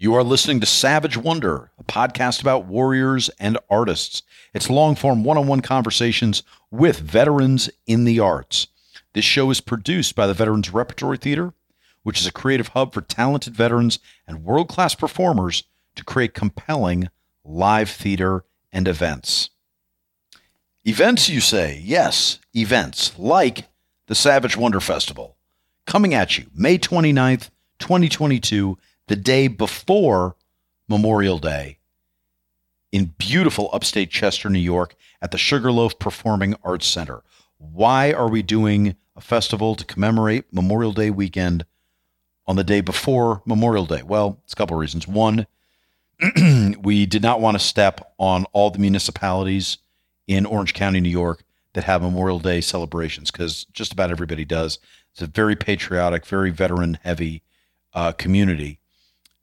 You are listening to Savage Wonder, a podcast about warriors and artists. It's long form one on one conversations with veterans in the arts. This show is produced by the Veterans Repertory Theater, which is a creative hub for talented veterans and world class performers to create compelling live theater and events. Events, you say? Yes, events like the Savage Wonder Festival. Coming at you May 29th, 2022 the day before Memorial Day in beautiful upstate Chester, New York, at the Sugarloaf Performing Arts Center. Why are we doing a festival to commemorate Memorial Day weekend on the day before Memorial Day? Well, it's a couple of reasons. One, we did not want to step on all the municipalities in Orange County, New York that have Memorial Day celebrations because just about everybody does. It's a very patriotic, very veteran heavy uh, community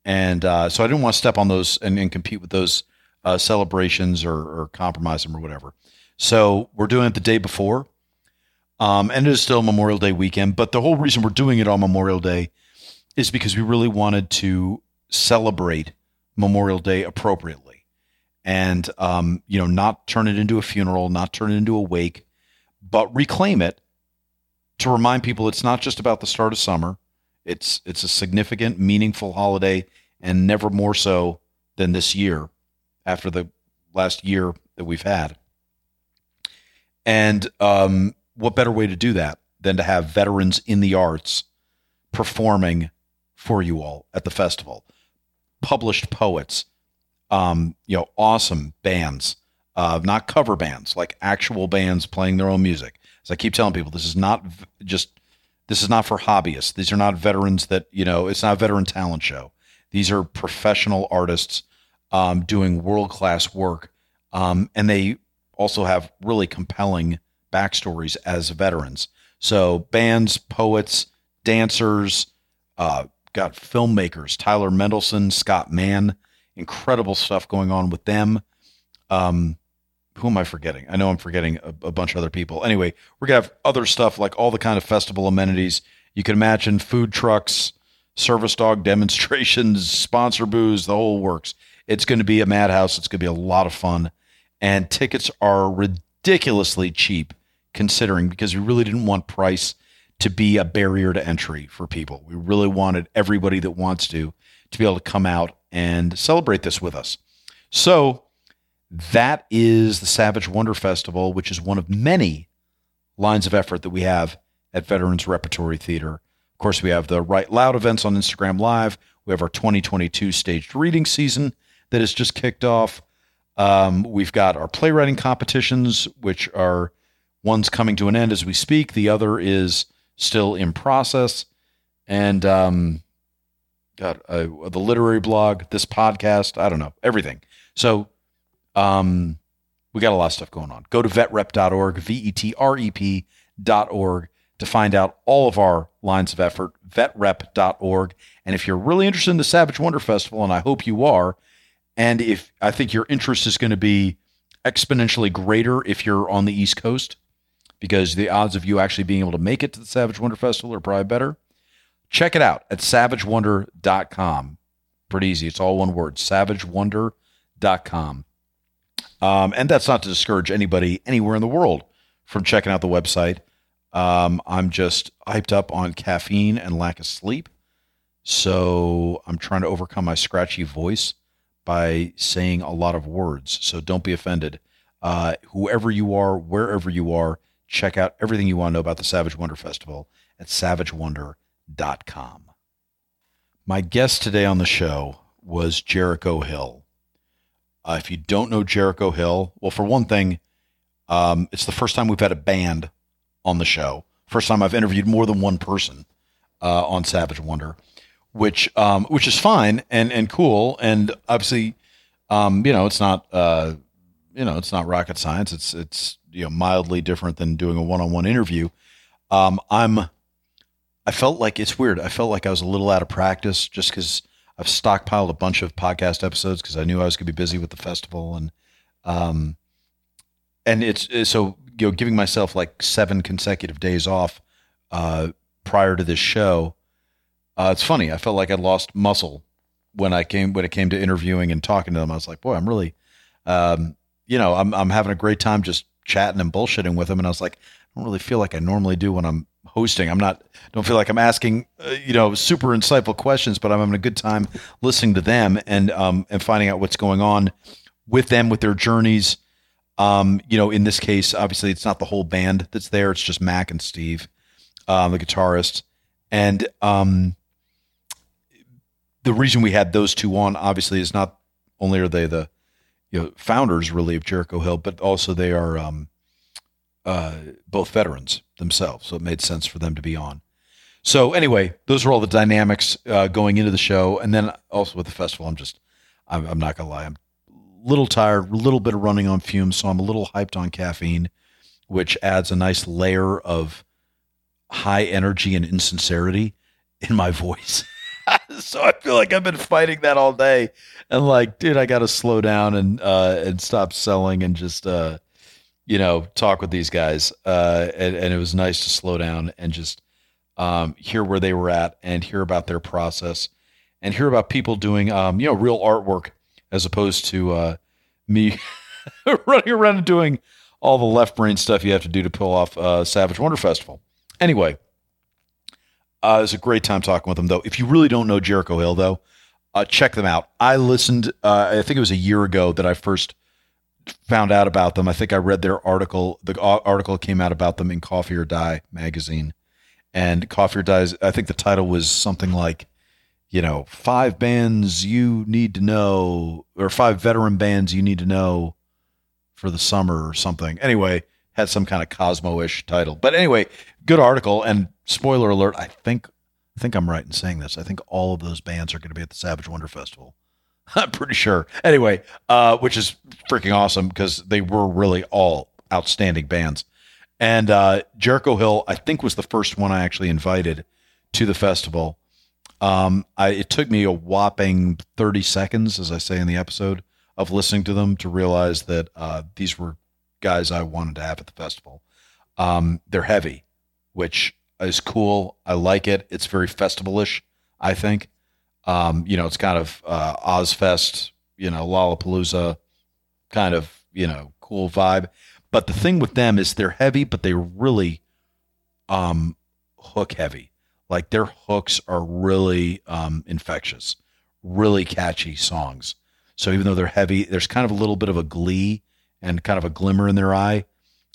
and uh, so I didn't want to step on those and, and compete with those uh, celebrations or, or, compromise them or whatever. So we're doing it the day before, um, and it is still Memorial Day weekend. But the whole reason we're doing it on Memorial Day is because we really wanted to celebrate Memorial Day appropriately, and um, you know, not turn it into a funeral, not turn it into a wake, but reclaim it to remind people it's not just about the start of summer it's it's a significant, meaningful holiday, and never more so than this year, after the last year that we've had. And um, what better way to do that than to have veterans in the arts performing for you all at the festival? Published poets, um, you know, awesome bands, uh, not cover bands, like actual bands playing their own music. As I keep telling people, this is not v- just this is not for hobbyists. These are not veterans that, you know, it's not a veteran talent show. These are professional artists um, doing world class work. Um, and they also have really compelling backstories as veterans. So, bands, poets, dancers, uh, got filmmakers, Tyler Mendelson, Scott Mann, incredible stuff going on with them. Um, who am I forgetting? I know I'm forgetting a, a, bunch of other people. Anyway, we're gonna have other stuff like all the kind of festival amenities you can imagine: food trucks, service dog demonstrations, sponsor booze, the whole works. It's going to be a madhouse. It's going to be a lot of fun, and tickets are ridiculously cheap considering because we really didn't want price to be a barrier to entry for people. We really wanted everybody that wants to to be able to come out and celebrate this with us. So that is the Savage Wonder Festival, which is one of many lines of effort that we have at Veterans Repertory Theater. Of course, we have the Write Loud events on Instagram Live. We have our 2022 staged reading season that has just kicked off. Um, we've got our playwriting competitions, which are one's coming to an end as we speak. The other is still in process. And um, got uh, the literary blog, this podcast, I don't know, everything. So um, we got a lot of stuff going on. Go to vetrep.org, V E T R E P.org to find out all of our lines of effort, vetrep.org. And if you're really interested in the Savage Wonder Festival, and I hope you are, and if I think your interest is going to be exponentially greater if you're on the East Coast, because the odds of you actually being able to make it to the Savage Wonder Festival are probably better. Check it out at savagewonder.com. Pretty easy. It's all one word savagewonder.com. Um, and that's not to discourage anybody anywhere in the world from checking out the website. Um, I'm just hyped up on caffeine and lack of sleep. So I'm trying to overcome my scratchy voice by saying a lot of words. So don't be offended. Uh, whoever you are, wherever you are, check out everything you want to know about the Savage Wonder Festival at savagewonder.com. My guest today on the show was Jericho Hill. Uh, if you don't know Jericho Hill, well, for one thing, um, it's the first time we've had a band on the show. First time I've interviewed more than one person uh, on Savage Wonder, which um, which is fine and and cool. And obviously, um, you know, it's not uh, you know, it's not rocket science. It's it's you know mildly different than doing a one on one interview. Um, I'm I felt like it's weird. I felt like I was a little out of practice just because I've stockpiled a bunch of podcast episodes because I knew I was going to be busy with the festival and um and it's, it's so you know giving myself like seven consecutive days off uh prior to this show. Uh, it's funny. I felt like I lost muscle when I came when it came to interviewing and talking to them. I was like, boy, I'm really, um, you know, I'm I'm having a great time just chatting and bullshitting with them. And I was like, I don't really feel like I normally do when I'm hosting. I'm not don't feel like I'm asking uh, you know super insightful questions, but I'm having a good time listening to them and um and finding out what's going on with them with their journeys. Um, you know, in this case, obviously it's not the whole band that's there. It's just Mac and Steve, um, the guitarist, and um, the reason we had those two on obviously is not only are they the you know founders really of Jericho Hill, but also they are um, uh, both veterans themselves, so it made sense for them to be on. So anyway, those are all the dynamics uh, going into the show, and then also with the festival. I'm just, I'm, I'm not gonna lie, I'm little tired, a little bit of running on fumes, so I'm a little hyped on caffeine, which adds a nice layer of high energy and insincerity in my voice. so I feel like I've been fighting that all day, and like, dude, I got to slow down and uh, and stop selling and just uh, you know talk with these guys. Uh, and, and it was nice to slow down and just um, hear where they were at and hear about their process and hear about people doing um, you know real artwork as opposed to uh, me running around and doing all the left brain stuff you have to do to pull off uh, Savage Wonder Festival. Anyway, uh, it was a great time talking with them, though. If you really don't know Jericho Hill, though, uh, check them out. I listened, uh, I think it was a year ago that I first found out about them. I think I read their article. The article came out about them in Coffee or Die magazine. And Coffee or Die, I think the title was something like, you know, five bands you need to know, or five veteran bands you need to know for the summer or something. Anyway, had some kind of Cosmo-ish title. But anyway, good article. And spoiler alert, I think I think I'm right in saying this. I think all of those bands are going to be at the Savage Wonder Festival. I'm pretty sure. Anyway, uh, which is freaking awesome because they were really all outstanding bands. And uh, Jericho Hill, I think, was the first one I actually invited to the festival. Um, I, it took me a whopping 30 seconds, as I say in the episode, of listening to them to realize that uh, these were guys I wanted to have at the festival. Um, they're heavy, which is cool. I like it. It's very festivalish. I think. Um, you know, it's kind of uh, Ozzfest, you know, Lollapalooza, kind of you know, cool vibe. But the thing with them is they're heavy, but they're really um, hook heavy. Like their hooks are really um, infectious, really catchy songs. So even though they're heavy, there's kind of a little bit of a glee and kind of a glimmer in their eye.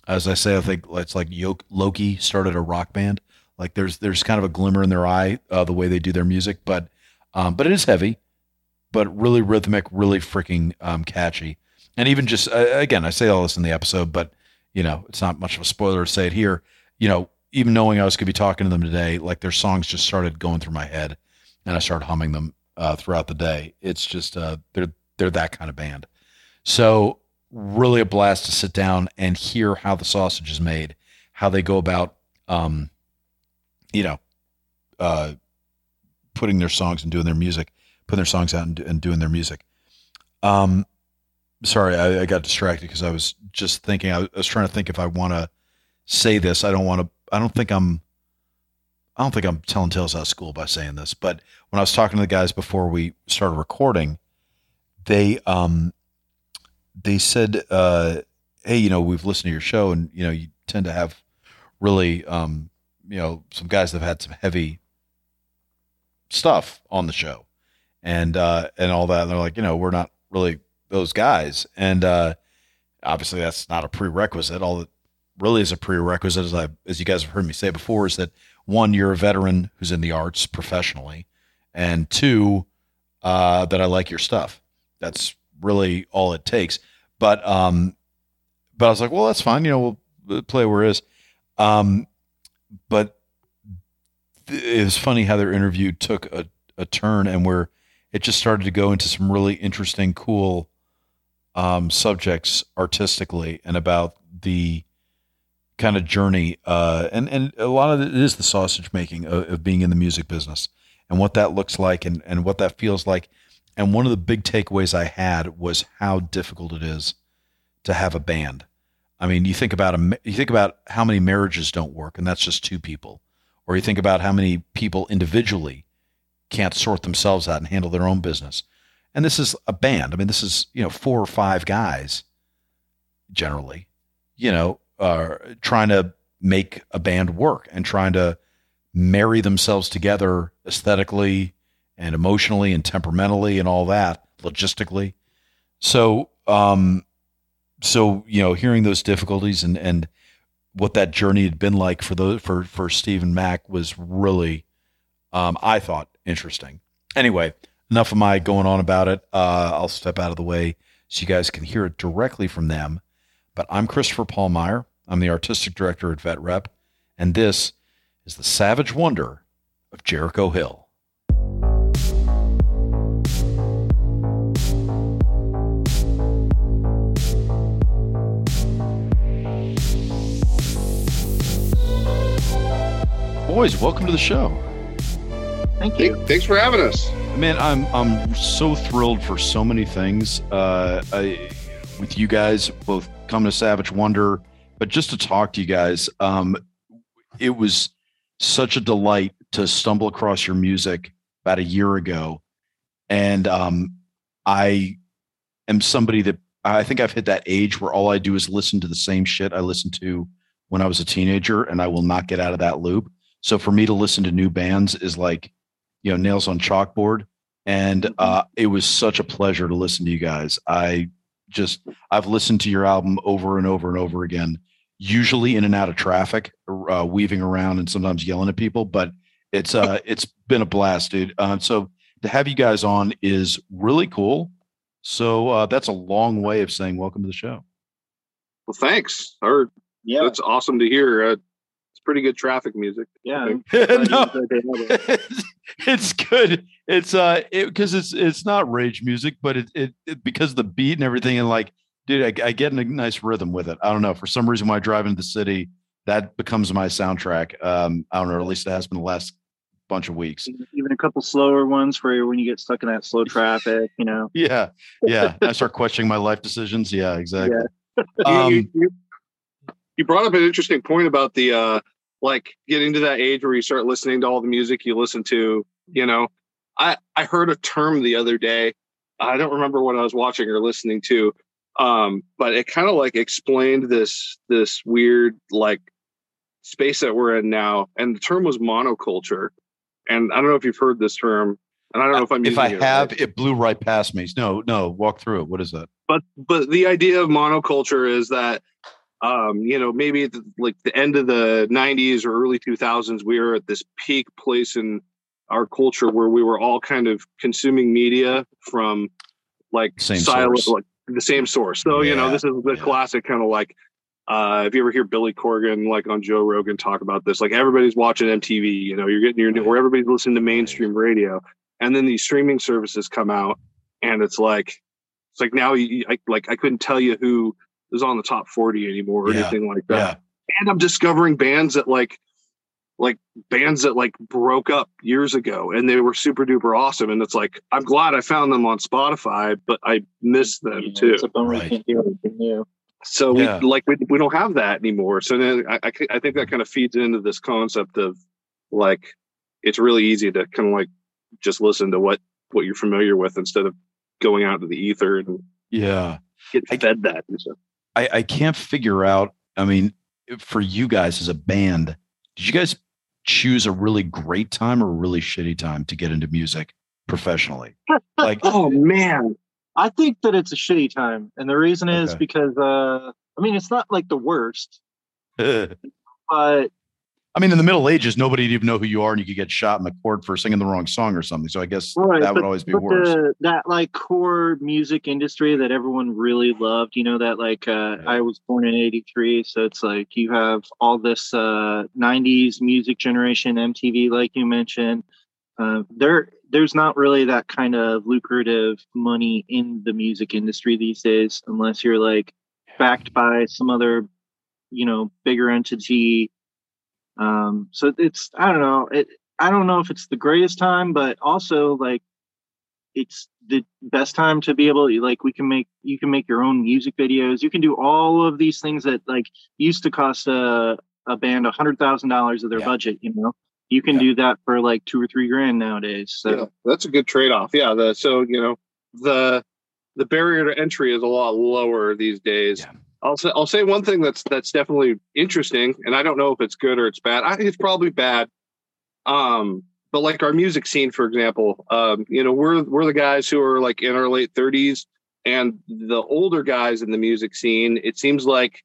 As I say, I think it's like Loki started a rock band. Like there's there's kind of a glimmer in their eye uh, the way they do their music, but um, but it is heavy, but really rhythmic, really freaking um, catchy. And even just uh, again, I say all this in the episode, but you know it's not much of a spoiler to say it here. You know, even knowing I was going to be talking to them today, like their songs just started going through my head, and I started humming them uh, throughout the day. It's just uh, they're they're that kind of band. So really a blast to sit down and hear how the sausage is made, how they go about, um, you know, uh, putting their songs and doing their music, putting their songs out and, and doing their music. Um, sorry, I, I got distracted because I was just thinking. I was trying to think if I want to say this. I don't want to. I don't think I'm. I don't think I'm telling tales out of school by saying this. But when I was talking to the guys before we started recording, they um they said, uh, "Hey, you know, we've listened to your show, and you know, you tend to have really, um, you know, some guys that have had some heavy stuff on the show, and uh, and all that. And they're like, you know, we're not really those guys, and uh, obviously that's not a prerequisite. All that really is a prerequisite, as I, as you guys have heard me say before, is that one, you're a veteran who's in the arts professionally, and two, uh, that I like your stuff. That's really all it takes. But um, but I was like, well, that's fine. You know, we'll play where it is. Um, but it was funny how their interview took a, a turn and where it just started to go into some really interesting, cool um, subjects artistically and about the kind of journey. Uh, and, and a lot of it is the sausage making of, of being in the music business and what that looks like and, and what that feels like and one of the big takeaways I had was how difficult it is to have a band. I mean, you think about a, you think about how many marriages don't work, and that's just two people, or you think about how many people individually can't sort themselves out and handle their own business. And this is a band. I mean, this is, you know, four or five guys generally, you know, uh, trying to make a band work and trying to marry themselves together aesthetically and emotionally and temperamentally and all that logistically. So, um, so you know, hearing those difficulties and and what that journey had been like for those for for Steve and Mac was really, um, I thought interesting. Anyway, enough of my going on about it. Uh, I'll step out of the way so you guys can hear it directly from them. But I'm Christopher Paul I'm the artistic director at Vet Rep, and this is the Savage Wonder of Jericho Hill. Boys, welcome to the show. Thank you. Thanks for having us. Man, I'm I'm so thrilled for so many things. Uh, I, with you guys, both coming to Savage Wonder, but just to talk to you guys, um, it was such a delight to stumble across your music about a year ago, and um, I am somebody that I think I've hit that age where all I do is listen to the same shit I listened to when I was a teenager, and I will not get out of that loop. So for me to listen to new bands is like, you know, nails on chalkboard. And mm-hmm. uh, it was such a pleasure to listen to you guys. I just, I've listened to your album over and over and over again, usually in and out of traffic, uh, weaving around and sometimes yelling at people, but it's, uh, it's been a blast, dude. Uh, so to have you guys on is really cool. So uh, that's a long way of saying welcome to the show. Well, thanks. Or yeah, that's awesome to hear. Uh, it's pretty good traffic music. Yeah, no, it's good. It's uh, because it, it's it's not rage music, but it, it, it because the beat and everything, and like, dude, I, I get in a nice rhythm with it. I don't know for some reason when I drive into the city, that becomes my soundtrack. Um, I don't know, at least it has been the last bunch of weeks. Even a couple slower ones for when you get stuck in that slow traffic, you know. Yeah, yeah. I start questioning my life decisions. Yeah, exactly. Yeah. Um, you, you, you brought up an interesting point about the uh like getting to that age where you start listening to all the music you listen to you know i i heard a term the other day i don't remember what i was watching or listening to um but it kind of like explained this this weird like space that we're in now and the term was monoculture and i don't know if you've heard this term and I don't know if I'm. If I it have, right. it blew right past me. No, no, walk through it. What is that? But but the idea of monoculture is that, um, you know, maybe the, like the end of the '90s or early 2000s, we were at this peak place in our culture where we were all kind of consuming media from like same silent, like the same source. So yeah. you know, this is the yeah. classic kind of like. Uh, if you ever hear Billy Corgan like on Joe Rogan talk about this, like everybody's watching MTV, you know, you're getting your right. or everybody's listening to mainstream radio and then these streaming services come out and it's like it's like now you, I, like i couldn't tell you who is on the top 40 anymore or yeah. anything like that and i'm discovering bands that like like bands that like broke up years ago and they were super duper awesome and it's like i'm glad i found them on spotify but i miss them yeah, too. right. so we like we, we don't have that anymore so then I, I, I think that kind of feeds into this concept of like it's really easy to kind of like just listen to what what you're familiar with instead of going out to the ether and yeah. get fed I, that I, I can't figure out i mean for you guys as a band did you guys choose a really great time or a really shitty time to get into music professionally like oh man i think that it's a shitty time and the reason is okay. because uh i mean it's not like the worst but I mean, in the Middle Ages, nobody'd even know who you are, and you could get shot in the court for singing the wrong song or something. So I guess right, that but, would always be worse. The, that like core music industry that everyone really loved, you know, that like uh, yeah. I was born in '83, so it's like you have all this uh, '90s music generation, MTV, like you mentioned. Uh, there, there's not really that kind of lucrative money in the music industry these days, unless you're like backed by some other, you know, bigger entity um, so it's I don't know. It I don't know if it's the greatest time, but also like it's the best time to be able to like we can make you can make your own music videos. You can do all of these things that like used to cost a a band a hundred thousand dollars of their yeah. budget, you know. you can yeah. do that for like two or three grand nowadays. So yeah, that's a good trade off. Yeah. The, so, you know, the, the barrier to entry is a lot lower these days. I'll say, I'll say one thing that's, that's definitely interesting. And I don't know if it's good or it's bad. I think it's probably bad. Um, but like our music scene, for example, um, you know, we're, we're the guys who are like in our late thirties and the older guys in the music scene, it seems like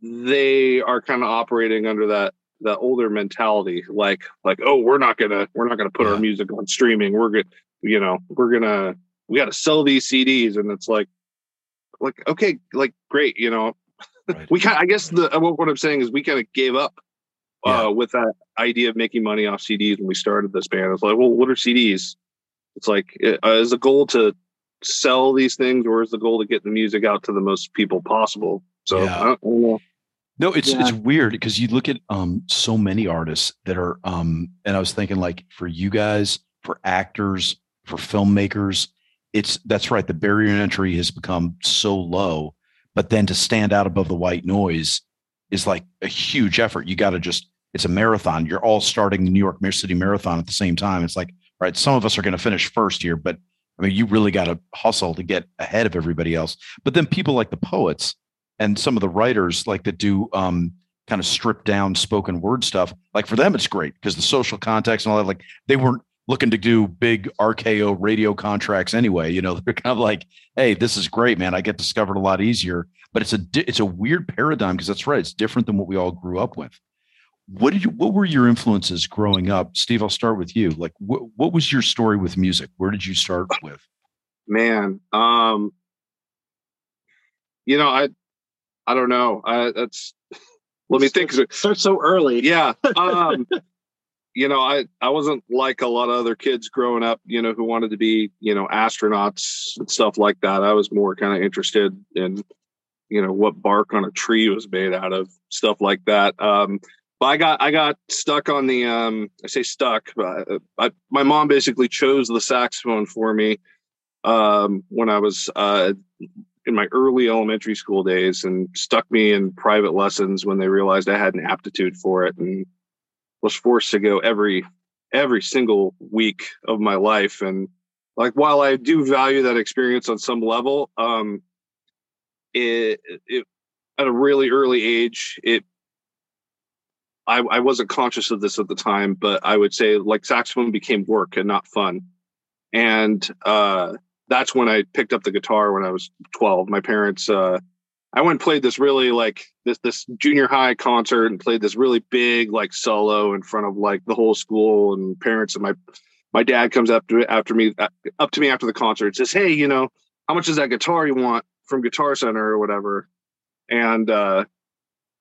they are kind of operating under that that older mentality like like oh we're not gonna we're not gonna put yeah. our music on streaming we're gonna you know we're gonna we got to sell these cds and it's like like okay like great you know right. we kind i guess the what i'm saying is we kind of gave up uh, with that idea of making money off cds when we started this band it's like well what are cds it's like uh, is the goal to sell these things or is the goal to get the music out to the most people possible so yeah. I, don't, I don't know no, it's yeah. it's weird because you look at um so many artists that are um and I was thinking like for you guys, for actors, for filmmakers, it's that's right. The barrier entry has become so low, but then to stand out above the white noise is like a huge effort. You got to just it's a marathon. You're all starting the New York City Marathon at the same time. It's like, right, some of us are going to finish first here, but I mean, you really got to hustle to get ahead of everybody else. But then people like the poets, and some of the writers like that do um, kind of stripped down spoken word stuff like for them it's great because the social context and all that like they weren't looking to do big RKO radio contracts anyway you know they're kind of like hey this is great man i get discovered a lot easier but it's a it's a weird paradigm because that's right it's different than what we all grew up with what did you what were your influences growing up steve i'll start with you like what, what was your story with music where did you start with man um you know i I don't know. I, that's let me think. Start so early. Yeah. Um, you know, I I wasn't like a lot of other kids growing up. You know, who wanted to be you know astronauts and stuff like that. I was more kind of interested in you know what bark on a tree was made out of, stuff like that. Um, but I got I got stuck on the um, I say stuck. But I, my mom basically chose the saxophone for me um, when I was uh, in my early elementary school days and stuck me in private lessons when they realized I had an aptitude for it and was forced to go every every single week of my life and like while I do value that experience on some level um it, it at a really early age it I, I wasn't conscious of this at the time but I would say like saxophone became work and not fun and uh that's when I picked up the guitar when I was 12. My parents, uh, I went and played this really like this this junior high concert and played this really big like solo in front of like the whole school and parents and my my dad comes up to after me uh, up to me after the concert and says, "Hey, you know, how much is that guitar you want from Guitar Center or whatever?" And uh,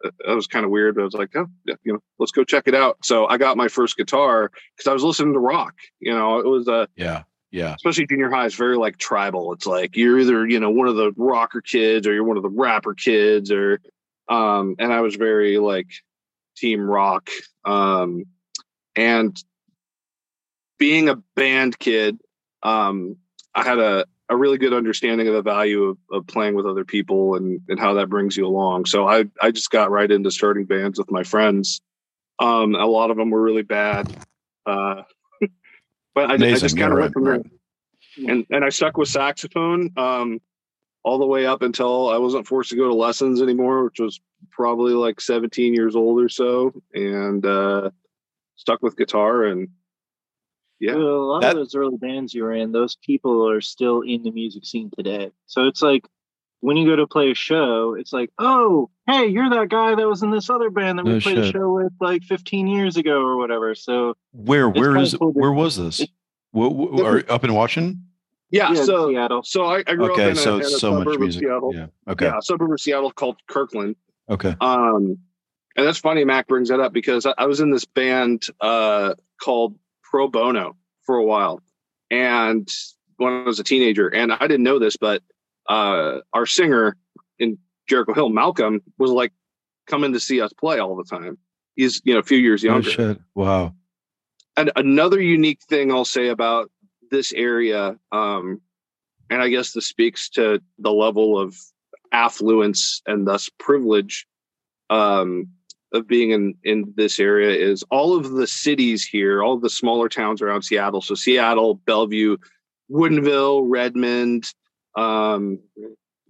that was kind of weird, but I was like, "Oh, yeah, you know, let's go check it out." So I got my first guitar because I was listening to rock. You know, it was a uh, yeah yeah. Especially junior high is very like tribal. It's like you're either, you know, one of the rocker kids or you're one of the rapper kids or um and I was very like team rock. Um and being a band kid, um I had a a really good understanding of the value of, of playing with other people and, and how that brings you along. So I, I just got right into starting bands with my friends. Um, a lot of them were really bad. Uh, but I, I just kind of went from there. And and I stuck with saxophone um, all the way up until I wasn't forced to go to lessons anymore, which was probably like 17 years old or so, and uh, stuck with guitar and yeah. Well, a lot that, of those early bands you were in, those people are still in the music scene today. So it's like when you go to play a show, it's like, oh, hey, you're that guy that was in this other band that we played shit. a show with like 15 years ago or whatever. So where where is cool where was this? What, what, are up in Washington? Yeah, yeah so Seattle. So I, I grew okay, up in so a, in a so suburb much music. of Seattle. Yeah. Okay. Yeah, a suburb of Seattle called Kirkland. Okay. Um, and that's funny. Mac brings that up because I, I was in this band uh called Pro Bono for a while, and when I was a teenager, and I didn't know this, but uh, our singer in Jericho Hill, Malcolm, was like coming to see us play all the time. He's you know a few years younger. Oh, shit. Wow. And another unique thing I'll say about this area, um, and I guess this speaks to the level of affluence and thus privilege um, of being in in this area is all of the cities here, all the smaller towns around Seattle. So Seattle, Bellevue, Woodinville, Redmond, um,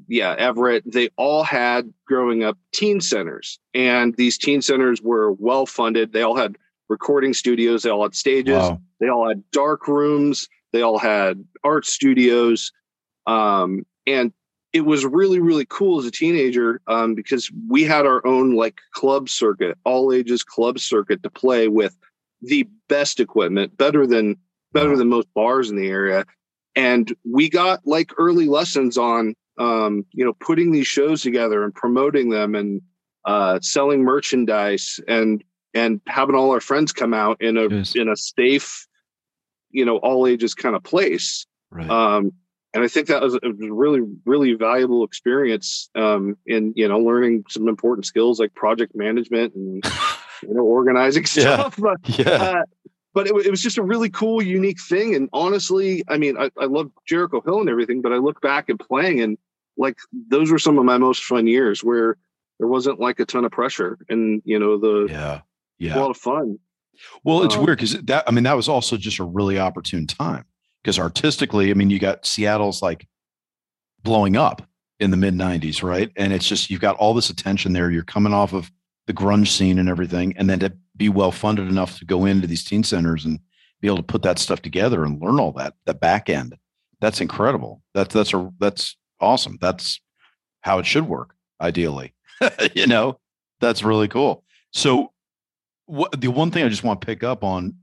yeah, Everett. They all had growing up teen centers, and these teen centers were well funded. They all had recording studios. They all had stages. Wow. They all had dark rooms. They all had art studios. Um, and it was really really cool as a teenager um, because we had our own like club circuit all ages club circuit to play with the best equipment better than better than most bars in the area and we got like early lessons on um, you know putting these shows together and promoting them and uh, selling merchandise and and having all our friends come out in a yes. in a safe you know all ages kind of place right. um, and I think that was a really, really valuable experience um, in you know learning some important skills like project management and you know organizing stuff. Yeah. But, yeah. Uh, but it, it, was just a really cool, unique thing. And honestly, I mean, I, I love Jericho Hill and everything, but I look back and playing and like those were some of my most fun years where there wasn't like a ton of pressure and you know the yeah yeah a lot of fun. Well, it's um, weird because that I mean that was also just a really opportune time because artistically, I mean, you got Seattle's like blowing up in the mid 90s, right? And it's just you've got all this attention there. You're coming off of the grunge scene and everything, and then to be well funded enough to go into these teen centers and be able to put that stuff together and learn all that, the back end. That's incredible. That's that's a that's awesome. That's how it should work, ideally. you know, that's really cool. So the one thing I just want to pick up on,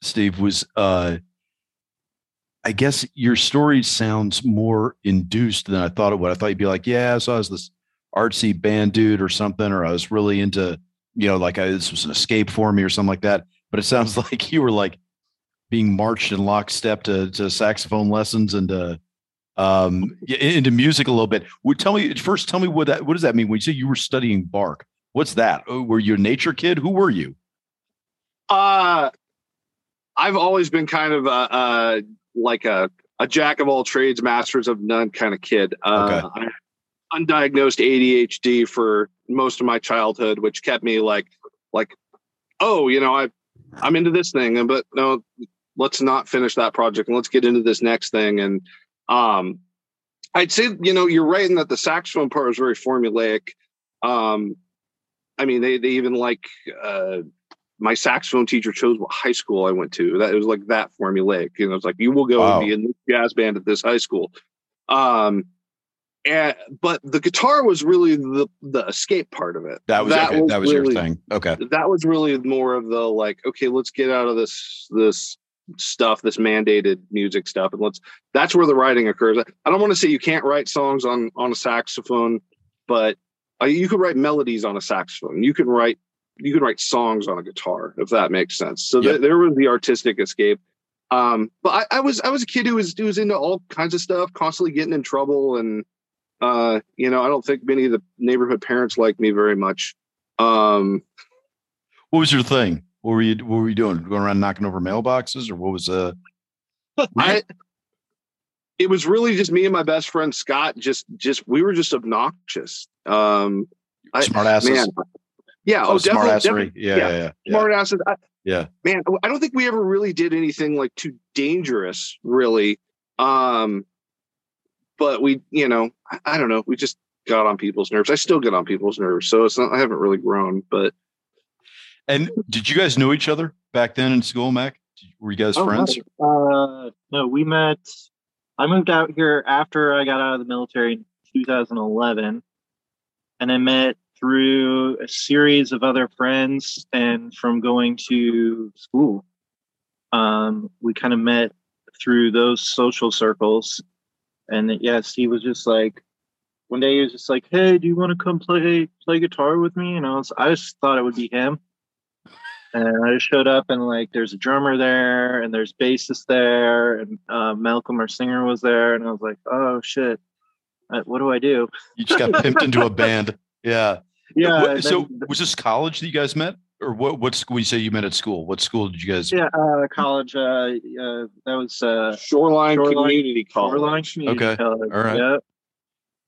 Steve, was uh I guess your story sounds more induced than I thought it would. I thought you'd be like, yeah, so I was this artsy band dude or something, or I was really into, you know, like I, this was an escape for me or something like that. But it sounds like you were like being marched in lockstep to, to saxophone lessons and to, um, into music a little bit. Would tell me first, tell me what that, what does that mean? When you say you were studying Bark, what's that? Oh, were you a nature kid? Who were you? Uh, I've always been kind of a, a like a, a jack of all trades, masters of none kind of kid. Uh, okay. I, undiagnosed ADHD for most of my childhood, which kept me like, like, oh, you know, I, I'm into this thing, but no, let's not finish that project and let's get into this next thing. And um, I'd say, you know, you're right in that the saxophone part is very formulaic. Um, I mean, they they even like uh, my saxophone teacher chose what high school I went to. That it was like that formulaic. You know, it's like you will go wow. and be in the jazz band at this high school. Um, and but the guitar was really the the escape part of it. That was that okay. was, that was really, your thing. Okay, that was really more of the like, okay, let's get out of this this stuff, this mandated music stuff, and let's. That's where the writing occurs. I don't want to say you can't write songs on on a saxophone, but uh, you could write melodies on a saxophone. You can write you can write songs on a guitar if that makes sense. So yep. th- there was the artistic escape. Um, but I, I, was I was a kid who was who was into all kinds of stuff, constantly getting in trouble, and uh, you know I don't think many of the neighborhood parents liked me very much. Um, what was your thing? What were you What were you doing? Going around knocking over mailboxes, or what was uh? I. It was really just me and my best friend Scott. Just, just we were just obnoxious. Um, Smart asses. Man, yeah. Oh, oh definitely, definitely. Yeah, yeah, yeah, yeah. Smart asses. I, yeah. Man, I don't think we ever really did anything like too dangerous, really. Um, but we, you know, I, I don't know. We just got on people's nerves. I still get on people's nerves, so it's not. I haven't really grown, but. And did you guys know each other back then in school, Mac? Were you guys oh, friends? Uh, no, we met. I moved out here after I got out of the military in 2011, and I met through a series of other friends and from going to school. Um, we kind of met through those social circles. And yes, he was just like, one day he was just like, "Hey, do you want to come play play guitar with me?" And I was, I just thought it would be him. And I just showed up, and like, there's a drummer there, and there's bassist there, and uh, Malcolm, our singer, was there, and I was like, "Oh shit, uh, what do I do?" You just got pimped into a band. Yeah yeah. What, so was this college that you guys met, or what? What school? You say you met at school? What school did you guys? Yeah, uh, college. Uh, uh, that was uh, Shoreline, Shoreline Community College. Shoreline Community okay. College. All right.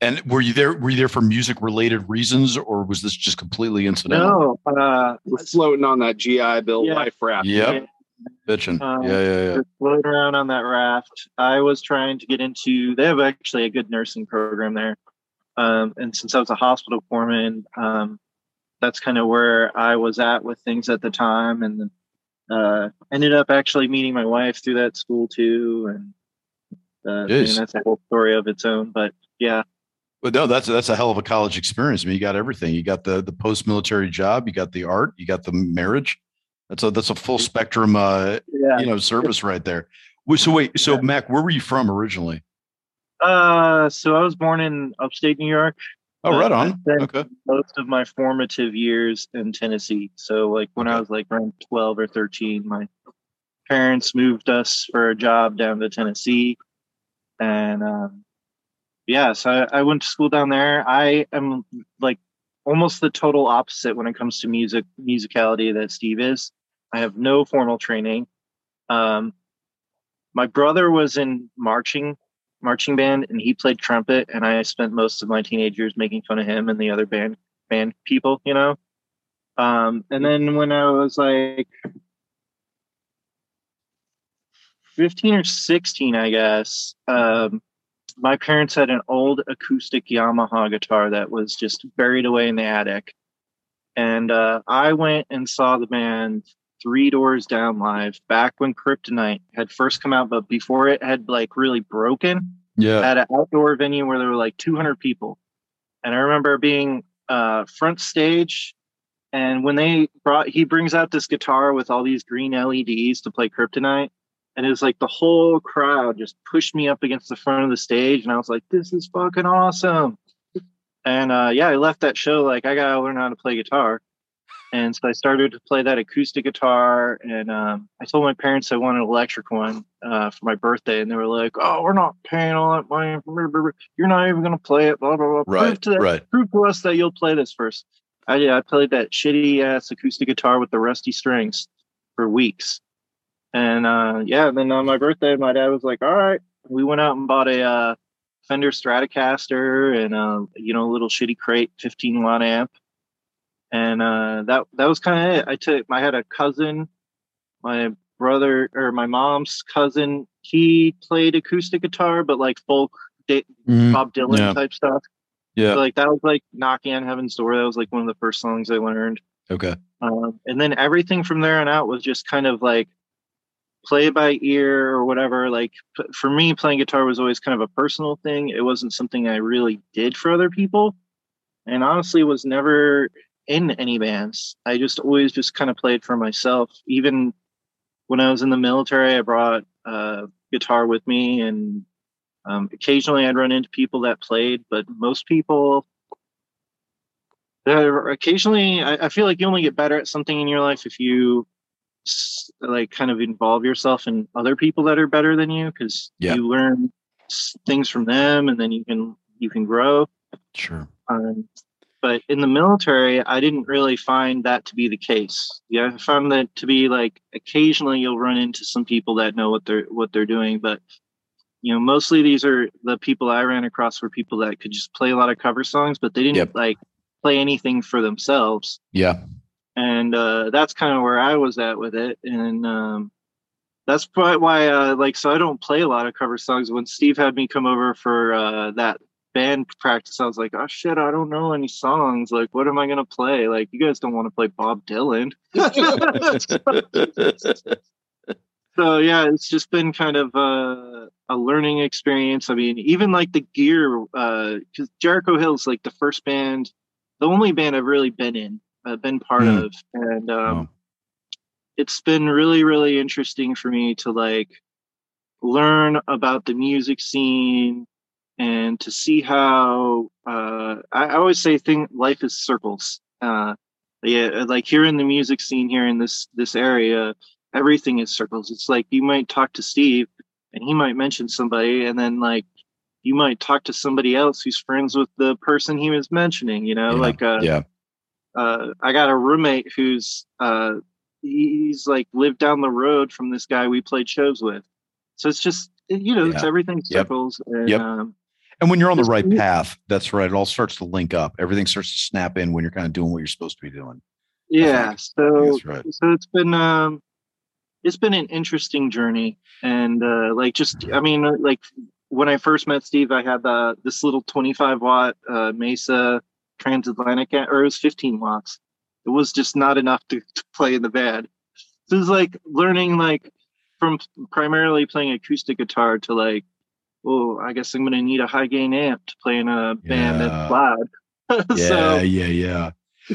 And were you there? Were you there for music related reasons, or was this just completely incidental? No, uh, We're floating on that GI Bill Yeah. life raft. Yep, bitching. Um, yeah, yeah, yeah. just floating around on that raft. I was trying to get into. They have actually a good nursing program there, um, and since I was a hospital corpsman, um, that's kind of where I was at with things at the time, and uh, ended up actually meeting my wife through that school too, and uh, that's a whole story of its own. But yeah, But no, that's that's a hell of a college experience. I mean, you got everything. You got the the post military job. You got the art. You got the marriage. That's a that's a full spectrum. Uh, yeah. you know, service right there. So wait, so Mac, where were you from originally? Uh, so I was born in upstate New York. Oh, right on. Okay. most of my formative years in Tennessee. So like when I was like around 12 or 13, my parents moved us for a job down to Tennessee. And um, yeah, so I, I went to school down there. I am like almost the total opposite when it comes to music musicality that Steve is. I have no formal training. Um, my brother was in marching marching band and he played trumpet and I spent most of my teenage years making fun of him and the other band band people, you know. Um, and then when I was like 15 or 16, I guess, um, my parents had an old acoustic Yamaha guitar that was just buried away in the attic. And uh, I went and saw the band Three Doors Down live back when Kryptonite had first come out, but before it had like really broken Yeah. at an outdoor venue where there were like 200 people. And I remember being uh, front stage. And when they brought, he brings out this guitar with all these green LEDs to play Kryptonite. And it was like the whole crowd just pushed me up against the front of the stage. And I was like, this is fucking awesome. And uh, yeah, I left that show like, I got to learn how to play guitar. And so I started to play that acoustic guitar. And um, I told my parents I wanted an electric one uh, for my birthday. And they were like, oh, we're not paying all that money. You're not even going to play it. Blah, blah, blah. Right. Prove to, that, Right. prove to us that you'll play this first. I did. I played that shitty ass acoustic guitar with the rusty strings for weeks. And uh, yeah, then on my birthday, my dad was like, all right. We went out and bought a uh, Fender Stratocaster and uh, you know, a little shitty Crate 15 watt amp. And uh, that that was kind of it. I took I had a cousin, my brother or my mom's cousin, he played acoustic guitar, but like folk da- Mhm. Bob Dylan Yeah. type stuff. Yeah. So, like that was like knocking on heaven's door. That was like one of the first songs I learned. Okay. Um, and then everything from there on out was just kind of like play by ear or whatever. Like p- for me, playing guitar was always kind of a personal thing. It wasn't something I really did for other people, and honestly, was never in any bands. I just always just kind of played for myself. Even when I was in the military, I brought a guitar with me, and um, occasionally I'd run into people that played, but most people uh, occasionally I, I feel like you only get better at something in your life if you like kind of involve yourself in other people that are better than you because Yeah. you learn things from them and then you can you can grow Sure. um, but in the military i didn't really find that to be the case yeah i found that to be like occasionally you'll run into some people that know what they're what they're doing but you know mostly these are the people i ran across were people that could just play a lot of cover songs but they didn't Yep. like play anything for themselves Yeah. and uh, that's kind of where I was at with it, and um, that's probably why, uh, like, so I don't play a lot of cover songs. When Steve had me come over for uh, that band practice, I was like, oh shit, I don't know any songs. Like, what am I gonna play? Like, you guys don't want to play Bob Dylan. so yeah, it's just been kind of uh, a learning experience. I mean, even like the gear, because Jericho Hill's like the first band, the only band I've really been in, uh, been part Hmm. of, and um, Wow. it's been really, really interesting for me to like learn about the music scene and to see how uh, I, I always say thing life is circles. Uh, yeah, like here in the music scene here in this this area, everything is circles. It's like you might talk to Steve and he might mention somebody, and then like you might talk to somebody else who's friends with the person he was mentioning. You know, Yeah. like uh, yeah. uh, I got a roommate who's uh, he's like lived down the road from this guy we played shows with. So it's just you know it's Yeah. everything Yep. circles and Yep. um, And when you're on the right path, that's right. It all starts to link up. Everything starts to snap in when you're kind of doing what you're supposed to be doing. Yeah. So, right. so it's been, um, it's been an interesting journey. And, uh, like, just, I mean, uh, like when I first met Steve, I had uh, this little 25 watt, uh, Mesa transatlantic, or it was 15 watts. It was just not enough to, to play in the band. So it was like learning, like, from primarily playing acoustic guitar to like well, I guess I'm going to need a high gain amp to play in a band yeah. that's loud. yeah, so, yeah, yeah.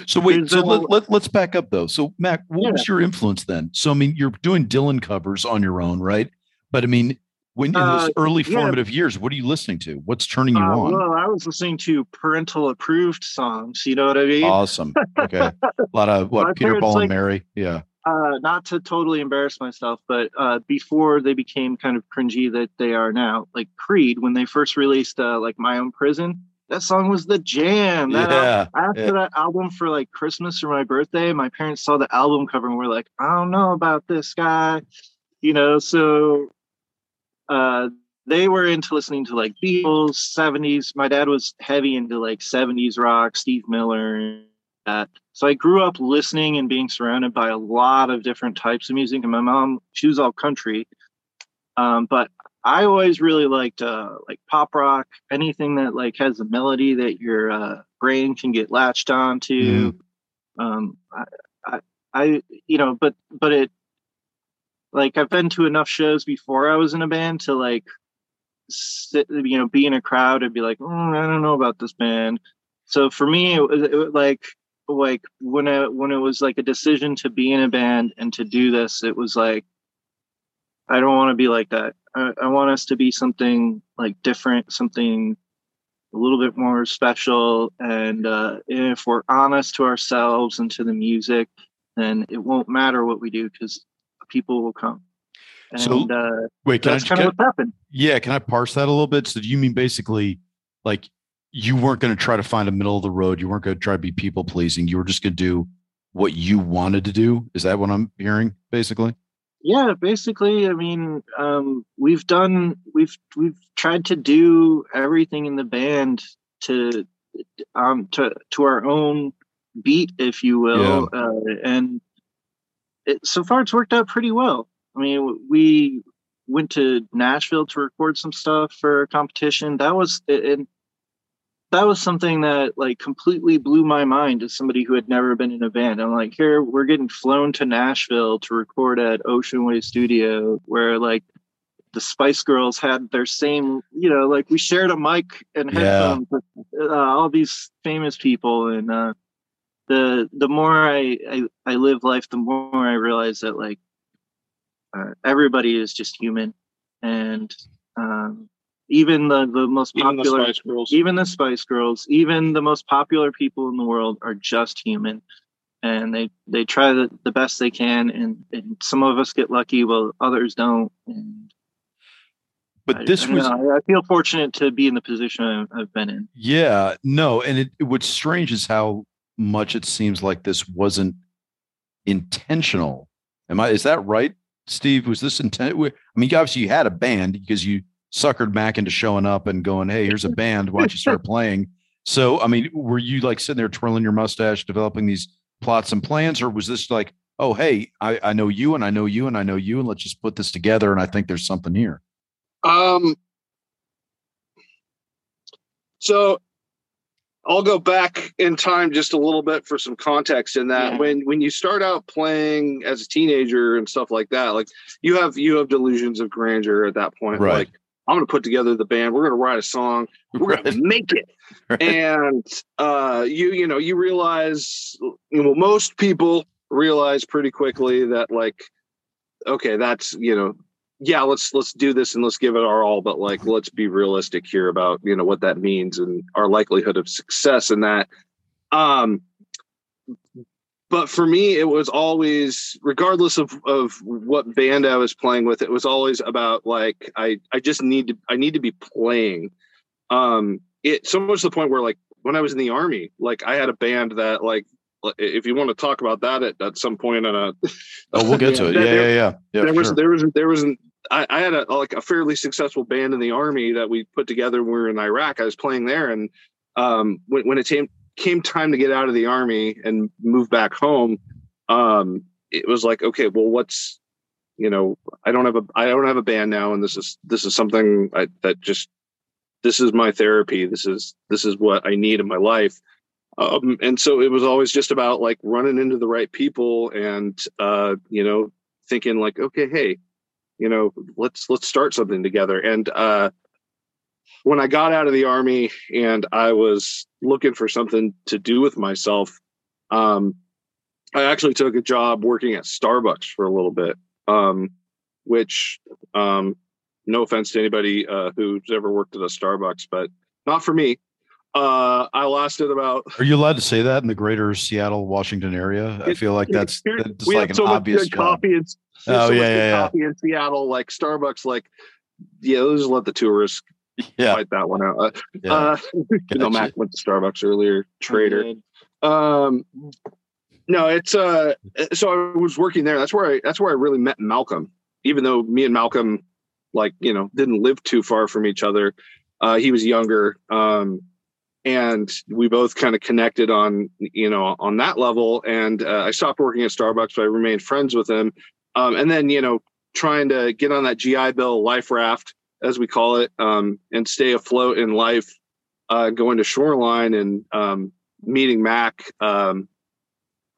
So wait, so let, let, let's back up though. So Mac, what yeah. was your influence then? So I mean, you're doing Dylan covers on your own, right? But I mean, when in those uh, early formative years, what are you listening to? What's turning you uh, on? Well, I was listening to parental approved songs. You know what I mean? Awesome. Okay. a lot of what Peter Paul like, and Mary. Yeah uh, not to totally embarrass myself, but uh, before they became kind of cringy that they are now, like Creed, when they first released uh, like My Own Prison, that song was the jam. That yeah, after yeah. that album for like Christmas or my birthday, my parents saw the album cover and were like, I don't know about this guy, you know. So uh, they were into listening to like Beatles, 70s. My dad was heavy into like 70s rock, Steve Miller, that. So I grew up listening and being surrounded by a lot of different types of music. And my mom, she was all country. Um, but I always really liked uh, like pop rock, anything that like has a melody that your uh, brain can get latched onto. Mm. Um, I, I, I, you know, but but it like I've been to enough shows before I was in a band to like sit, you know, be in a crowd and be like, mm, I don't know about this band. So for me, it was, it was like like when it when it was like a decision to be in a band and to do this, it was like I don't want to be like that. I, I want us to be something like different, something a little bit more special. And uh, if we're honest to ourselves and to the music, then it won't matter what we do because people will come. And, so uh, wait, can that's I, kind can, of what happened. Yeah, can I parse that a little bit? So do you mean basically like you weren't going to try to find a middle of the road. You weren't going to try to be people pleasing. You were just going to do what you wanted to do. Is that what I'm hearing, basically? Yeah, basically. I mean, um, we've done, we've we've tried to do everything in the band to um to to our own beat, if you will, yeah. uh, and it, so far it's worked out pretty well. I mean, we went to Nashville to record some stuff for a competition. That was and that was something that like completely blew my mind as somebody who had never been in a band. I'm like, here we're getting flown to Nashville to record at Ocean Way Studio, where like the Spice Girls had their same, you know, like we shared a mic and headphones yeah. with uh, all these famous people, and uh, the the more I, I, I live life, the more I realize that like uh, everybody is just human, and um, even the, the most popular, even the, Spice Girls. even the Spice Girls, even the most popular people in the world are just human, and they they try the, the best they can, and, and some of us get lucky, while others don't. And but this I, was know, I feel fortunate to be in the position I've, I've been in. Yeah, no, and it, what's strange is how much it seems like this wasn't intentional. Am I? Is that right, Steve? Was this intent? I mean, obviously you had a band because you suckered Mac into showing up and going, "Hey, here's a band. Why don't you start playing?" So, I mean, were you like sitting there twirling your mustache, developing these plots and plans, or was this like, "Oh, hey, I, I know you, and I know you, and I know you, and let's just put this together, and I think there's something here." Um. So I'll go back in time just a little bit for some context in that yeah. when when you start out playing as a teenager and stuff like that, like you have you have delusions of grandeur at that point. Right. Like I'm going to put together the band. We're going to write a song. We're right. going to make it. Right. And uh, you, you know, you realize, you know, most people realize pretty quickly that, like, okay, that's you know, yeah, let's let's do this and let's give it our all. But like, let's be realistic here about you know what that means and our likelihood of success in that. Um, but for me it was always regardless of of what band i was playing with it was always about like i i just need to i need to be playing um it so much to the point where like when i was in the army like i had a band that like if you want to talk about that at, at some point in a oh we'll get to it yeah yeah yeah, yeah there was sure. there was there was an I, I, had a like a fairly successful band in the army that we put together when we were in Iraq. I was playing there, and um, when, when it came came time to get out of the army and move back home, um, it was like, okay, well, what's you know, I don't have a I don't have a band now, and this is this is something I, that just this is my therapy. This is this is what I need in my life. Um, and so it was always just about like running into the right people and uh, you know thinking like okay hey you know let's let's start something together and uh, when i got out of the army and i was looking for something to do with myself um, i actually took a job working at starbucks for a little bit um, which um, no offense to anybody uh, who's ever worked at a starbucks but not for me uh, I lasted about. Are you allowed to say that in the greater Seattle, Washington area? I feel like that's, that's we like have so an obvious much good coffee and oh so yeah, yeah, yeah. coffee in Seattle, like Starbucks, like yeah, just let the tourists yeah. fight that one out. Uh, Yeah. uh, you know, Mac went to Starbucks earlier. Trader. Um, no, it's uh. So I was working there. That's where I. That's where I really met Malcolm. Even though me and Malcolm, like you know, didn't live too far from each other. Uh, he was younger. Um, and we both kind of connected on you know on that level. And uh, I stopped working at Starbucks, but I remained friends with him. Um, and then you know, trying to get on that GI Bill life raft, as we call it, um, and stay afloat in life. Uh, going to Shoreline and um, meeting Mac. Um,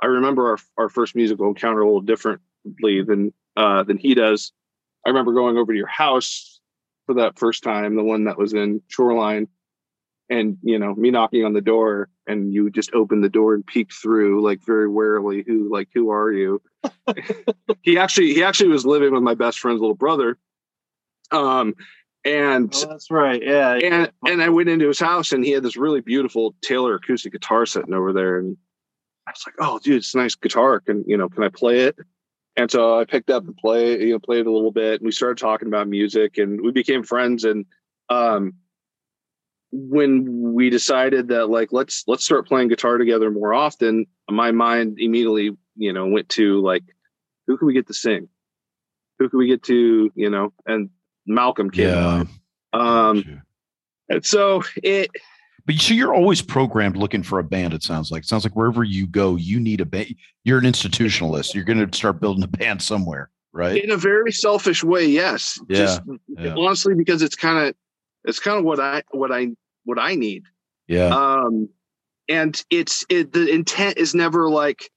I remember our, our first musical encounter a little differently than uh, than he does. I remember going over to your house for that first time, the one that was in Shoreline, and you know me knocking on the door, and you just opened the door and peeked through, like very warily. Who, like, who are you? he actually, he actually was living with my best friend's little brother. Um, and Oh, that's right. Yeah. and and I went into his house and he had this really beautiful Taylor acoustic guitar sitting over there and I was like, oh dude, it's a nice guitar. Can you know, can I play it? And so I picked up and play, you know, played a little bit and we started talking about music and we became friends and um when we decided that like let's let's start playing guitar together more often, my mind immediately, you know, went to like who can we get to sing? Who can we get to, you know, and Malcolm came Yeah. Um and so it But so you're always programmed looking for a band. It sounds like. It sounds like wherever you go, you need a band. You're an institutionalist. You're going to start building a band somewhere, right? in a very selfish way, yes. Yeah, Just yeah. honestly, because it's kind of it's kind of what I what I what I need. Yeah. Um and it's it the intent is never like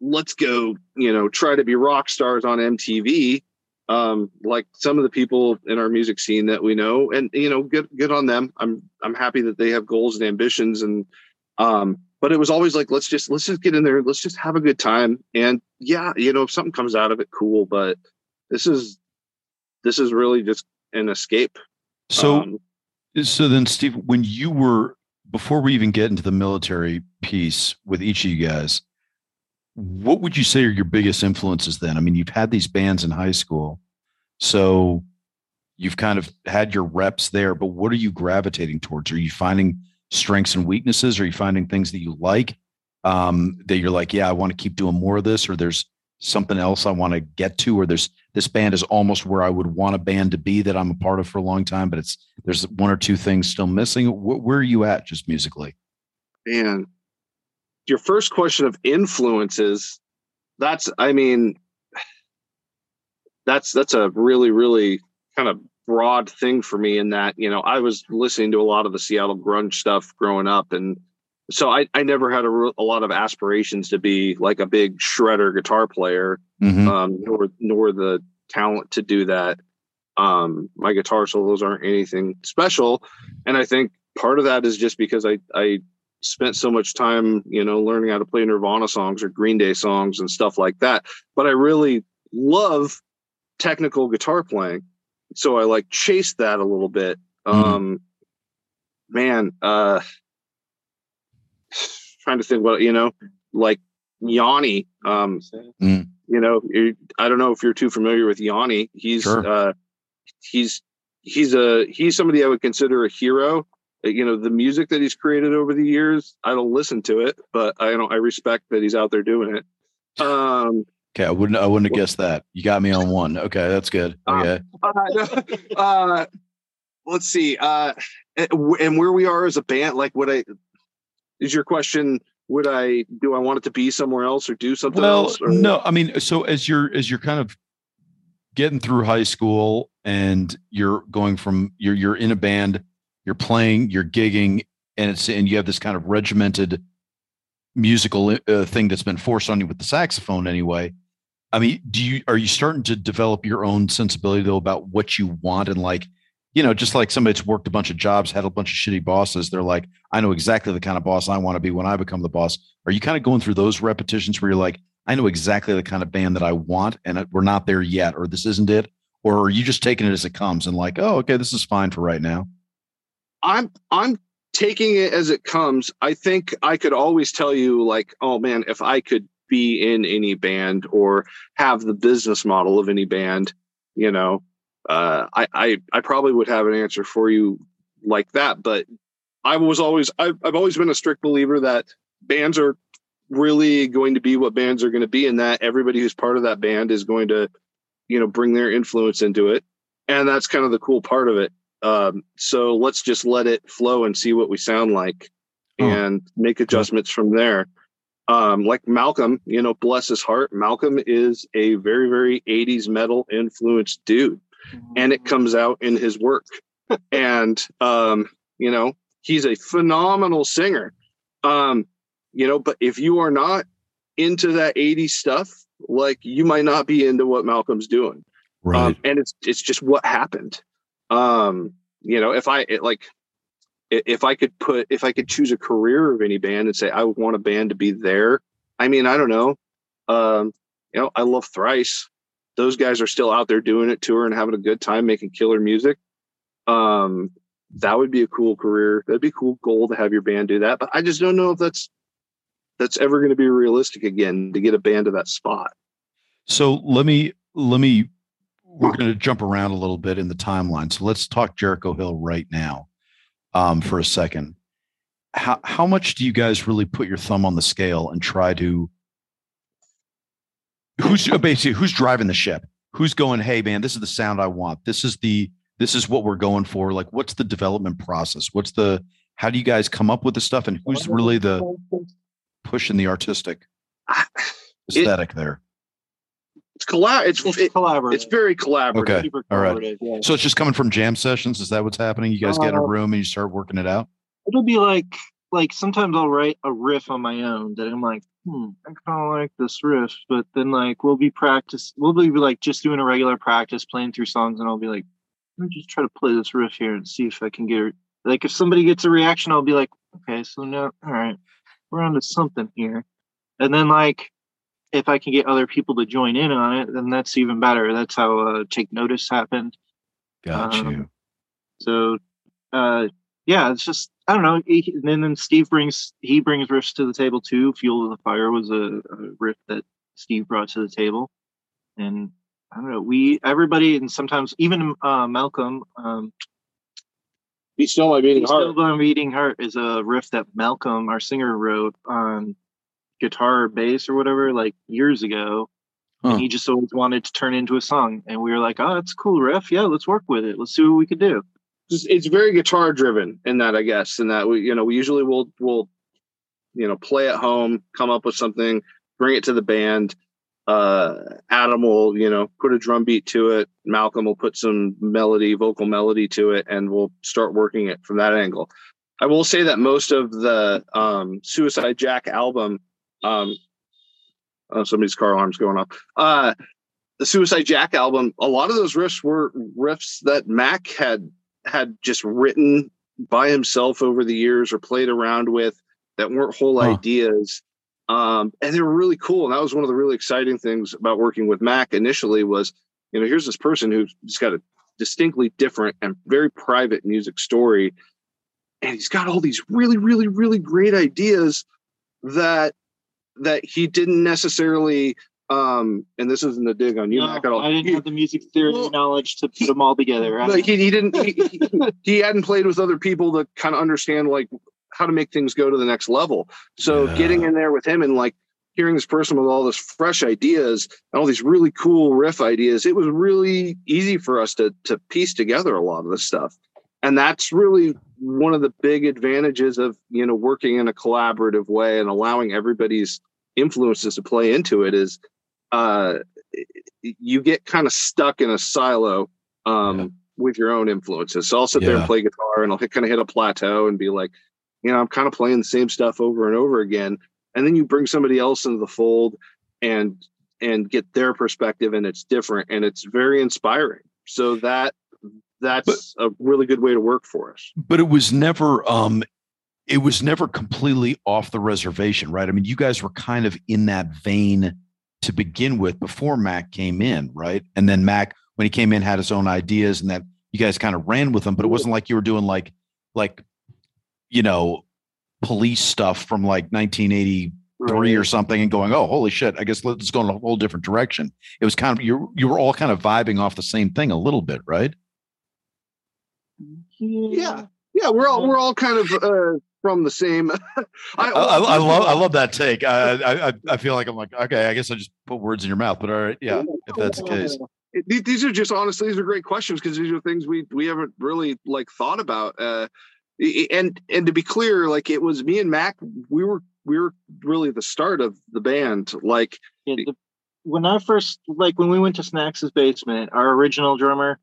let's go, you know, try to be rock stars on MTV. Um, like some of the people in our music scene that we know, and you know, good good on them. I'm I'm happy that they have goals and ambitions and um but it was always like let's just let's just get in there. Let's just have a good time. And yeah you know if something comes out of it cool. But this is this is really just an escape. So Um, so then, Steve, when you were before we even get into the military piece with each of you guys, what would you say are your biggest influences then? I mean, you've had these bands in high school, so you've kind of had your reps there, but what are you gravitating towards? Are you finding strengths and weaknesses? Are you finding things that you like um, that you're like, yeah, I want to keep doing more of this, or there's something else I want to get to, or there's this band is almost where I would want a band to be that I'm a part of for a long time, but it's there's one or two things still missing. Wh- where are you at just musically? man your first question of influences that's i mean that's that's a really really kind of broad thing for me in that you know i was listening to a lot of the seattle grunge stuff growing up and so i, I never had a, a lot of aspirations to be like a big shredder guitar player Mhm. um, nor nor the talent to do that. Um, my guitar solos aren't anything special, and I think part of that is just because I I spent so much time, you know, learning how to play Nirvana songs or Green Day songs and stuff like that. But I really love technical guitar playing, so I like chased that a little bit. Mhm. Um, man, uh, trying to think what you know, like Yanni. Um, you know i don't know if you're too familiar with yanni he's Sure. uh he's he's a he's somebody i would consider a hero you know the music that he's created over the years i don't listen to it but i don't i respect that he's out there doing it um Okay, I wouldn't. I wouldn't have guessed that. You got me on one. Okay, that's good. Okay. Uh, uh, let's see. Uh, and where we are as a band, like, would I? Is your question? Would I? Do I want it to be somewhere else or do something well, else? Or? no. I mean, so as you're as you're kind of getting through high school and you're going from you're you're in a band, you're playing, you're gigging, and it's and you have this kind of regimented musical uh, thing that's been forced on you with the saxophone anyway I mean, do you are you starting to develop your own sensibility though about what you want and like, you know, just like somebody that's worked a bunch of jobs, had a bunch of shitty bosses, they're like, I know exactly the kind of boss I want to be when I become the boss. Are you kind of going through those repetitions where you're like, I know exactly the kind of band that I want, and we're not there yet, or this isn't it, or are you just taking it as it comes and like, oh, okay, this is fine for right now? I'm I'm taking it as it comes. I think I could always tell you, like, oh man, if I could be in any band or have the business model of any band, you know, uh, I, I, I probably would have an answer for you like that. But I was always, I've, I've always been a strict believer that bands are really going to be what bands are going to be, and that everybody who's part of that band is going to, you know, bring their influence into it. And that's kind of the cool part of it. Um, so let's just let it flow and see what we sound like oh. and make adjustments from there um, like Malcolm, you know, bless his heart, Malcolm is a very, very 80s metal influenced dude. And it comes out in his work. and, um, you know, he's a phenomenal singer. Um, you know, but if you are not into that 80s stuff, like you might not be into what Malcolm's doing. Right. Um, and it's it's just what happened. Um, you know, if I it, like if I could put if I could choose a career of any band and say I would want a band to be there, I mean, I don't know. Um, you know, I love Thrice. Those guys are still out there doing it, touring, having a good time, making killer music. Um, that would be a cool career. That'd be a cool goal to have your band do that. But I just don't know if that's that's ever going to be realistic again to get a band to that spot. So let me let me we're going to jump around a little bit in the timeline. So let's talk Jericho Hill right now um, for a second. How how much do you guys really put your thumb on the scale and try to? Who's basically who's driving the ship? Who's going? Hey man, this is the sound I want. This is the this is what we're going for. Like, what's the development process? What's the how do you guys come up with the stuff? And who's really the pushing the artistic aesthetic it, there? It's collab. It's, it's it, collaborative. It's very collaborative. Okay. All right. Yeah. So it's just coming from jam sessions. Is that what's happening? You guys uh, get in a uh, room and you start working it out. It'll be like like sometimes I'll write a riff on my own that I'm like, hmm, I kind of like this riff, but then like we'll be practice. We'll be like just doing a regular practice, playing through songs, and I'll be like, let me just try to play this riff here and see if I can get it. Like if somebody gets a reaction, I'll be like, okay, so now, all right, we're on to something here. And then like if I can get other people to join in on it, then that's even better. That's how uh, Take Notice happened. Got um, you. So, uh, yeah, it's just I don't know. He, and then Steve brings he brings riffs to the table too. Fuel of the Fire was a, a riff that Steve brought to the table, and I don't know. We everybody and sometimes even uh, Malcolm. Um, Be still my beating heart. Still my beating heart is a riff that Malcolm, our singer, wrote on guitar or bass or whatever like years ago. Huh. And he just always wanted to turn into a song. And we were like, oh, it's cool riff. Yeah, let's work with it. Let's see what we could do. It's very guitar driven in that, I guess, in that we, you know, we usually will, will, you know, play at home, come up with something, bring it to the band. Uh, Adam will, you know, put a drum beat to it. Malcolm will put some melody, vocal melody to it, and we'll start working it from that angle. I will say that most of the um, Suicide Jack album um, oh, somebody's car alarm's going off. Uh, the Suicide Jack album, a lot of those riffs were riffs that Mac had had just written by himself over the years or played around with that weren't whole huh. ideas. Um, and they were really cool. And that was one of the really exciting things about working with Mac initially was, you know, here's this person who's got a distinctly different and very private music story. And he's got all these really, really, really great ideas that that he didn't necessarily um and this isn't a dig on you no, Mac, I didn't he, have the music theory well, knowledge to put them all together right? he, he didn't he, he, hadn't played with other people to kind of understand like how to make things go to the next level so yeah. getting in there with him and like hearing this person with all this fresh ideas and all these really cool riff ideas, it was really easy for us to to piece together a lot of this stuff. And that's really one of the big advantages of you know working in a collaborative way and allowing everybody's influences to play into it is uh, you get kind of stuck in a silo um, yeah. with your own influences. So I'll sit yeah. there and play guitar and I'll hit, kind of hit a plateau and be like, you know, I'm kind of playing the same stuff over and over again. And then you bring somebody else into the fold and and get their perspective and it's different and it's very inspiring. So that that's but, a really good way to work for us. But it was never um it was never completely off the reservation, right? I mean, you guys were kind of in that vein to begin with before Mac came in, right? And then Mac, when he came in, had his own ideas, and that you guys kind of ran with them. But it wasn't like you were doing like, like, you know, police stuff from like 1983 right. or something, and going, oh, holy shit! I guess let's go in a whole different direction. It was kind of you. You were all kind of vibing off the same thing a little bit, right? Yeah, yeah. We're all we're all kind of. Uh, from the same. I, I, I, love I love that take. I, I I feel like I'm like okay. I guess I just put words in your mouth, but all right, yeah. If that's the case, these are just honestly these are great questions because these are things we we haven't really like thought about. Uh, and and to be clear, like it was me and Mac. We were we were really the start of the band. Like yeah, the, when I first like when we went to Snacks's basement, our original drummer.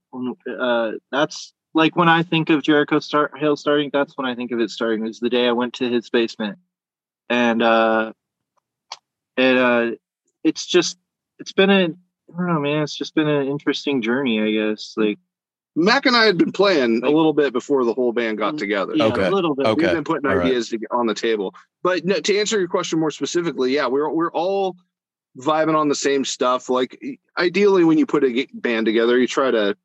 Uh, that's like when I think of Jericho start Hill starting, that's when I think of it starting. It was the day I went to his basement, and uh, it uh, it's just it's been a I don't know, man. It's just been an interesting journey, I guess. Like Mac and I had been playing a little bit before the whole band got together. Yeah, okay. a little bit. Okay. We've been putting all ideas right. on the table, but no, to answer your question more specifically, yeah, we're we're all vibing on the same stuff. Like ideally, when you put a band together, you try to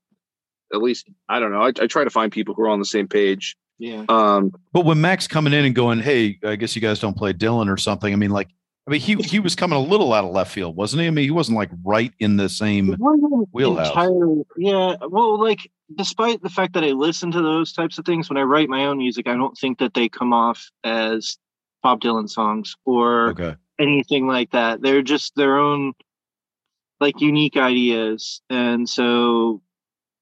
at least I don't know. I, I try to find people who are on the same page. Yeah. Um, but when Mac's coming in and going, "Hey, I guess you guys don't play Dylan or something," I mean, like, I mean, he he was coming a little out of left field, wasn't he? I mean, he wasn't like right in the same wheelhouse. Entire, yeah. Well, like, despite the fact that I listen to those types of things when I write my own music, I don't think that they come off as Bob Dylan songs or okay. anything like that. They're just their own like unique ideas, and so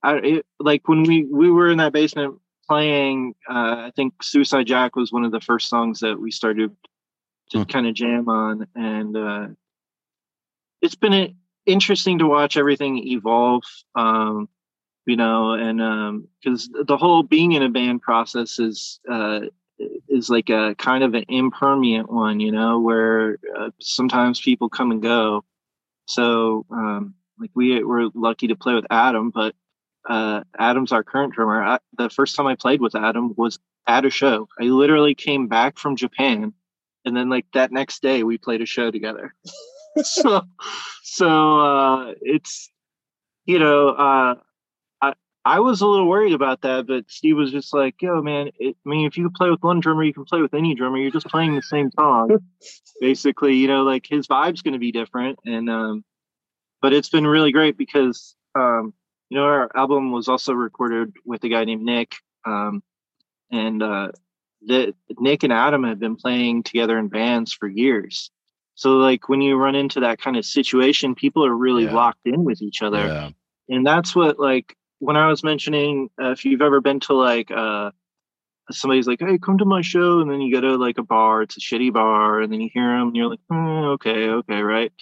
I it, like when we we were in that basement playing. Uh, I think Suicide Jack was one of the first songs that we started to hmm. kind of jam on, and uh, it's been interesting to watch everything evolve. Um, you know, and because um, the whole being in a band process is uh, is like a kind of an impermanent one, you know, where uh, sometimes people come and go. So, um, like we were lucky to play with Adam, but uh, Adam's our current drummer. I, the first time I played with Adam was at a show. I literally came back from Japan, and then like that next day we played a show together. so, so uh, it's you know, uh, I I was a little worried about that, but Steve was just like, "Yo, man, it, I mean, if you play with one drummer, you can play with any drummer. You're just playing the same song, basically. You know, like his vibe's going to be different, and um, but it's been really great because um." You know, our album was also recorded with a guy named Nick. Um, and uh, the, Nick and Adam have been playing together in bands for years. So, like, when you run into that kind of situation, people are really yeah. locked in with each other. Yeah. And that's what, like, when I was mentioning, uh, if you've ever been to, like, uh, somebody's like, hey, come to my show. And then you go to, like, a bar, it's a shitty bar, and then you hear them, and you're like, oh, okay, okay, right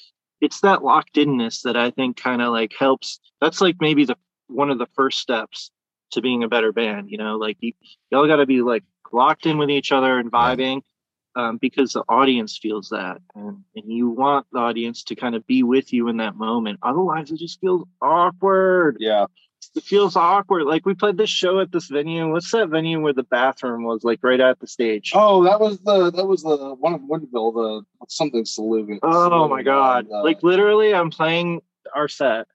it's that locked inness that I think kind of like helps. That's like maybe the one of the first steps to being a better band. You know, like you, y'all got to be like locked in with each other and vibing. Um, because the audience feels that and, and you want the audience to kind of be with you in that moment otherwise it just feels awkward yeah it feels awkward. Like we played this show at this venue. What's that venue where the bathroom was like right at the stage? Oh, that was the that was the one of Woodville, the something saloon. Oh my god! Uh, like literally, I'm playing our set,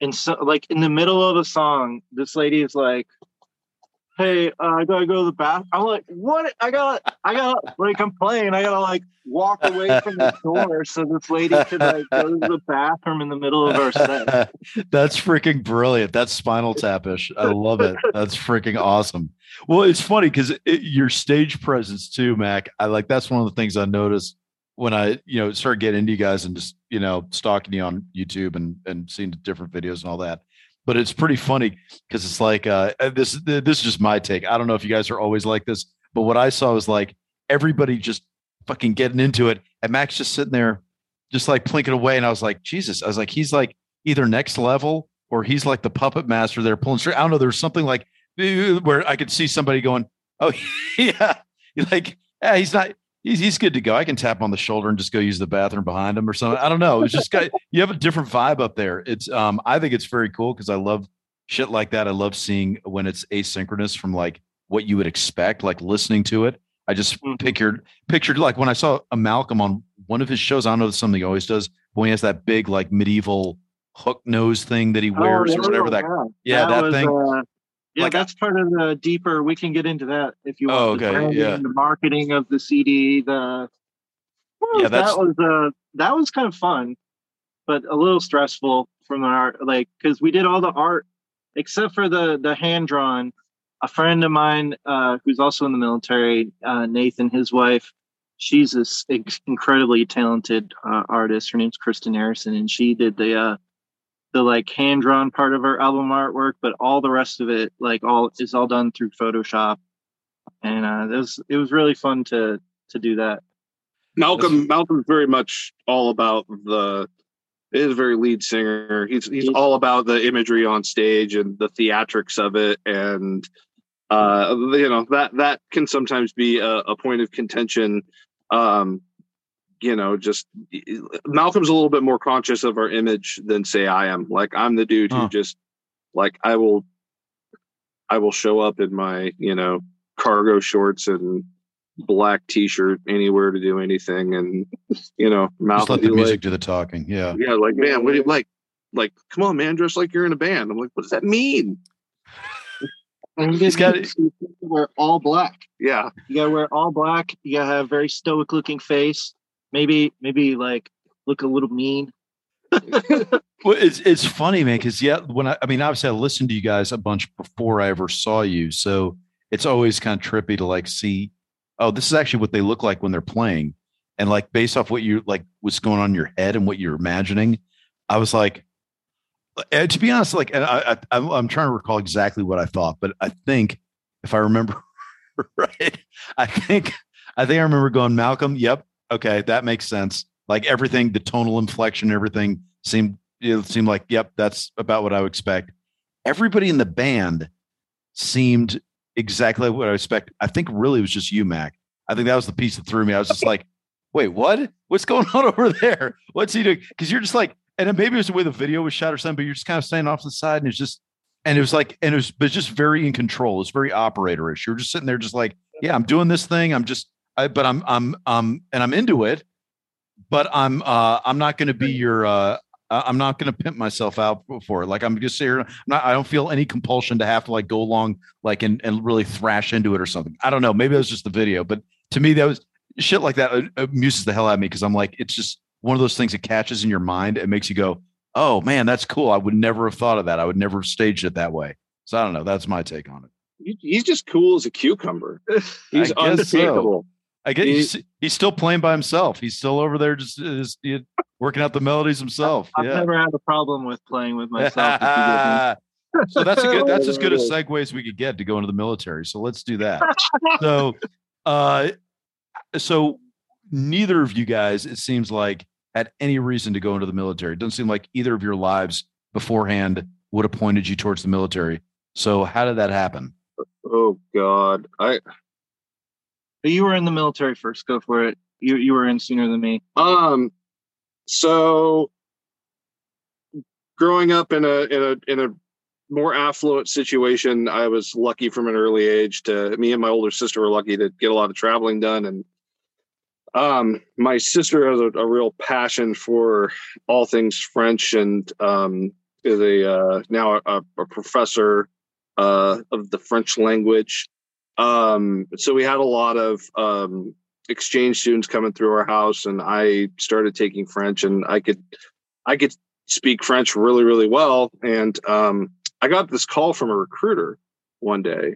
and so like in the middle of a song, this lady is like, hey, uh, I gotta go to the bathroom. I'm like, what? I gotta, I gotta, like, I'm. I gotta like walk away from the door so this lady could like go to the bathroom in the middle of our set. That's freaking brilliant. That's spinal tapish. I love it. That's freaking awesome. Well, it's funny because it, your stage presence too, Mac. I like that's one of the things I noticed when I, you know, started getting into you guys and just, you know, stalking you on YouTube and and seeing different videos and all that. But it's pretty funny because it's like uh, this this is just my take. I don't know if you guys are always like this, but what I saw was like everybody just fucking getting into it, and Mac's just sitting there, just like plinking away. And I was like, Jesus, I was like, he's like either next level or he's like the puppet master there pulling straight. I don't know. There's something like where I could see somebody going, Oh yeah, like yeah, he's not. He's, he's good to go. I can tap on the shoulder and just go use the bathroom behind him or something. I don't know. It's just got, you have a different vibe up there. It's um I think it's very cool because I love shit like that. I love seeing when it's asynchronous from like what you would expect, like listening to it. I just mm-hmm. pictured pictured like when I saw a Malcolm on one of his shows. I don't know something he always does, but when he has that big like medieval hook nose thing that he oh, wears oh, or whatever that yeah, yeah that, that was, thing. Uh, yeah, like that's I, part of the deeper. We can get into that if you want. Oh, okay, the yeah. The marketing of the CD, the yeah, that was uh that was kind of fun, but a little stressful from the art, like because we did all the art except for the the hand drawn. A friend of mine uh, who's also in the military, uh, Nathan, his wife, she's this incredibly talented uh, artist. Her name's Kristen Harrison, and she did the uh, the like hand drawn part of our album artwork, but all the rest of it, like all is all done through Photoshop. And uh, it was it was really fun to to do that. Malcolm Malcolm's very much all about the is very lead singer. He's he's all about the imagery on stage and the theatrics of it, and uh, you know that that can sometimes be a, a point of contention um, you know, just Malcolm's a little bit more conscious of our image than say I am. Like I'm the dude huh. who just like I will I will show up in my, you know, cargo shorts and black t-shirt anywhere to do anything and you know Malcolm let the music like, do the talking. Yeah. Yeah, like man, what do you like? Like, come on, man, dress like you're in a band. I'm like, what does that mean? And you got to wear all black. Yeah. You gotta wear all black. You gotta have a very stoic looking face maybe maybe like look a little mean. well, it's it's funny, man, because yeah, when I I mean, obviously I listened to you guys a bunch before I ever saw you, so it's always kind of trippy to like see, oh, this is actually what they look like when they're playing, and like based off what you like what's going on in your head and what you're imagining, I was like, and to be honest, like, and I, I I'm trying to recall exactly what I thought, but I think if I remember right, I think I think I remember going, Malcolm, yep, okay, that makes sense. Like everything, the tonal inflection, everything seemed it seemed like, yep, that's about what I would expect. Everybody in the band seemed exactly what I expect. I think really it was just you, Mac. I think that was the piece that threw me. I was just like, wait, what? What's going on over there? What's he doing? Because you're just like, and maybe it was the way the video was shot or something, but you're just kind of standing off to the side and it's just, and it was like, and it was, but just very in control. It's very operatorish. You're just sitting there, just like, yeah, I'm doing this thing. I'm just, I, but I'm I'm um and I'm into it, but I'm uh I'm not going to be your uh I'm not going to pimp myself out for it. Like I'm just here. I'm not, I don't feel any compulsion to have to like go along like and, and really thrash into it or something. I don't know. Maybe that was just the video, but to me that was shit like that amuses the hell out of me because I'm like it's just one of those things that catches in your mind. It makes you go, oh man, that's cool. I would never have thought of that. I would never have staged it that way. So I don't know. That's my take on it. He's just cool as a cucumber. He's unshakable. So. I get he's, he's still playing by himself. He's still over there just, just working out the melodies himself. I've yeah. never had a problem with playing with myself. so that's a good that's as good a segue as we could get to go into the military. So let's do that. so uh so neither of you guys, it seems like, had any reason to go into the military. It doesn't seem like either of your lives beforehand would have pointed you towards the military. So how did that happen? Oh God. I you were in the military first. Go for it. You you were in sooner than me. Um, so growing up in a in a in a more affluent situation, I was lucky from an early age to me and my older sister were lucky to get a lot of traveling done. And um, my sister has a, a real passion for all things French and um, is a uh, now a, a professor uh, of the French language. Um, so we had a lot of um, exchange students coming through our house, and I started taking French, and I could I could speak French really really well. And um, I got this call from a recruiter one day,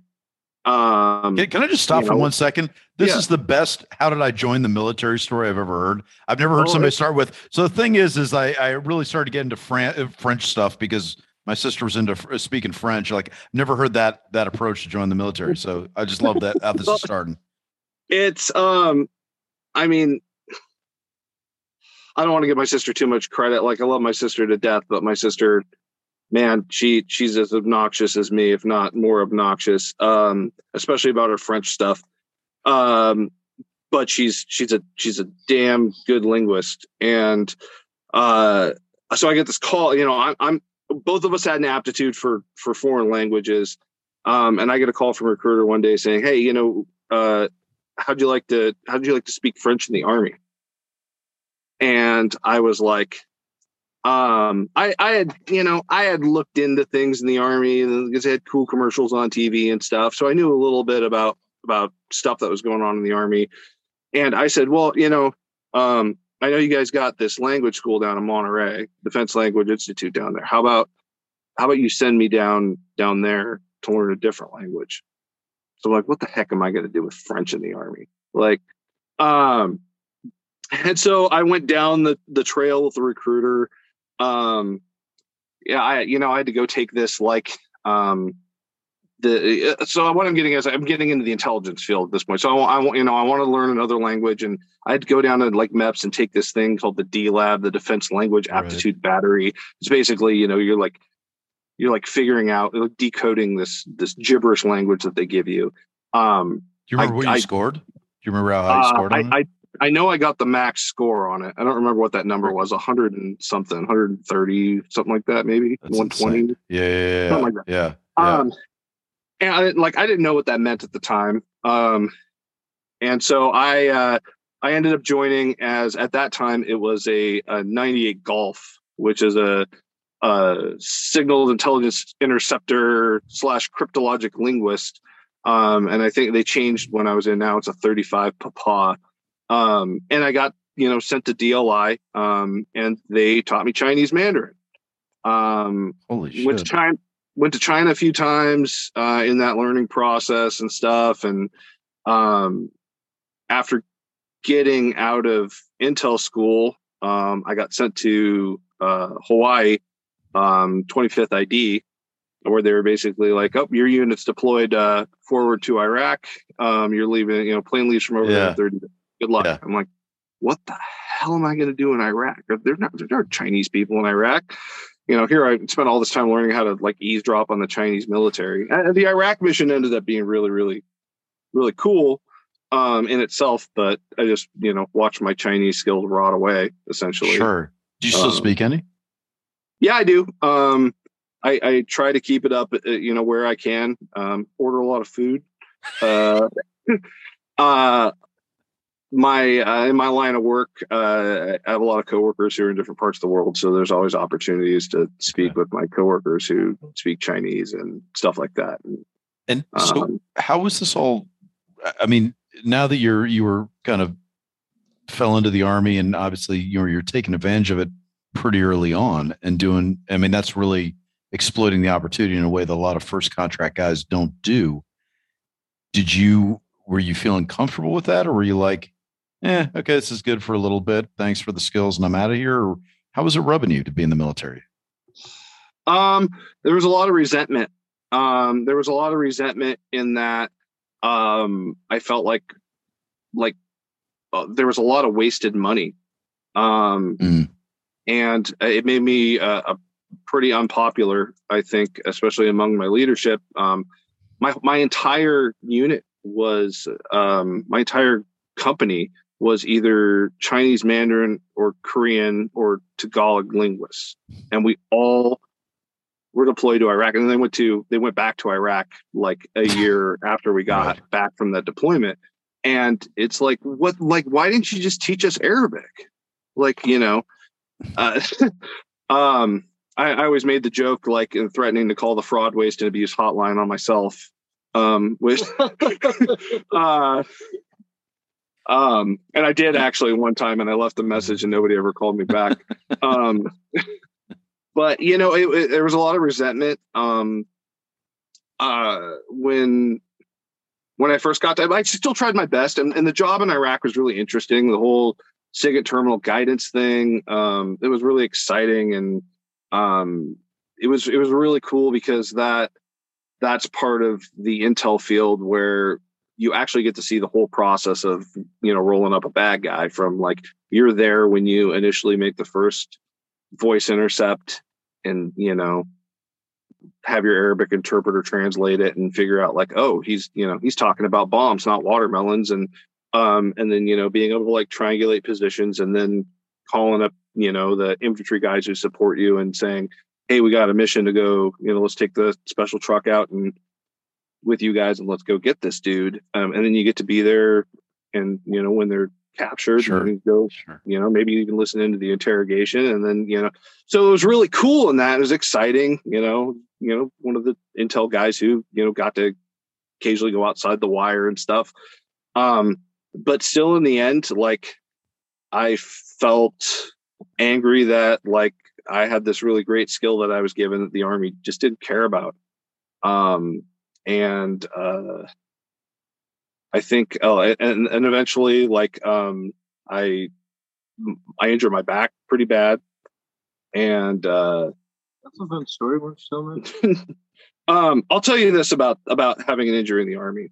Um, can, can I just stop for know, one second? This yeah. is the best. How did I join the military story I've ever heard? I've never heard Oh, somebody start with. So the thing is, is I, I really started to get into Fran- uh, French stuff because my sister was into fr- speaking French. Like never heard that that approach to join the military. So I just love that how this is starting. it's um i mean i don't want to give my sister too much credit like i love my sister to death but my sister man she she's as obnoxious as me if not more obnoxious um especially about her french stuff um but she's she's a she's a damn good linguist and uh so i get this call you know i'm, I'm both of us had an aptitude for for foreign languages. Um and i get a call from a recruiter one day saying hey you know uh how'd you like to how'd you like to speak french in the army? And i was like um i i had you know i had looked into things in the army because they had cool commercials on tv and stuff. So i knew a little bit about about stuff that was going on in the army. And i said well you know um i know you guys got this language school down in monterey defense language institute down there how about how about you send me down down there to learn a different language so like, what the heck am I going to do with French in the army? Like, um, and so I went down the the trail with the recruiter. Um, yeah, I you know I had to go take this like um the so what I'm getting is I'm getting into the intelligence field at this point. So I, I want you know I want to learn another language, and I had to go down to like MEPS and take this thing called the DLAB, the Defense Language Right. Aptitude Battery. It's basically you know you're like you're like figuring out like decoding this this gibberish language that they give you. Um, Do you remember I- what you I- scored? Do you remember how high you uh, scored on I, it? I I know I got the max score on it. I don't remember what that number was. hundred and something, 130, something like that, maybe That's 120. insane. Yeah, yeah, yeah, Something like that. yeah. yeah. Um, and I, didn't- like I didn't know what that meant at the time. Um, and so I uh, I ended up joining as at that time it was a, a 98 Golf, which is a, a signals intelligence interceptor slash cryptologic linguist. Um, and I think they changed when I was in. Now it's a 35 Papa. Um, and I got you know sent to DLI, um, and they taught me Chinese Mandarin. Um, Holy shit. China went to China a few times uh, in that learning process and stuff. And um, after getting out of Intel school, um, I got sent to uh, Hawaii, um, 25th ID, where they were basically like, "Oh, your unit's deployed uh, forward to Iraq. Um, you're leaving, you know, plane leaves from over there Yeah. in 30 days. Good luck." Yeah. I'm like, "What the hell am I going to do in Iraq? They're not, there are Chinese people in Iraq." You know, here I spent all this time learning how to like eavesdrop on the Chinese military. And the Iraq mission ended up being really, really, really cool um, in itself. But I just, you know, watched my Chinese skills rot away essentially. Sure. Do you still Um, speak any? Yeah, I do. Um, I, I try to keep it up, uh, you know, where I can. Um, order a lot of food. Uh, uh, my uh, in my line of work, uh, I have a lot of coworkers who are in different parts of the world, so there's always opportunities to speak Okay. with my coworkers who speak Chinese and stuff like that. And, And so, um, how was this all? I mean, now that you're you were kind of fell into the army, and obviously you're you're taking advantage of it pretty early on, and doing. I mean, that's really exploiting the opportunity in a way that a lot of first contract guys don't do. Did you were you feeling comfortable with that, or were you like, eh, okay, this is good for a little bit. Thanks for the skills, and I'm out of here. Or how was it rubbing you to be in the military? Um, there was a lot of resentment. Um, there was a lot of resentment in that. Um, I felt like, like, uh, there was a lot of wasted money. Um, Mm. and it made me uh, a pretty unpopular. I think, especially among my leadership. Um, my my entire unit was um, my entire company was either Chinese Mandarin or Korean or Tagalog linguists, and we all were deployed to Iraq. And then they went to they went back to Iraq like a year after we got Right. back from that deployment. And it's like, what? Like, why didn't you just teach us Arabic? Like, you know, uh, um, I, I always made the joke, like, in threatening to call the fraud, waste, and abuse hotline on myself. Um, which, uh, um, and I did actually one time, and I left a message, and nobody ever called me back. um, but you know, it, it- there was a lot of resentment. Um, uh, when when I first got there. I still tried my best, and, and the job in Iraq was really interesting. The whole SIGINT terminal guidance thing, um, it was really exciting, and um, it was it was really cool because that that's part of the intel field where you actually get to see the whole process of you know rolling up a bad guy from like you're there when you initially make the first voice intercept and you know have your Arabic interpreter translate it and figure out like, oh, he's you know he's talking about bombs, not watermelons, and um, and then you know being able to like triangulate positions and then calling up you know the infantry guys who support you and saying, hey, we got a mission to go, you know, let's take the special truck out and with you guys and let's go get this dude, um, and then you get to be there, and you know when they're captured sure. and go sure. you know maybe even listen into the interrogation and then you know so it was really cool and that it was exciting you know you know one of the intel guys who you know got to occasionally go outside the wire and stuff um but still in the end like i felt angry that like i had this really great skill that i was given that the army just didn't care about um and uh i think oh and and eventually like um i i injured my back pretty bad and uh that's a fun story. So um, I'll tell you this about about having an injury in the army.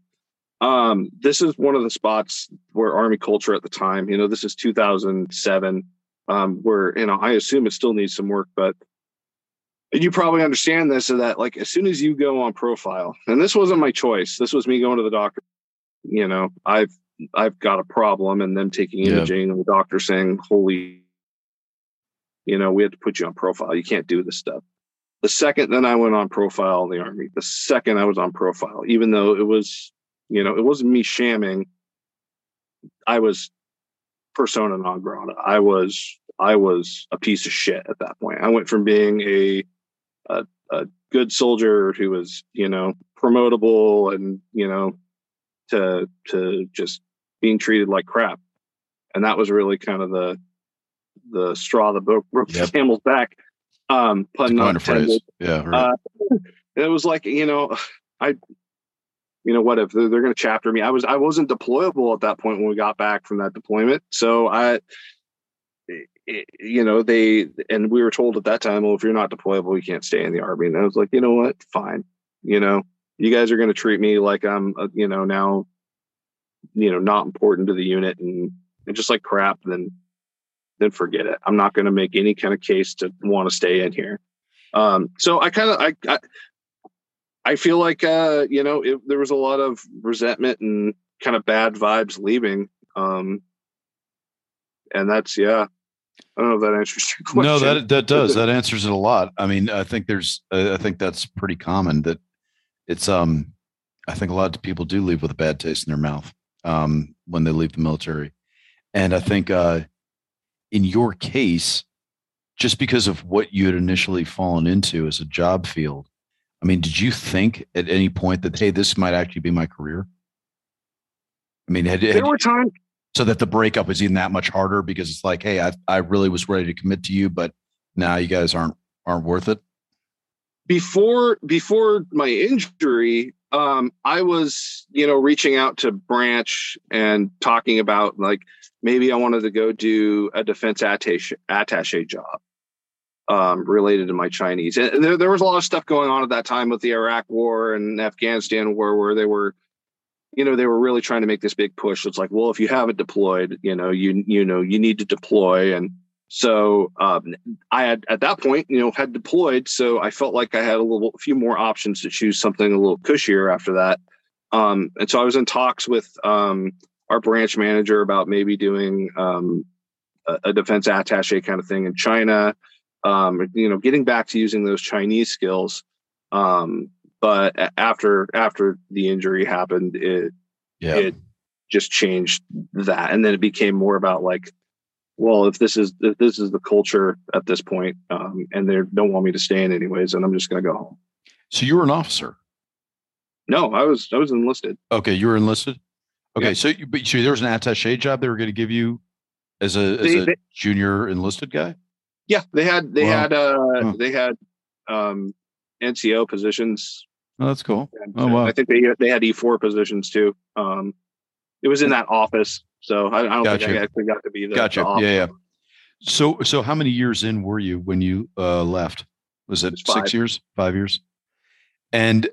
Um, this is one of the spots where army culture at the time. You know, this is 2007. Um, where you know I assume it still needs some work, but you probably understand this. So that like as soon as you go on profile, and this wasn't my choice. This was me going to the doctor. You know, I've I've got a problem, and them taking imaging, yeah. and the doctor saying, "Holy you know, we had to put you on profile. You can't do this stuff. The second then I went on profile in the army, the second I was on profile, even though it was, you know, it wasn't me shamming. I was persona non grata. I was I was a piece of shit at that point. I went from being a a, a good soldier who was, you know, promotable and, you know, to to just being treated like crap. And that was really kind of the the straw that broke, broke yep. the camel's back. Um, pun not intended. Yeah, right. uh, it was like you know, I, you know, what if they're, they're going to chapter me? I was I wasn't deployable at that point when we got back from that deployment, so I, it, you know, they and we were told at that time, well, if you're not deployable, you can't stay in the army. And I was like, you know what, fine, you know, you guys are going to treat me like I'm, uh, you know, now, you know, not important to the unit and and just like crap. Then then forget it. I'm not going to make any kind of case to want to stay in here. Um, so I kind of I, I, I feel like uh, you know it, there was a lot of resentment and kind of bad vibes leaving. Um, and that's yeah. I don't know if that answers your question. No, that that does. that answers it a lot. I mean, I think there's I think that's pretty common that it's um I think a lot of people do leave with a bad taste in their mouth um when they leave the military. And I think uh in your case, just because of what you had initially fallen into as a job field, I mean, did you think at any point that hey, this might actually be my career? I mean, had, had there were times so that the breakup was even that much harder because it's like, hey, I I really was ready to commit to you, but now you guys aren't aren't worth it. Before before my injury, um, I was you know reaching out to Branch and talking about like maybe I wanted to go do a defense attache, attache job um, related to my Chinese. And there, there was a lot of stuff going on at that time with the Iraq War and Afghanistan War, where they were, you know, they were really trying to make this big push. It's like, well, if you haven't deployed, you know, you you know, you need to deploy. And so um, I had at that point, you know, had deployed. So I felt like I had a little, a few more options to choose something a little cushier after that. Um, and so I was in talks with um, our branch manager about maybe doing um, a, a, defense attache kind of thing in China. Um, you know, getting back to using those Chinese skills. But after after the injury happened, it yeah. it just changed that, and then it became more about like, well, if this is if this is the culture at this point, um, and they don't want me to stay in anyways, and I'm just going to go home. So you were an officer. No, I was I was enlisted. Okay, you were enlisted. Okay, yeah. so you, but so there was an attaché job they were going to give you as a as they, a they, junior enlisted guy. Yeah, they had they wow. had uh huh. they had um, NCO positions Oh, that's cool. And, Oh, wow. I think they they had E four positions too. Um, it was in that office, so I, I don't think I actually got to be the, Gotcha. the. Yeah, yeah. So, so how many years in were you when you uh, left? Was it It's six years, five years? And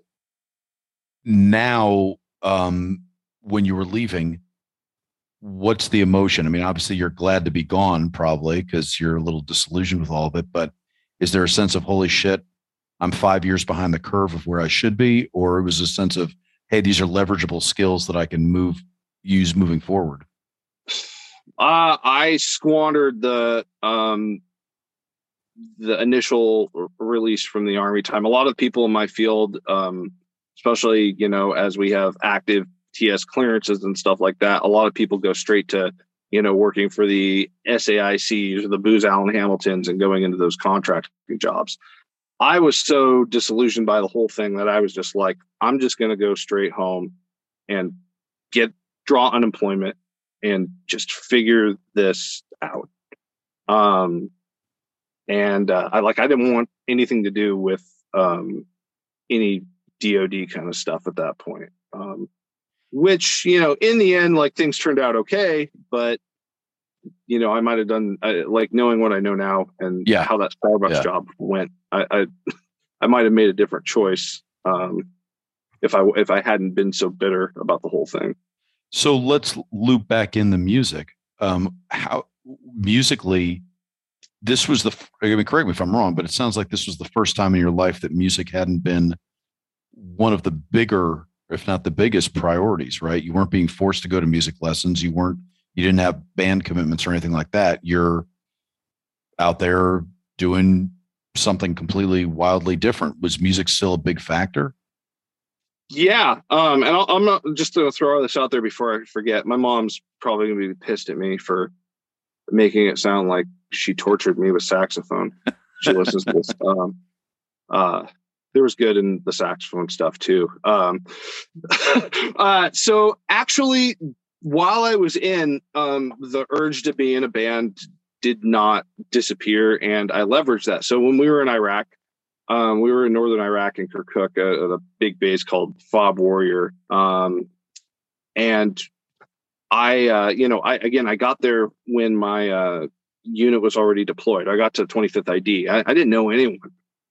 now, um, when you were leaving, what's the emotion? I mean, obviously, you're glad to be gone, probably because you're a little disillusioned with all of it. But is there a sense of holy shit, I'm five years behind the curve of where I should be, or it was a sense of hey, these are leverageable skills that I can move use moving forward? Uh, I squandered the um the initial r- release from the army time. A lot of people in my field, um, especially you know, as we have active TS clearances and stuff like that, a lot of people go straight to you know working for the SAICs or the Booz Allen Hamiltons and going into those contracting jobs. I was so disillusioned by the whole thing that I was just like, I'm just going to go straight home and get draw unemployment and just figure this out. Um, and uh, I like I didn't want anything to do with um, any DoD kind of stuff at that point. Um, which you know, in the end, like things turned out okay, but you know, I might have done uh, like knowing what I know now and Yeah. how that Starbucks Yeah. job went. I I, I might have made a different choice um, if I if I hadn't been so bitter about the whole thing. So let's loop back in the music. Um, how musically, this was the. I mean, correct me if I'm wrong, but it sounds like this was the first time in your life that music hadn't been one of the bigger, if not the biggest, priorities. Right? You weren't being forced to go to music lessons. You weren't. You didn't have band commitments or anything like that. You're out there doing something completely wildly different. Was music still a big factor? Yeah, um, and I'll, I'm not just to throw this out there before I forget. My mom's probably gonna be pissed at me for making it sound like she tortured me with saxophone. She listens to this. Um, uh, there was good in the saxophone stuff too. Um, uh, so actually, while I was in, um, the urge to be in a band did not disappear, and I leveraged that. So when we were in Iraq, um, we were in northern Iraq in Kirkuk at a big base called Fob Warrior, um, and I, uh, you know, I again, I got there when my uh, unit was already deployed. I got to 25th ID. I, I didn't know anyone.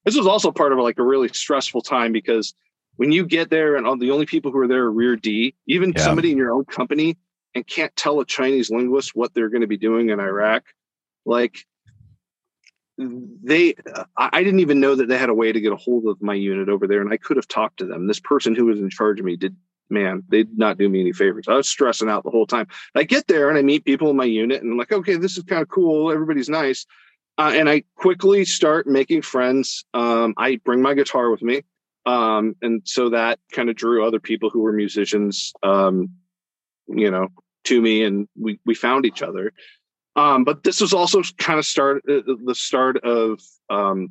This was also part of like a really stressful time because when you get there and all the only people who are there are rear D, even Yeah. somebody in your own company and can't tell a Chinese linguist what they're going to be doing in Iraq, like they I didn't even know that they had a way to get a hold of my unit over there and I could have talked to them. This person who was in charge of me did man, they did not do me any favors. I was stressing out the whole time. I get there and I meet people in my unit and I'm like, okay, this is kind of cool. Everybody's nice. Uh, and I quickly start making friends. Um, I bring my guitar with me. Um, and so that kind of drew other people who were musicians, um, you know, to me and we, we found each other. Um, but this was also kind of start uh, the start of um,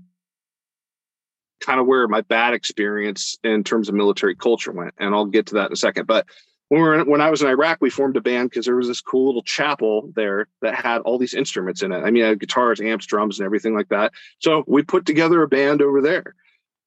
kind of where my bad experience in terms of military culture went, and I'll get to that in a second. But when we were in, when I was in Iraq, we formed a band because there was this cool little chapel there that had all these instruments in it. I mean, I had guitars, amps, drums, and everything like that. So we put together a band over there.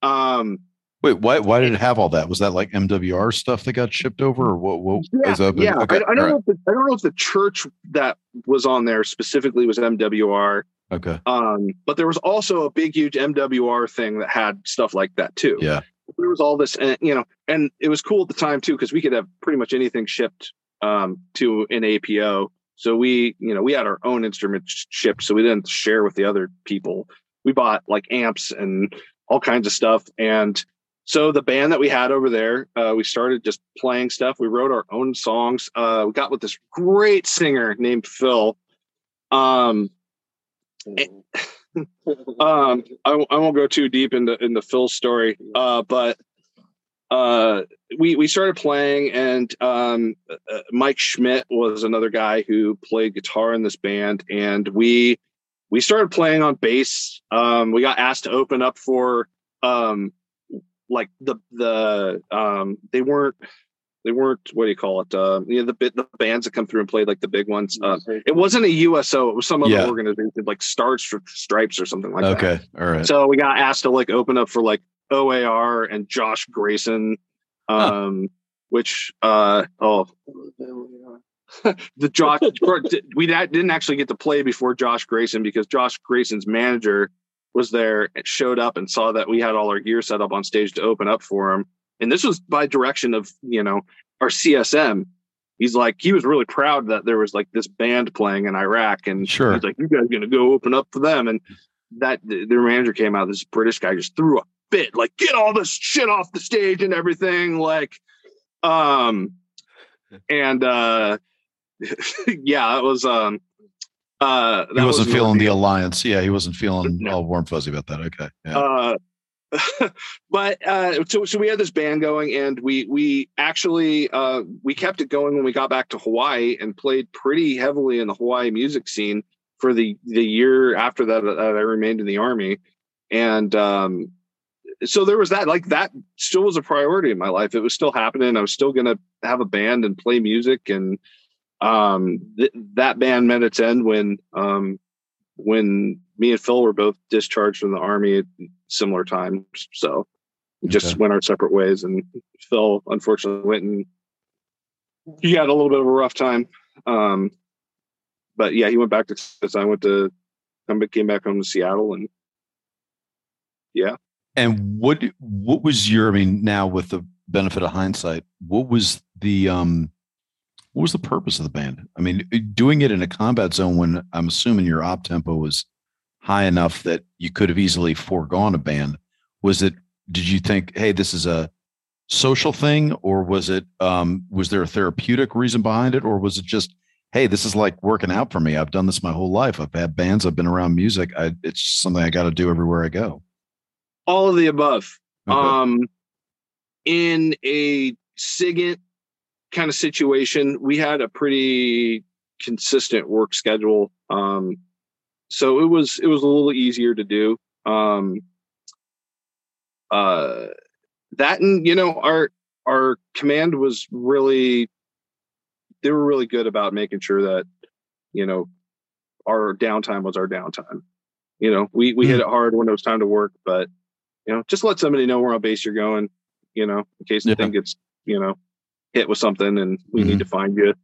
Um, Wait, why? Why did it have all that? Was that like MWR stuff that got shipped over, or what? What yeah, is up? yeah. Okay, I, I don't right, know. If the, I don't know if the church that was on there specifically was MWR. Okay. Um, but there was also a big, huge MWR thing that had stuff like that too. Yeah. There was all this, and you know, and it was cool at the time too because we could have pretty much anything shipped um, to an APO. So we, you know, we had our own instruments shipped, so we didn't share with the other people. We bought like amps and all kinds of stuff, and so the band that we had over there, uh, we started just playing stuff. We wrote our own songs. Uh, we got with this great singer named Phil. Um, um, I, I won't go too deep into in the Phil story, uh, but uh, we we started playing, and um, uh, Mike Schmidt was another guy who played guitar in this band, and we we started playing on bass. Um, we got asked to open up for um, like the the um, they weren't they weren't what do you call it? Uh, you know the bit the bands that come through and played like the big ones. Uh, it wasn't a USO. It was some other Yeah. organization like stars Stri- Stripes or something like that. okay. All right. So we got asked to like open up for like OAR and Josh Gracin, um, huh. which uh, oh the Josh we didn't actually get to play before Josh Gracin because Josh Gracin's manager was there and showed up and saw that we had all our gear set up on stage to open up for him. And this was by direction of, you know, our CSM. He's like, he was really proud that there was like this band playing in Iraq. And sure. he's like, you guys gonna go open up for them. And that their manager came out, this British guy just threw a fit, like, get all this shit off the stage and everything. Like, um, and uh yeah, it was um uh he wasn't was feeling the alliance. Yeah, he wasn't feeling no. all warm fuzzy about that. Okay. Yeah. Uh but uh so so we had this band going and we we actually uh we kept it going when we got back to Hawaii and played pretty heavily in the Hawaii music scene for the the year after that that I remained in the army and um so there was that like that still was a priority in my life it was still happening i was still going to have a band and play music and um, th- that band met its end when um, when me and Phil were both discharged from the army at similar times. So we just went our separate ways, and Phil unfortunately went and he had a little bit of a rough time. Um, but yeah, he went back to Texas. I went to come came back home to Seattle, and yeah. And what what was your? I mean, now with the benefit of hindsight, what was the um what was the purpose of the band? I mean, doing it in a combat zone when I'm assuming your op tempo was high enough that you could have easily foregone a band. Was it? Did you think, hey, this is a social thing, or was it? Um, was there a therapeutic reason behind it, or was it just, hey, this is like working out for me? I've done this my whole life. I've had bands. I've been around music. I, it's something I got to do everywhere I go. All of the above. Okay. Um, in a SIGINT kind of situation, we had a pretty consistent work schedule. Um, so it was it was a little easier to do. Um, uh, that and you know our our command was really they were really good about making sure that you know our downtime was our downtime. You know, we we mm-hmm. hit it hard when it was time to work, but you know, just let somebody know where on base you're going. You know, in case the yeah. thing gets you know hit with something and we mm-hmm. need to find you.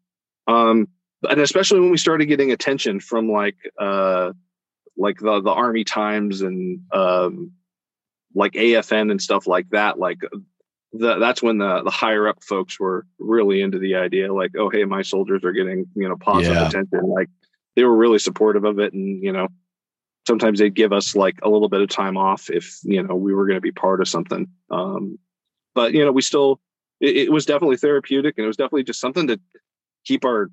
Um, and especially when we started getting attention from like uh, like the the Army Times and um, like AFN and stuff like that. Like the, that's when the the higher up folks were really into the idea. Like, oh hey, my soldiers are getting you know positive yeah. attention. Like they were really supportive of it, and you know sometimes they'd give us like a little bit of time off if you know we were going to be part of something. Um, but you know we still it, it was definitely therapeutic and it was definitely just something to keep our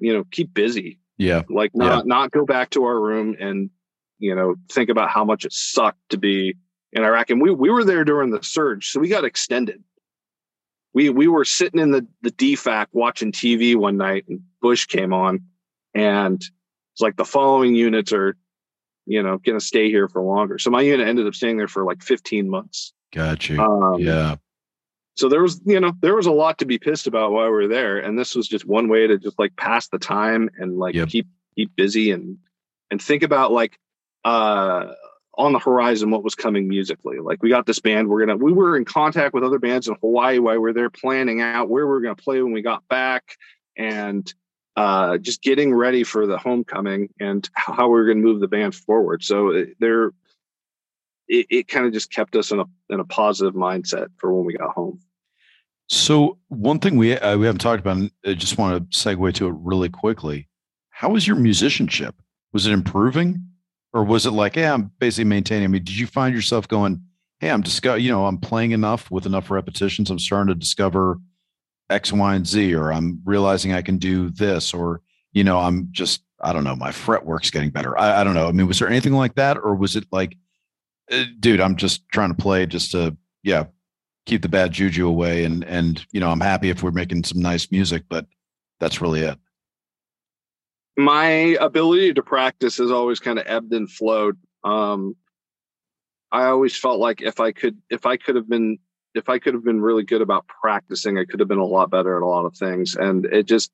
you know keep busy. Yeah. Like not yeah. not go back to our room and you know think about how much it sucked to be in iraq. And we we were there during the surge so we got extended. We we were sitting in the the dfac watching tv one night and bush came on and it's like the following units are you know going to stay here for longer. So my unit ended up staying there for like 15 months. Got you um, yeah so there was you know there was a lot to be pissed about while we were there. And this was just one way to just like pass the time and like yep. keep keep busy and and think about like uh on the horizon what was coming musically. Like we got this band we're gonna we were in contact with other bands in hawaii while we were there planning out where we are gonna play when we got back and uh just getting ready for the homecoming and how we are gonna move the band forward. So uh, there it, it kind of just kept us in a in a positive mindset for when we got home. So one thing we uh, we haven't talked about, and I just want to segue to it really quickly. How was your musicianship? Was it improving, or was it like, hey, I'm basically maintaining? I mean, did you find yourself going, hey, I'm discover, you know, I'm playing enough with enough repetitions, I'm starting to discover X, Y, and Z, or I'm realizing I can do this, or you know, I'm just, I don't know, my fret work's getting better. I, I don't know. I mean, was there anything like that, or was it like uh, dude, I'm just trying to play just to, yeah, keep the bad juju away. And, and, you know, I'm happy if we're making some nice music, but that's really it. My ability to practice has always kind of ebbed and flowed. Um, I always felt like if I could, if I could have been, if I could have been really good about practicing, I could have been a lot better at a lot of things. And it just,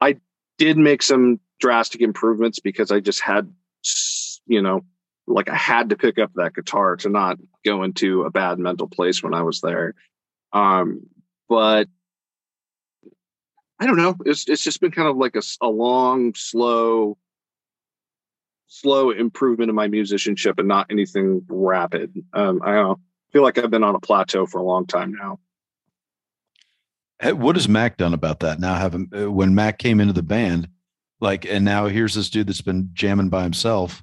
I did make some drastic improvements because I just had, you know, like I had to pick up that guitar to not go into a bad mental place when I was there. Um, but I don't know. It's it's just been kind of like a, a long, slow, slow improvement in my musicianship, and not anything rapid. Um, I don't know. feel like I've been on a plateau for a long time now. What has Mac done about that? Now, having uh, when Mac came into the band, like, and now here's this dude that's been jamming by himself.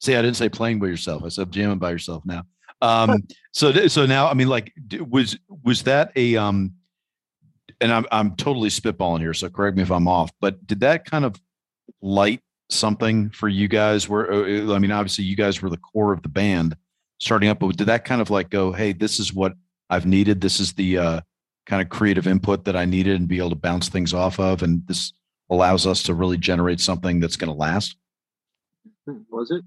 See, I didn't say playing by yourself. I said jamming by yourself now. Um, so, so now, I mean, like, was was that a um, and I'm I'm totally spitballing here, so correct me if I'm off. But did that kind of light something for you guys? Where uh, I mean, obviously, you guys were the core of the band starting up, but did that kind of like go, hey, this is what I've needed. This is the uh, kind of creative input that I needed, and be able to bounce things off of, and this allows us to really generate something that's going to last. Was it?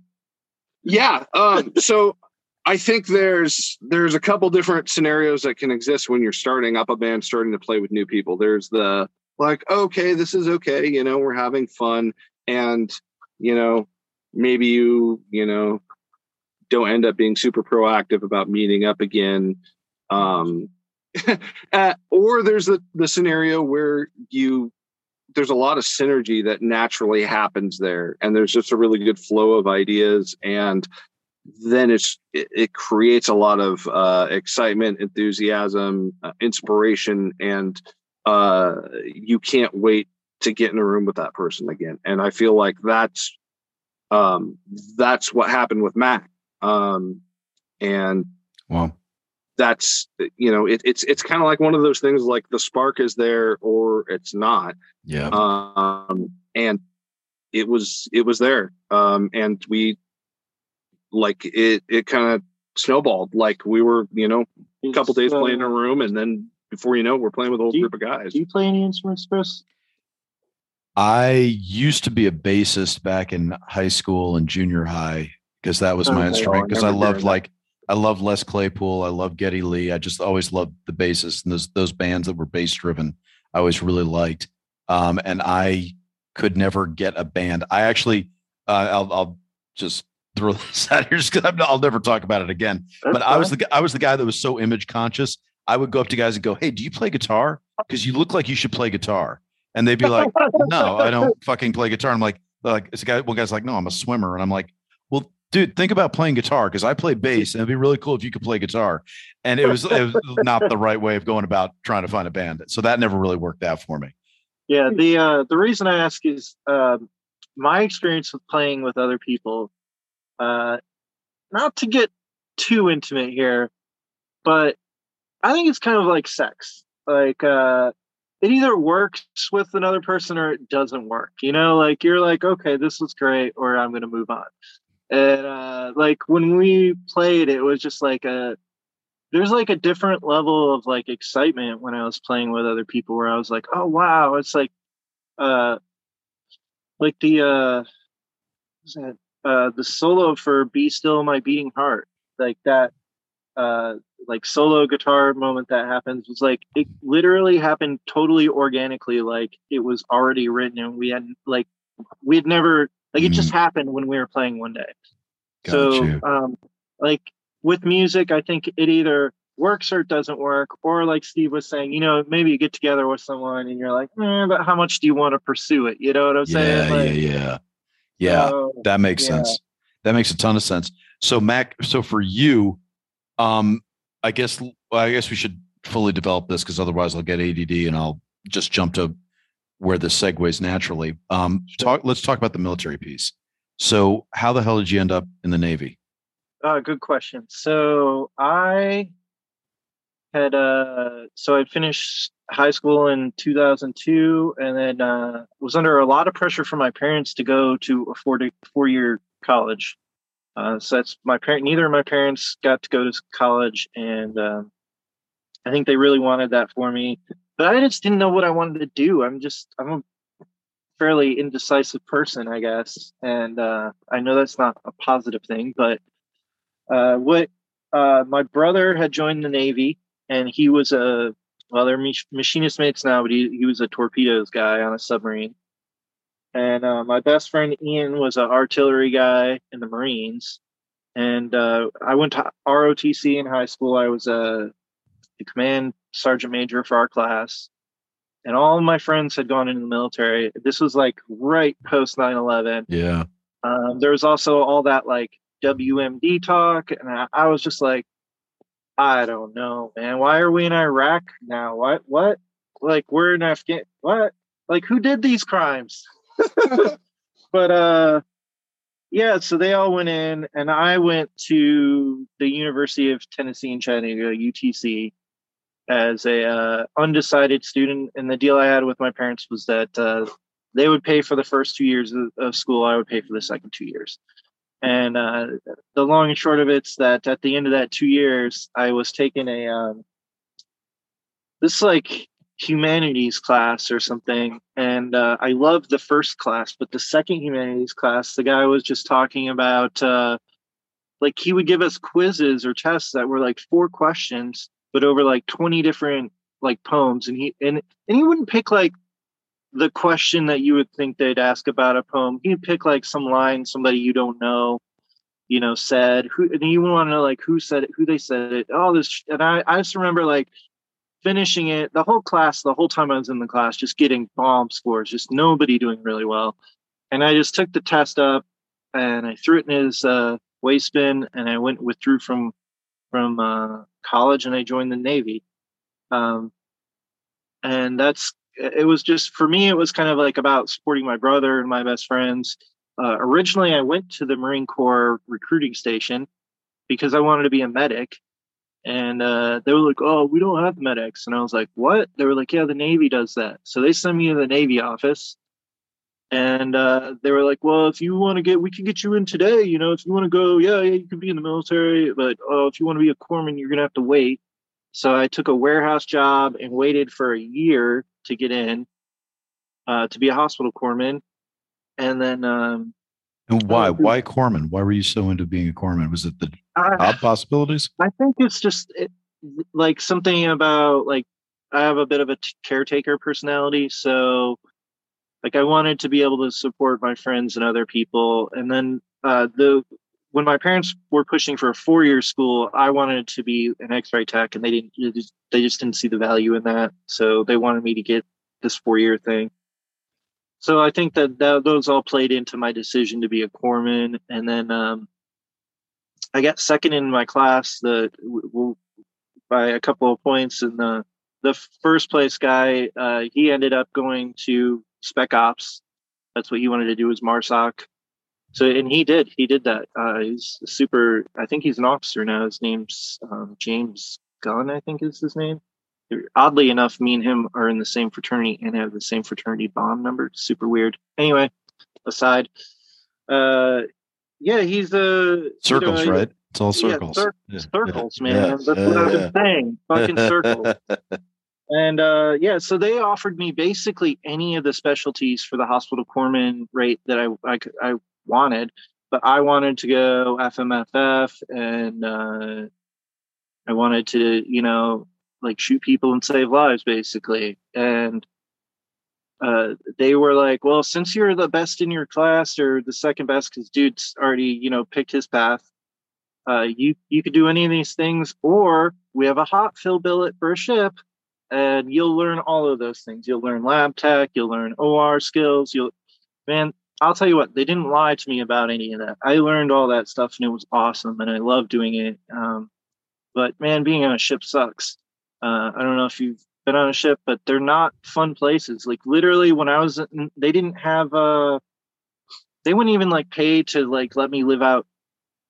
Yeah. Um, so I think there's there's a couple different scenarios that can exist when you're starting up a band, starting to play with new people. There's the like, okay, this is okay, you know, we're having fun, and you know, maybe you, you know, don't end up being super proactive about meeting up again. Um, uh, or there's the the scenario where you there's a lot of synergy that naturally happens there and there's just a really good flow of ideas and then it's it, it creates a lot of uh, excitement enthusiasm uh, inspiration and uh, you can't wait to get in a room with that person again. And i feel like that's um, that's what happened with mac um, and wow that's you know it, it's it's kind of like one of those things like the spark is there or it's not. Yeah. Um and it was it was there. Um and we like it it kind of snowballed. Like we were you know a couple days uh, playing in a room and then before you know it, we're playing with a whole you, group of guys. do you play any instruments chris? I used to be a bassist back in high school and junior high because that was my oh, instrument because i loved like I love Les Claypool. I love Geddy Lee. I just always loved the bassist and those those bands that were bass driven. I always really liked. Um, and I could never get a band. I actually, uh, I'll, I'll just throw this out here because I'll never talk about it again. That's but fine. I was the I was the guy that was so image conscious. I would go up to guys and go, "Hey, do you play guitar? Because you look like you should play guitar." And they'd be like, "No, I don't fucking play guitar." I'm like, like it's a guy. One guy's like, "No, I'm a swimmer," and I'm like, dude, think about playing guitar because I play bass and it'd be really cool if you could play guitar. And it was, it was not the right way of going about trying to find a band. So that never really worked out for me. Yeah. The, uh, the reason I ask is, um, my experience with playing with other people, uh, not to get too intimate here, but I think it's kind of like sex. Like, uh, it either works with another person or it doesn't work. You know, like you're like, okay, this was great, or I'm going to move on and uh like when we played it was just like a there's like a different level of like excitement when i was playing with other people where i was like oh wow. It's like uh like the uh that? Uh the solo for be still my beating heart. Like that uh like solo guitar moment that happens was like it literally happened totally organically like it was already written and we had like we had never like it just mm-hmm. happened when we were playing one day. Got so, you. um, like with music, I think it either works or it doesn't work. Or like Steve was saying, you know, maybe you get together with someone and you're like, eh, but how much do you want to pursue it? You know what I'm saying? Yeah, like, yeah, yeah, yeah. So, that makes yeah. sense. That makes a ton of sense. So Mac, so for you, um, I guess I guess we should fully develop this because otherwise I'll get ADD and I'll just jump to where this segues naturally. Um, talk. Let's talk about the military piece. So, how the hell did you end up in the Navy? Uh, good question. So, I had uh, so I finished high school in 2002, and then uh, was under a lot of pressure from my parents to go to a four four year college. Uh, so that's my parent. Neither of my parents got to go to college, and um, I think they really wanted that for me but I just didn't know what I wanted to do. I'm just I'm a fairly indecisive person, I guess, and uh, I know that's not a positive thing. But uh, what uh, my brother had joined the Navy, and he was a well, they're machinist mates now, but he he was a torpedoes guy on a submarine, and uh, my best friend Ian was an artillery guy in the Marines, and uh, I went to ROTC in high school. I was a, a command sergeant major for our class, and all my friends had gone into the military. This was like right post 9-11. Yeah. Um, there was also all that like WMD talk, and I, I was just like, I don't know, man. Why are we in Iraq now? What? What? Like we're in Afghan? What? Like who did these crimes? but uh, yeah. So they all went in, and I went to the University of Tennessee in Chattanooga, UTC, as a uh, undecided student. And the deal I had with my parents was that uh, they would pay for the first two years of, of, school. I would pay for the second two years. And uh, the long and short of it's that at the end of that two years, I was taking a um, this like humanities class or something, and uh, I loved the first class, but the second humanities class, the guy was just talking about uh, like he would give us quizzes or tests that were like four questions, but over like twenty different like poems, and he and and he wouldn't pick like the question that you would think they'd ask about a poem. He'd pick like some line somebody you don't know, you know, said. Who and you want to know like who said it, who they said it, all this. And I, I just remember like finishing it, the whole class, the whole time I was in the class, just getting bomb scores, just nobody doing really well. And I just took the test up and I threw it in his uh, waste bin and I went withdrew from from uh, college and I joined the Navy. Um, and that's it was just for me it was kind of like about supporting my brother and my best friends. Uh, originally i went to the marine corps recruiting station because i wanted to be a medic. And uh, they were like oh we don't have medics. And i was like what? They were like yeah the navy does that. So they sent me to the navy office and uh, they were like well if you want to get we can get you in today you know if you want to go yeah yeah you can be in the military but oh if you want to be a corpsman you're gonna have to wait so I took a warehouse job and waited for a year to get in uh, to be a hospital corpsman. And then. Um, and why? Why corpsman? Why were you so into being a corpsman? Was it the uh, job possibilities? I think it's just it, like something about like I have a bit of a t- caretaker personality, so like I wanted to be able to support my friends and other people. And then uh, the when my parents were pushing for a four year school, I wanted to be an X ray tech, and they didn't. They just didn't see the value in that, so they wanted me to get this four year thing. So I think that, that those all played into my decision to be a corpsman, and then um, I got second in my class the by a couple of points, and the the first place guy uh, he ended up going to spec ops. That's what he wanted to do was MARSOC. So and he did he did that. Uh, he's super i think he's an officer now. His name's um, james gunn i think is his name. Oddly enough me and him are in the same fraternity and have the same fraternity bond number. Super weird. Anyway aside uh yeah he's a circles you know, right? It's all circles. yeah, cir- yeah. circles man. Yeah. that's what i've been saying. Fucking circles and uh, yeah, so they offered me basically any of the specialties for the hospital corpsman rate that I, I, I wanted, but I wanted to go FMFF and uh, I wanted to, you know, like shoot people and save lives basically. And uh, they were like, well, since you're the best in your class or the second best, because dude's already, you know, picked his path. Uh, you you could do any of these things, or we have a hot fill billet for a ship, and you'll learn all of those things. You'll learn lab tech, you'll learn OR skills. You'll, man, I'll tell you what, they didn't lie to me about any of that. I learned all that stuff and it was awesome and I love doing it. Um, but man, being on a ship sucks. Uh, I don't know if you've been on a ship, but they're not fun places. Like literally when I was, they didn't have, uh, they wouldn't even like pay to like let me live out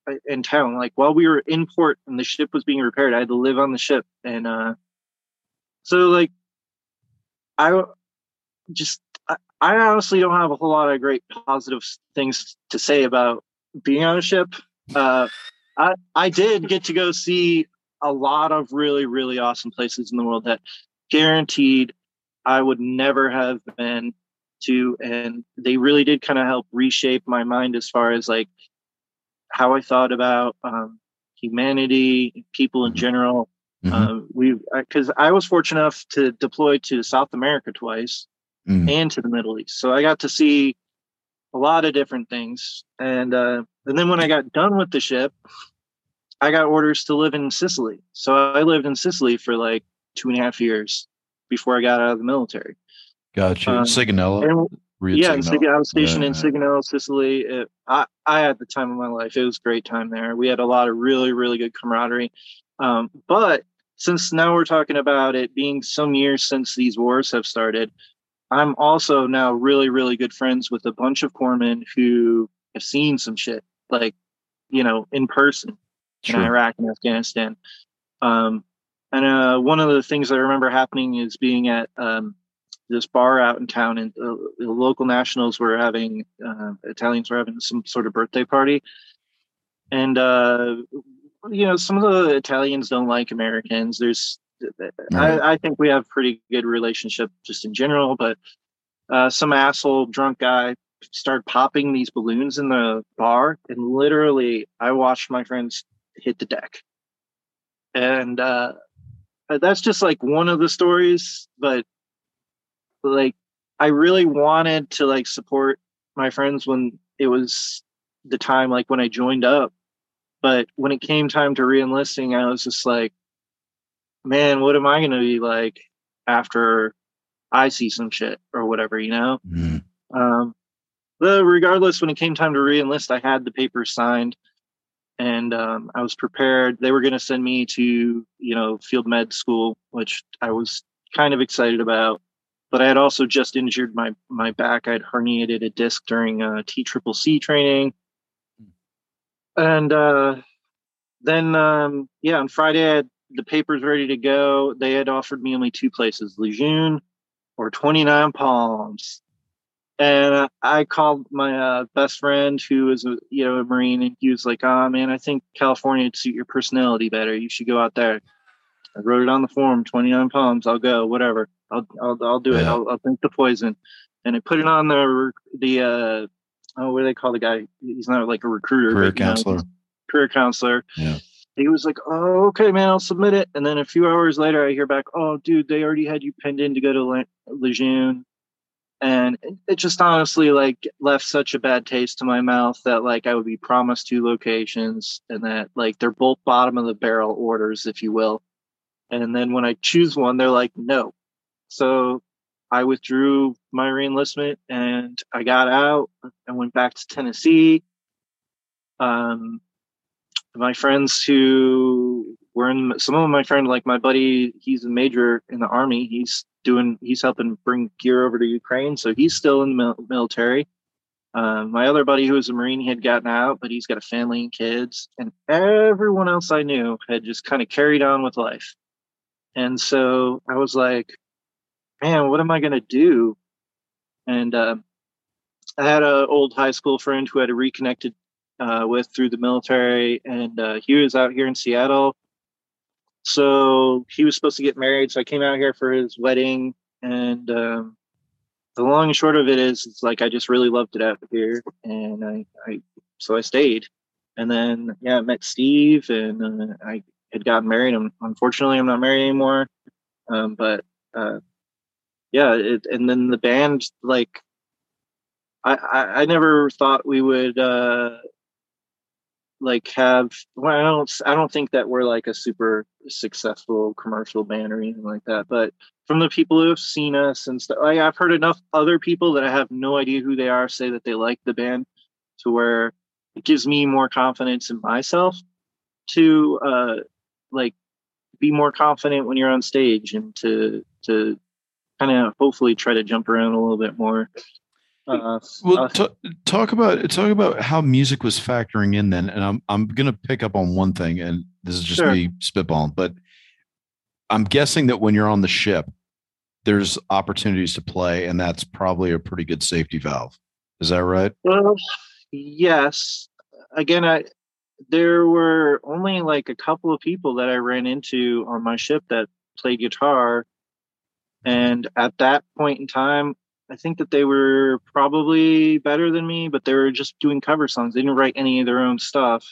uh, in town. Like while we were in port and the ship was being repaired, I had to live on the ship. And, uh, so like, I just I honestly don't have a whole lot of great positive things to say about being on a ship. Uh, I I did get to go see a lot of really really awesome places in the world that guaranteed I would never have been to, and they really did kind of help reshape my mind as far as like how I thought about um, humanity, people in general. Mm-hmm. Uh, we because I was fortunate enough to deploy to South America twice, mm. and to the Middle East. So I got to see a lot of different things. And uh, and then when I got done with the ship, I got orders to live in Sicily. So I lived in Sicily for like two and a half years before I got out of the military. Gotcha. Um, Sigonella. yeah, Sigonella. I was stationed yeah. in Sigonella, Sicily. It, I, I had the time of my life. It was a great time there. We had a lot of really, really good camaraderie. Um, but since now we're talking about it being some years since these wars have started, I'm also now really, really good friends with a bunch of corpsmen who have seen some shit, like, you know, in person in Iraq and Afghanistan. Um, and uh, one of the things I remember happening is being at um, this bar out in town, and uh, the local nationals were having, uh, Italians were having some sort of birthday party. And, uh, you know, some of the Italians don't like Americans. There's I, I, think we have pretty good relationship just in general, but uh, some asshole drunk guy started popping these balloons in the bar, and literally, I watched my friends hit the deck, and uh, that's just like one of the stories. But like, I really wanted to like support my friends when it was the time, like when I joined up. But when it came time to reenlisting, I was just like, man, what am I going to be like after I see some shit or whatever, you know? Mm. Um, but regardless, when it came time to reenlist, I had the papers signed and um, I was prepared. They were going to send me to, you know, field med school, which I was kind of excited about. But I had also just injured my my back. I had herniated a disc during uh, T triple C training, and uh, then um, yeah, on Friday I had the papers ready to go. They had offered me only two places, Lejeune or 29 Palms. And I called my uh, best friend who is a you know a Marine, and he was like, "Oh man, I think California would suit your personality better. You should go out there." I wrote it on the form, 29 Palms. I'll go, whatever. I'll I'll, I'll do it. I'll, I'll drink the poison, and I put it on the the uh, oh what do they call the guy? He's not like a recruiter, career counselor. Know, career counselor. Yeah he was like, "Oh, okay, man, I'll submit it." And then a few hours later, I hear back, "Oh, dude, they already had you pinned in to go to Le- Lejeune," and it just honestly like left such a bad taste to my mouth that like I would be promised two locations and that like they're both bottom of the barrel orders, if you will. And then when I choose one, they're like, "No." So I withdrew my reenlistment and I got out. and went back to Tennessee. Um, my friends who were in some of my friends like my buddy he's a major in the army he's doing he's helping bring gear over to ukraine so he's still in the military um, my other buddy who was a marine he had gotten out but he's got a family and kids and everyone else i knew had just kind of carried on with life and so i was like man what am i going to do and uh, i had an old high school friend who had reconnected uh, with through the military, and uh, he was out here in Seattle. So he was supposed to get married, so I came out here for his wedding. And um, the long and short of it is, it's like I just really loved it out here, and I, I so I stayed. And then yeah, I met Steve, and uh, I had gotten married. I'm, unfortunately, I'm not married anymore. Um, but uh, yeah, it, and then the band like I, I, I never thought we would uh, like have well i don't i don't think that we're like a super successful commercial band or anything like that but from the people who have seen us and stuff like, i've heard enough other people that i have no idea who they are say that they like the band to where it gives me more confidence in myself to uh like be more confident when you're on stage and to to kind of hopefully try to jump around a little bit more uh, well, t- talk about talk about how music was factoring in then, and I'm I'm gonna pick up on one thing, and this is just sure. me spitballing, but I'm guessing that when you're on the ship, there's opportunities to play, and that's probably a pretty good safety valve. Is that right? Well, yes. Again, I there were only like a couple of people that I ran into on my ship that played guitar, and at that point in time, I think that they were probably better than me, but they were just doing cover songs. They didn't write any of their own stuff.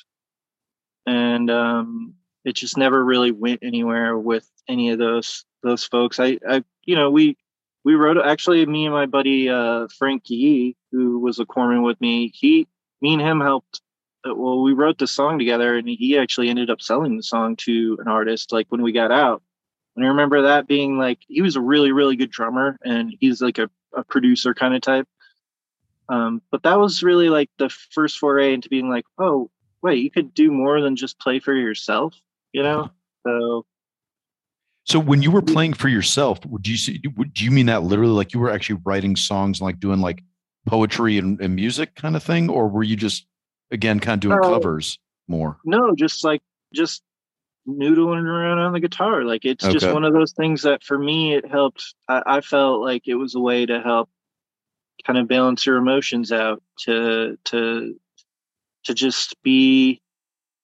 And um, it just never really went anywhere with any of those those folks. I, I you know, we we wrote actually me and my buddy uh, Frank Yee, who was a corpsman with me. He, me and him helped. Uh, well, we wrote the song together, and he actually ended up selling the song to an artist. Like when we got out, and I remember that being like he was a really really good drummer, and he's like a, a producer kind of type. Um, but that was really like the first foray into being like, oh wait, you could do more than just play for yourself, you know? So so when you were playing for yourself, would you see, would you mean that literally like you were actually writing songs like doing like poetry and, and music kind of thing? Or were you just again kind of doing uh, covers more? No, just like just noodling around on the guitar. Like it's okay. just one of those things that for me it helped. I, I, felt like it was a way to help kind of balance your emotions out to to to just be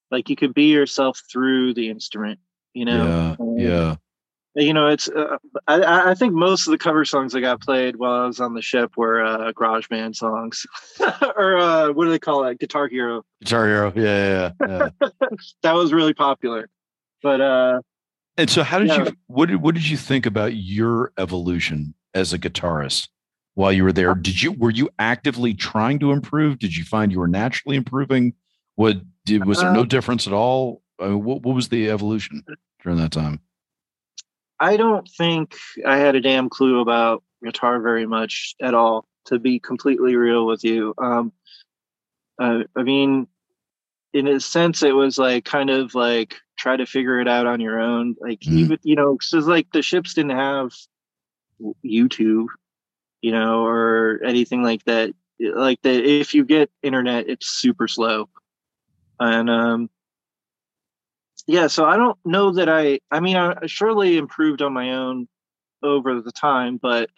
like you could be yourself through the instrument. You know? Yeah. Um, yeah you know it's uh, I, I think most of the cover songs that got played while i was on the ship were uh garage band songs or uh what do they call it guitar hero guitar hero yeah yeah, yeah. that was really popular but uh and so how did yeah. you what did what did you think about your evolution as a guitarist while you were there? Did you were you actively trying to improve? Did you find you were naturally improving? What did was there no uh, difference at all? I mean, what, what was the evolution during that time? I don't think I had a damn clue about guitar very much at all, to be completely real with you. Um, uh, I mean, in a sense, it was like kind of like try to figure it out on your own. Like mm. even you know, because like the ships didn't have YouTube, you know, or anything like that. Like that, if you get internet, it's super slow, and um, yeah, so I don't know that I. I mean, I surely improved on my own over the time, but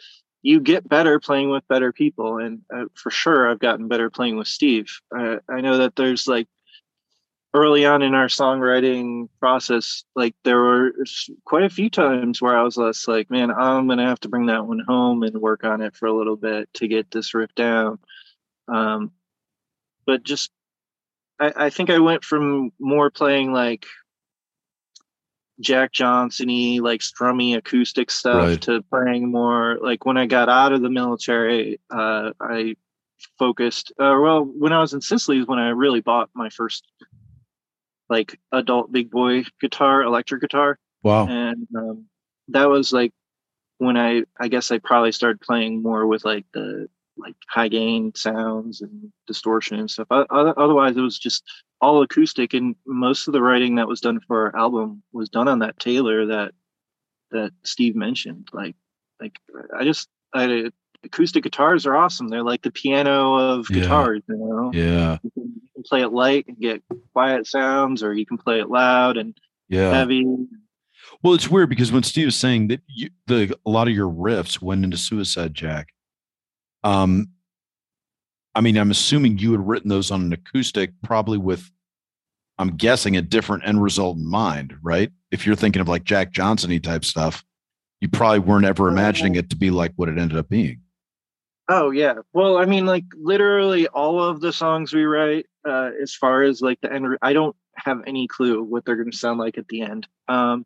you get better playing with better people, and uh, for sure, I've gotten better playing with Steve. I, I know that there's like early on in our songwriting process, like there were quite a few times where I was less like, man, I'm gonna have to bring that one home and work on it for a little bit to get this riff down. Um, but just I, I think I went from more playing like Jack Johnson-y, like strummy acoustic stuff right. to playing more like when I got out of the military, uh, I focused uh, well when I was in Sicily is when I really bought my first like adult big boy guitar, electric guitar. Wow. And um, that was like when I I guess I probably started playing more with like the like high gain sounds and distortion and stuff. Otherwise, it was just all acoustic, and most of the writing that was done for our album was done on that Taylor that that Steve mentioned. Like, like I just I acoustic guitars are awesome. They're like the piano of yeah. guitars. You know, yeah. You can, you can play it light and get quiet sounds, or you can play it loud and yeah. heavy. Well, it's weird because when Steve was saying that you, the a lot of your riffs went into Suicide Jack, um, I mean, I'm assuming you had written those on an acoustic, probably with, I'm guessing, a different end result in mind, right? If you're thinking of like Jack Johnson type stuff, you probably weren't ever imagining it to be like what it ended up being. Oh yeah. Well, I mean, like literally all of the songs we write, uh, as far as like the end, I don't have any clue what they're going to sound like at the end. Um,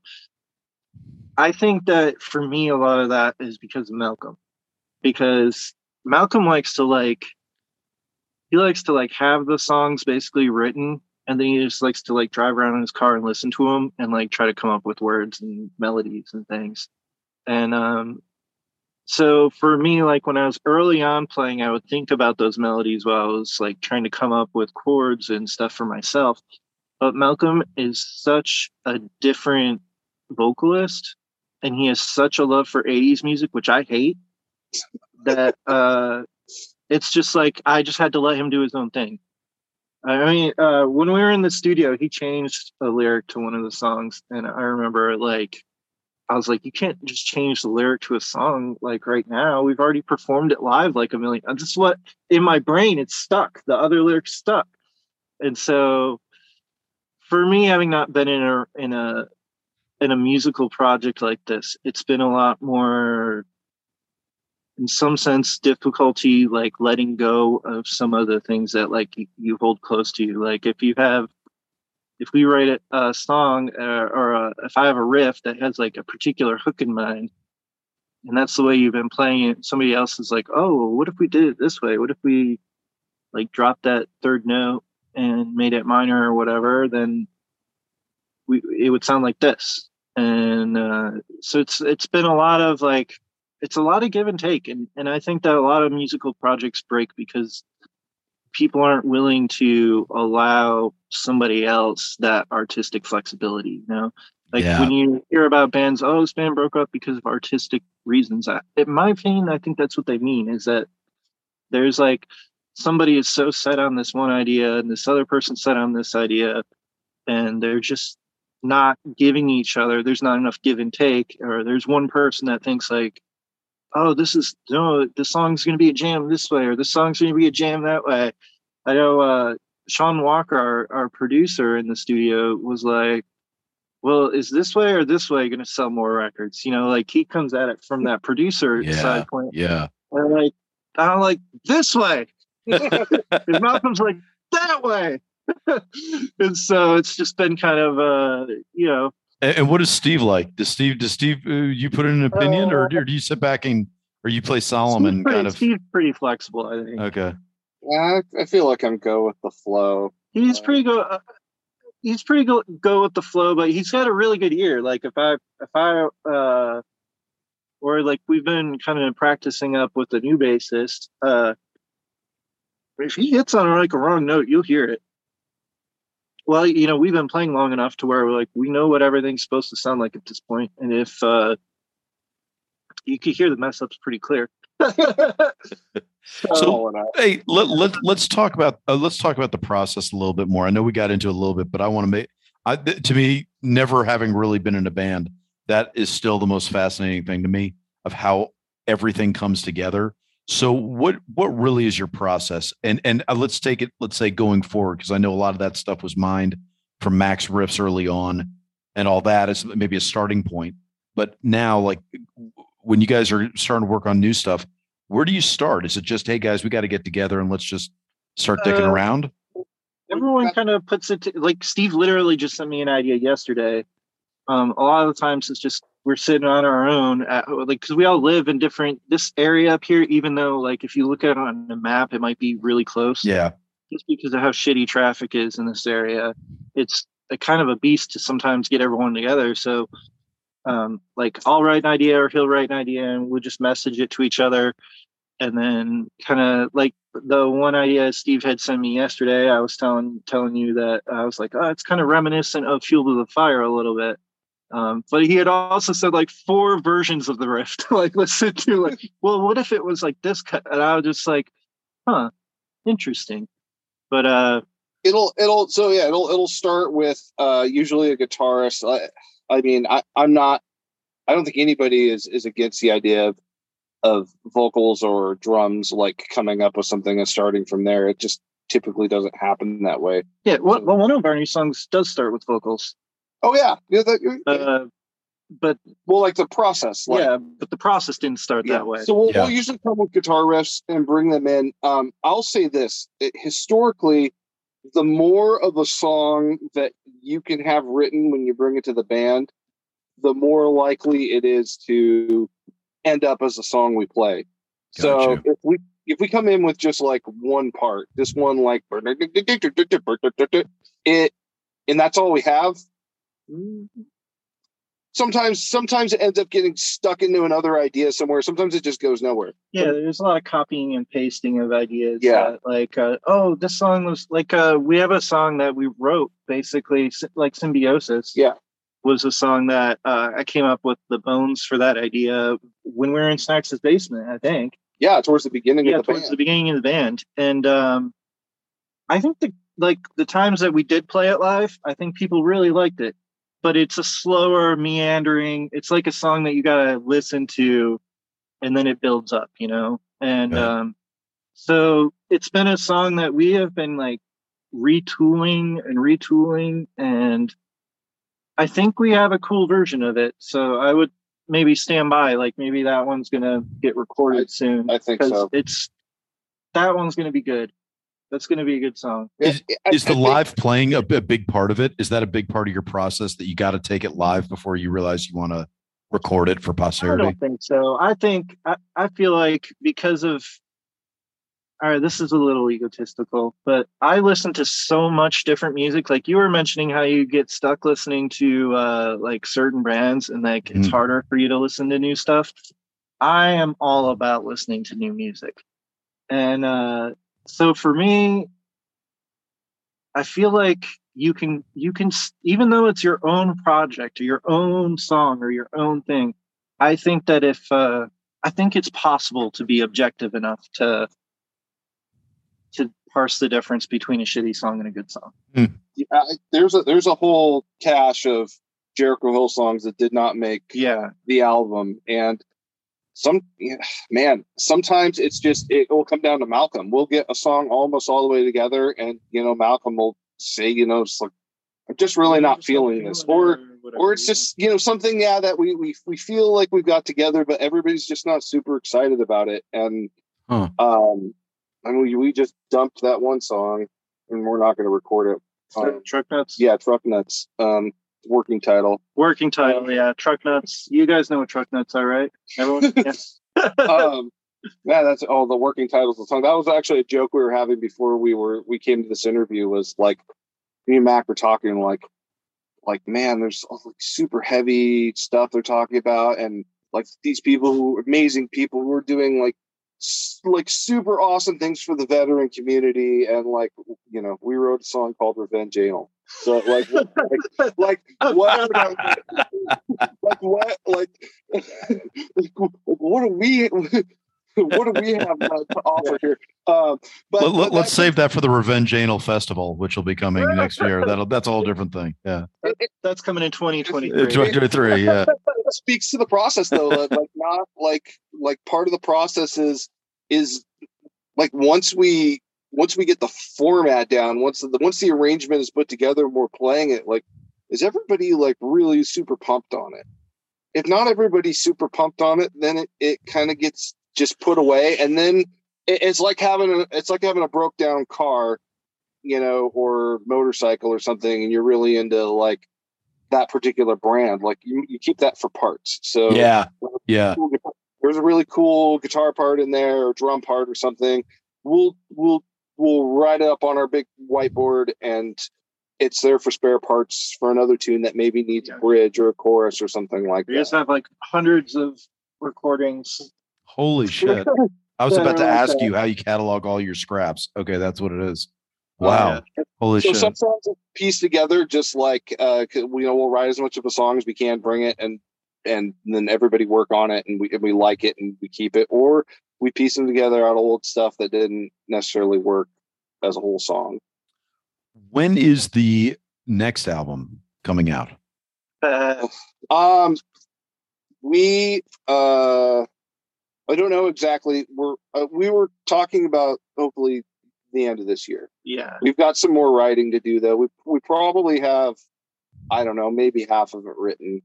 I think that for me, a lot of that is because of Malcolm, because Malcolm likes to like he likes to like have the songs basically written and then he just likes to like drive around in his car and listen to them and like try to come up with words and melodies and things. And um so for me like when I was early on playing I would think about those melodies while I was like trying to come up with chords and stuff for myself. But Malcolm is such a different vocalist and he has such a love for 80s music which I hate that uh, it's just like I just had to let him do his own thing. I mean, uh, when we were in the studio, he changed a lyric to one of the songs, and I remember like I was like, "You can't just change the lyric to a song like right now. We've already performed it live like a million. This is what in my brain it's stuck. The other lyrics stuck, and so for me, having not been in a in a in a musical project like this, it's been a lot more in some sense difficulty like letting go of some of the things that like you hold close to you like if you have if we write a, song uh, or a, if i have a riff that has like a particular hook in mind and that's the way you've been playing it. Somebody else is like, oh, what if we did it this way? What if we like dropped that third note and made it minor or whatever? Then we it would sound like this. And uh, so it's it's been a lot of like it's a lot of give and take, and and I think that a lot of musical projects break because people aren't willing to allow somebody else that artistic flexibility. You know, like yeah. when you hear about bands, oh, this band broke up because of artistic reasons. I, in my opinion, I think that's what they mean is that there's like somebody is so set on this one idea and this other person set on this idea, and they're just not giving each other. There's not enough give and take, or there's one person that thinks like, oh, this is no, the song's going to be a jam this way, or the song's going to be a jam that way. I know uh, Sean Walker, our, our producer in the studio, was like, well, is this way or this way going to sell more records? You know, like he comes at it from that producer yeah, side point. Yeah. And like, I'm like, this way. His Malcolm's like, that way. and so it's just been kind of, uh, you know. And, and what is Steve like? Does Steve, does Steve, uh, you put in an opinion uh, or, or, do you sit back and, or you play Solomon pretty, kind of? Steve's pretty flexible, I think. Okay. Yeah, I feel like I'm go with the flow. He's uh, pretty go. Uh, he's pretty go go with the flow, but he's got a really good ear. Like if I if I uh or like we've been kind of practicing up with the new bassist. Uh if he hits on like a wrong note, you'll hear it. Well, you know, we've been playing long enough to where we're like we know what everything's supposed to sound like at this point. And if uh you can hear the mess ups pretty clear. so hey let, let, let's talk about uh, let's talk about the process a little bit more i know we got into a little bit but i want to make I, to me never having really been in a band that is still the most fascinating thing to me of how everything comes together so what what really is your process and and uh, let's take it let's say going forward because i know a lot of that stuff was mined from Mac's riffs early on and all that is maybe a starting point but now like when you guys are starting to work on new stuff, where do you start? Is it just, hey guys, we got to get together and let's just start dicking uh, around? Everyone kind of puts it to, like Steve literally just sent me an idea yesterday. Um, a lot of the times it's just we're sitting on our own, at, like because we all live in different this area up here. Even though like if you look at it on the map, it might be really close. Yeah, just because of how shitty traffic is in this area, it's a kind of a beast to sometimes get everyone together. So um, like I'll write an idea or he'll write an idea and we'll just message it to each other. And then kind of like the one idea Steve had sent me yesterday, I was telling telling you that I was like, oh, it's kind of reminiscent of Fuel to the Fire a little bit. Um, but he had also said like four versions of the riff like listen to. Like, well, what if it was like this? Cut? And I was just like, huh, interesting. But uh, it'll it'll so yeah it'll it'll start with uh usually a guitarist. I mean, I, I'm not. I don't think anybody is is against the idea of of vocals or drums like coming up with something and starting from there. It just typically doesn't happen that way. Yeah, well, well one of our new songs does start with vocals. Oh yeah, yeah. That, uh, but well, like the process. Like, yeah, but the process didn't start yeah. that way. So we'll, yeah. we'll, usually come with guitar riffs and bring them in. Um, I'll say this: it, historically, the more of a song that you can have written when you bring it to the band, the more likely it is to end up as a song we play. So if we if we come in with just like one part, this one like it, and that's all we have. Sometimes, sometimes it ends up getting stuck into another idea somewhere. Sometimes it just goes nowhere. Yeah, there's a lot of copying and pasting of ideas. Yeah, that, like uh, oh, this song was like uh, we have a song that we wrote basically like symbiosis. Yeah, was a song that uh, I came up with the bones for that idea when we were in Snacks' basement, I think. Yeah, towards the beginning yeah, of the towards band. the beginning of the band. And um, I think the like the times that we did play it live, I think people really liked it. But it's a slower, meandering, it's like a song that you gotta listen to and then it builds up, you know? And yeah. um so it's been a song that we have been like retooling and retooling and I think we have a cool version of it. So I would maybe stand by. Like maybe that one's gonna get recorded I, soon. I think so. It's that one's gonna be good. That's gonna be a good song. Is, is the live playing a, a, big part of it? Is that a big part of your process that you got to take it live before you realize you want to record it for posterity? I don't think so. I think I, I feel like because of all right, this is a little egotistical, but I listen to so much different music. Like you were mentioning how you get stuck listening to uh like certain brands and like it's Mm. harder for you to listen to new stuff. I am all about listening to new music. And uh so for me I feel like you can you can even though it's your own project or your own song or your own thing, I think that if uh I think it's possible to be objective enough to to parse the difference between a shitty song and a good song. Yeah, I, there's a there's a whole cache of Jericho Hill songs that did not make Yeah. the album, and some man, sometimes it's just it will come down to Malcolm. We'll get a song almost all the way together, and you know Malcolm will say, you know, it's like I'm just really not feeling this, or or it's just you know something yeah that we we we feel like we've got together, but everybody's just not super excited about it, and Huh. um, and we we just dumped that one song, and we're not going to record it. Um, truck nuts. yeah, truck nuts. Um, working title. Working title, yeah. Truck nuts. You guys know what truck nuts are, right? Everyone? Yes. um, yeah, that's all the working titles of the song. That was actually a joke we were having before we were we came to this interview. Was like me and Mac were talking like like man, there's all, like super heavy stuff they're talking about, and like these people who amazing people who are doing like like super awesome things for the veteran community, and like you know we wrote a song called Revenge Anal. So like like like what like what like like what do we what do we have uh, to offer here um but, Let, but let, us that- save that for the Revenge Anal Festival, which will be coming next year. That'll that's a whole different thing. Yeah, That's coming in 2023. Uh, 2023. Yeah, it speaks to the process though like, like not like like part of the process is is like once we once we get the format down once the once the arrangement is put together and we're playing it like is everybody like really super pumped on it if not everybody's super pumped on it then it, it kind of gets just put away and then it, it's like having a it's like having a broke down car you know or motorcycle or something and you're really into like that particular brand like you, you keep that for parts so yeah, yeah. there's a really cool guitar part in there or drum part or something we'll we'll we'll write it up on our big whiteboard and it's there for spare parts for another tune that maybe needs Yeah. a bridge or a chorus or something like We just have like hundreds of recordings. Holy shit! I was about to ask you how you catalog all your scraps. Okay, that's what it is. Wow. Holy so shit! some songs are pieced together just like uh 'cause we you know we'll write as much of a song as we can bring it and and then everybody work on it and we and we like it and we keep it or we piece them together out of old stuff that didn't necessarily work as a whole song when is the next album coming out? Uh, Um, we uh, I don't know exactly. We're uh, we were talking about hopefully the end of this year. yeah. We've got some more writing to do though. We we probably have I don't know maybe half of it written.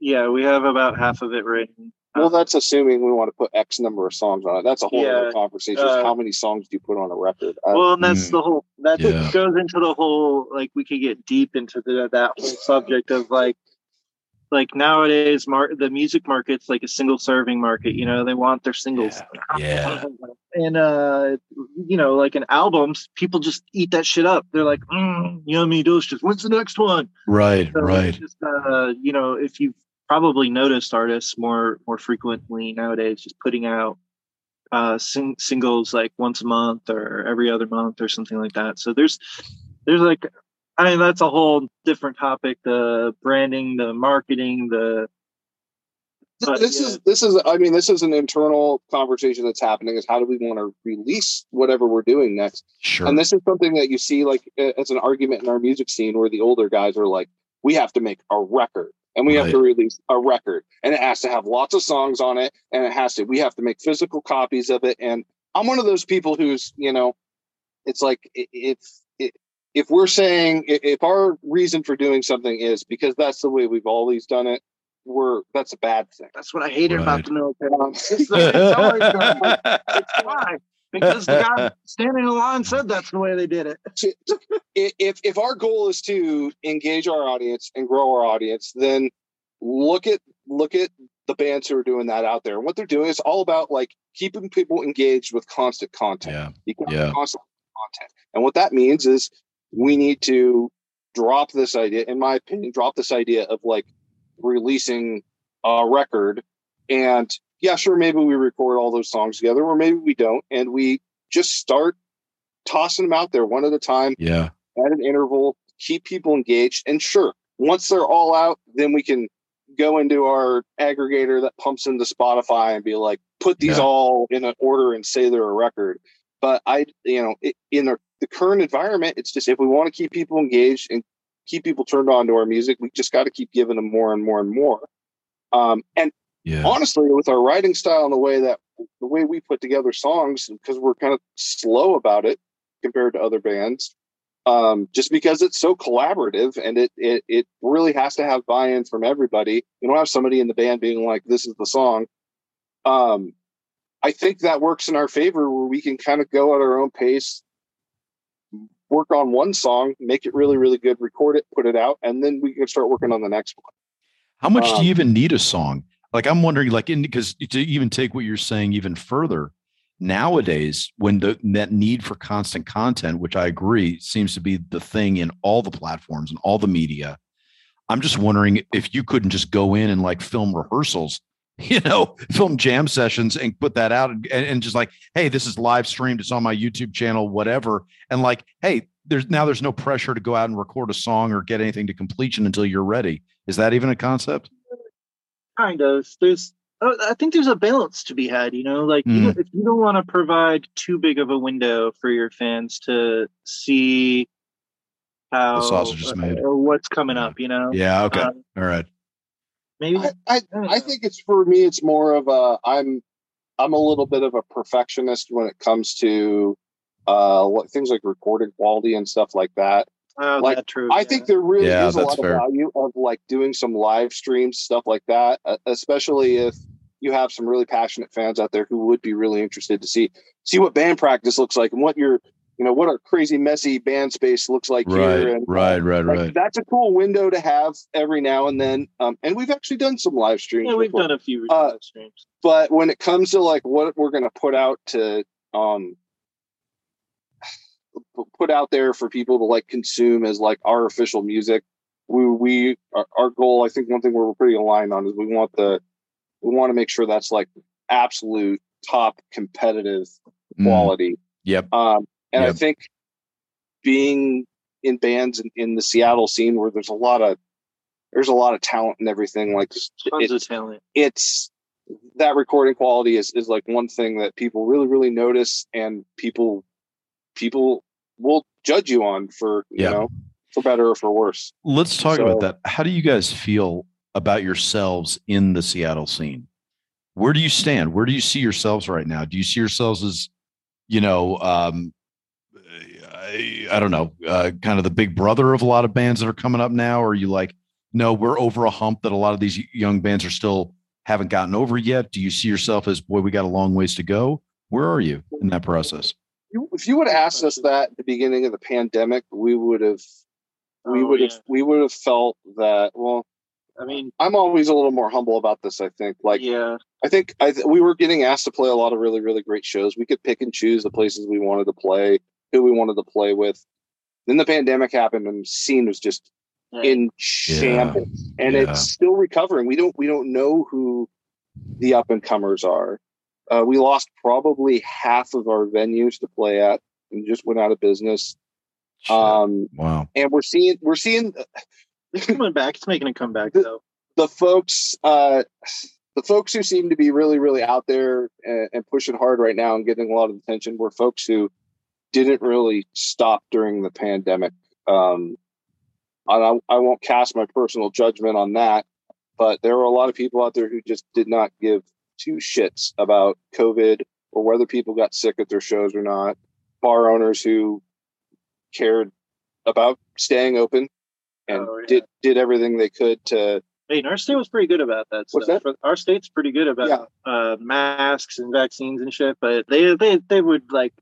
Yeah, we have about half of it written. Well, that's assuming we want to put X number of songs on it. That's a whole Yeah, other conversation. uh, how many songs do you put on a record? I- well, and that's Mm. the whole that Yeah. goes into the whole like we could get deep into the, that whole subject of like like nowadays mar- the music market's like a single serving market you know they want their singles Yeah. and uh you know like in albums people just eat that shit up they're like mm, yummy delicious when's the next one Right, So right. Just, uh, you know, if you've probably noticed artists more more frequently nowadays, just putting out uh, sing- singles like once a month or every other month or something like that. So there's there's like, I mean, that's a whole different topic. The branding, the marketing, the but, this yeah. is this is I mean this is an internal conversation that's happening. Is how do we want to release whatever we're doing next? Sure. And this is something that you see like as an argument in our music scene where the older guys are like, we have to make a record and we have to release a record and it has to have lots of songs on it and it has to, we have to make physical copies of it. And I'm one of those people who's, you know, it's like if, if, if we're saying if our reason for doing something is because that's the way we've always done it, we're that's a bad thing. that's what I hated Right. about the military. It's, the- it's always. It's why because the guy standing in line said that's the way they did it. if if our goal is to engage our audience and grow our audience, then look at look at the bands who are doing that out there. And what they're doing is all about like keeping people engaged with constant content. Yeah. Yeah. Constant content. And what that means is we need to drop this idea, in my opinion, drop this idea of like releasing a record and yeah, sure, maybe we record all those songs together, or maybe we don't, and we just start tossing them out there one at a time. Yeah. At an interval, keep people engaged. And sure, once they're all out, then we can go into our aggregator that pumps into Spotify and be like, put these yeah. all in an order and say they're a record. But I, you know, it, in the, the current environment, it's just if we want to keep people engaged and keep people turned on to our music, we just got to keep giving them more and more and more. Um, and yeah. honestly, with our writing style and the way that the way we put together songs, because we're kind of slow about it compared to other bands, um, just because it's so collaborative and it, it it really has to have buy-in from everybody. You don't have somebody in the band being like, "This is the song." Um, I think that works in our favor, where we can kind of go at our own pace, work on one song, make it really, really good, record it, put it out, and then we can start working on the next one. How much um, do you um, even need a song? Like I'm wondering, like, in because to even take what you're saying even further, nowadays when the that need for constant content, which I agree seems to be the thing in all the platforms and all the media, I'm just wondering if you couldn't just go in and like film rehearsals, you know, film jam sessions and put that out and, and just like, hey, this is live streamed, it's on my YouTube channel, whatever, and like, hey, there's now there's no pressure to go out and record a song or get anything to completion until you're ready. Is that even a concept? Kind of. There's, uh, I think there's a balance to be had. You know, like mm. if you don't want to provide too big of a window for your fans to see how the sausage is made or what's coming up. You know. Yeah. Okay. Um, All right. Maybe I, I, I think it's for me. It's more of a I'm I'm a little bit of a perfectionist when it comes to uh what things like recording quality and stuff like that. Oh, like, true. I yeah. think there really yeah, is a lot fair. of value of like doing some live streams, stuff like that, uh, especially if you have some really passionate fans out there who would be really interested to see see what band practice looks like and what your you know what our crazy messy band space looks like right, here. And, right, right, like, right. That's a cool window to have every now and then. Um, and we've actually done some live streams. Yeah, we've before. done a few uh, live streams. But when it comes to like what we're going to put out to um, put out there for people to like consume as like our official music. We we our, our goal, I think one thing we're pretty aligned on is we want the we want to make sure that's like absolute top competitive mm. quality. Mm. Yep. Um, and yep. I think being in bands in, in, the Seattle scene where there's a lot of there's a lot of talent and everything like tons of talent. It's that recording quality is is like one thing that people really really notice and people people will judge you on for you yeah. know for better or for worse. Let's talk so, about that. How do you guys feel about yourselves in the Seattle scene? Where do you stand? Where do you see yourselves right now? Do you see yourselves as, you know, um, I, I don't know, uh, kind of the big brother of a lot of bands that are coming up now? Or are you like, no, we're over a hump that a lot of these young bands are still haven't gotten over yet? Do you see yourself as, boy, we got a long ways to go? Where are you in that process? If you would have asked us that at the beginning of the pandemic, we would have we oh, would have yeah. we would have felt that well I mean, I'm always a little more humble about this. I think, like, yeah, I think I th- we were getting asked to play a lot of really, really great shows. We could pick and choose the places we wanted to play, who we wanted to play with. Then the pandemic happened, and the scene was just in shambles, yeah. and yeah. it's still recovering. We don't we don't know who the up and comers are. Uh, we lost probably half of our venues to play at and just went out of business. Um, wow. And we're seeing, we're seeing it's coming back. It's making a comeback the, though. The folks, uh, the folks who seem to be really, really out there and, and, pushing hard right now and getting a lot of attention were folks who didn't really stop during the pandemic. Um, I, I won't cast my personal judgment on that, but there were a lot of people out there who just did not give two shits about COVID or whether people got sick at their shows or not. Bar owners who cared about staying open and oh, yeah. did did everything they could to. Hey, our state was pretty good about that. What's stuff. that? Our state's pretty good about yeah. uh, masks and vaccines and shit, but they they they would like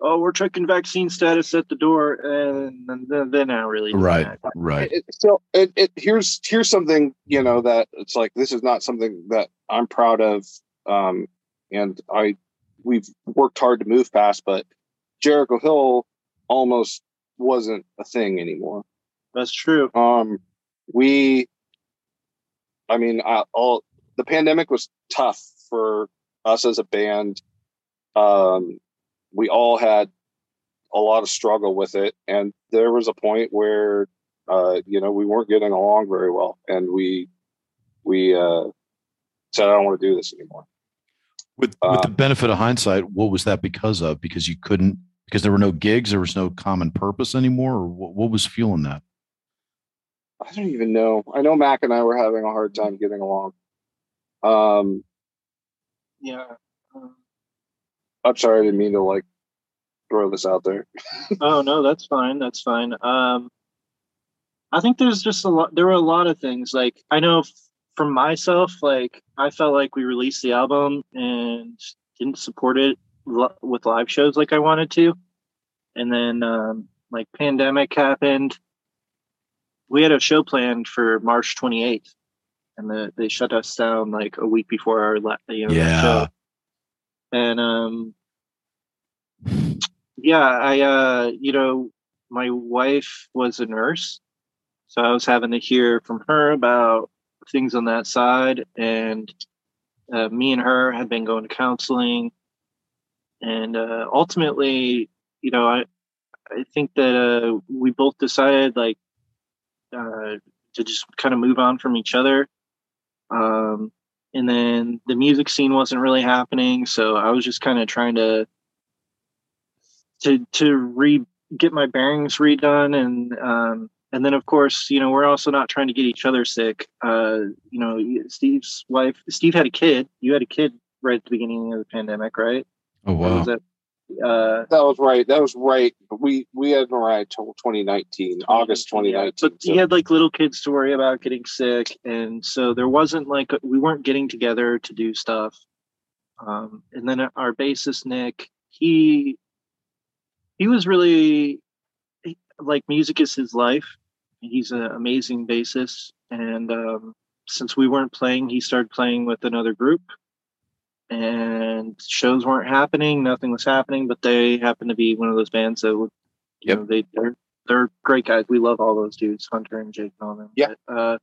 oh, we're checking vaccine status at the door, and then they're not really right, that. right. It, so it, it here's here's something you know that it's like this is not something that I'm proud of, um, and I we've worked hard to move past, but Jericho Hill almost wasn't a thing anymore. That's true. Um, we, I mean, I, all the pandemic was tough for us as a band. Um, we all had a lot of struggle with it, and there was a point where, uh, you know, we weren't getting along very well, and we we uh, said, "I don't want to do this anymore." With with the benefit of hindsight, what was that because of? Because you couldn't because there were no gigs, there was no common purpose anymore, or what, what was fueling that? I don't even know. I know Mac and I were having a hard time getting along. Um, yeah. Um, I'm sorry, I didn't mean to like throw this out there. oh no, that's fine. That's fine. Um, I think there's just a lot. There were a lot of things. Like I know f- from myself, like I felt like we released the album and didn't support it li- with live shows like I wanted to, and then um, like pandemic happened. We had a show planned for March 28th, and the, they shut us down like a week before our la- you know Yeah. show. And um, yeah, I uh, you know, my wife was a nurse, so I was having to hear from her about things on that side, and uh, me and her had been going to counseling, and uh, ultimately, you know, I I think that uh, we both decided like uh, to just kind of move on from each other. Um, and then the music scene wasn't really happening, so I was just kind of trying to to to re get my bearings redone. And um and then of course you know we're also not trying to get each other sick uh you know steve's wife steve had a kid you had a kid right at the beginning of the pandemic right Oh wow. was that uh That was right. That was right. We we had Mariah till 2019, August 2019 yeah, but so- he had like little kids to worry about getting sick and so there wasn't like we weren't getting together to do stuff um and then our bassist nick he he was really like music is his life he's an amazing bassist. And um since we weren't playing he started playing with another group. And shows weren't happening nothing was happening but they happened to be one of those bands that would you Yep. know they they're they're great guys. We love all those dudes hunter and jake and all them. Yeah. But, uh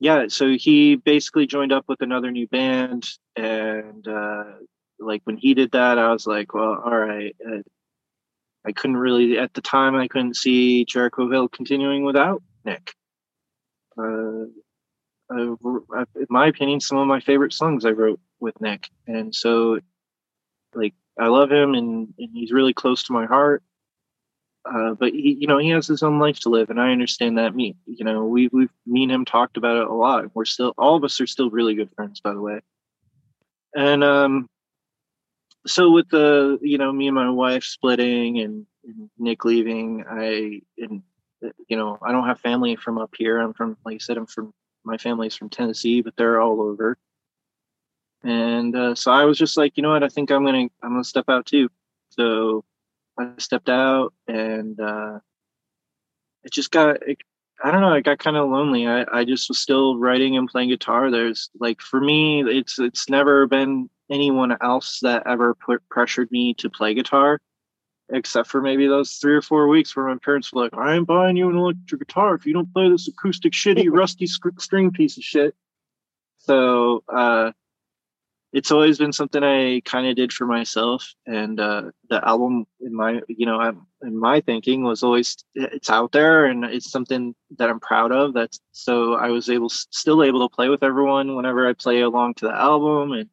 yeah so he basically joined up with another new band. And uh like when he did that i was like well all right uh, i couldn't really at the time i couldn't see jericho hill continuing without nick uh, I, I, in my opinion some of my favorite songs i wrote with nick and so like i love him and, and he's really close to my heart uh, but he, you know, he has his own life to live, and I understand that. Me, you know, we we've me and him talked about it a lot. We're still, all of us are still really good friends, by the way. And um, so with the, you know, me and my wife splitting and, Nick leaving, I, and you know, I don't have family from up here. I'm from, like I said, I'm from my family's from Tennessee, but they're all over. And uh, so I was just like, you know what? I think I'm gonna, I'm gonna step out too. So I stepped out and uh, it just got, it, I don't know, I got kind of lonely. I, I just was still writing and playing guitar. There's like, for me, it's, it's never been anyone else that ever put pressured me to play guitar, except for maybe those three or four weeks where my parents were like, I ain't buying you an electric guitar if you don't play this acoustic shitty rusty string piece of shit. So, uh, it's always been something I kind of did for myself, and uh, the album, in my you know, I'm, in my thinking, was always it's out there, and it's something that I'm proud of. That's so I was able, still able to play with everyone whenever I play along to the album, and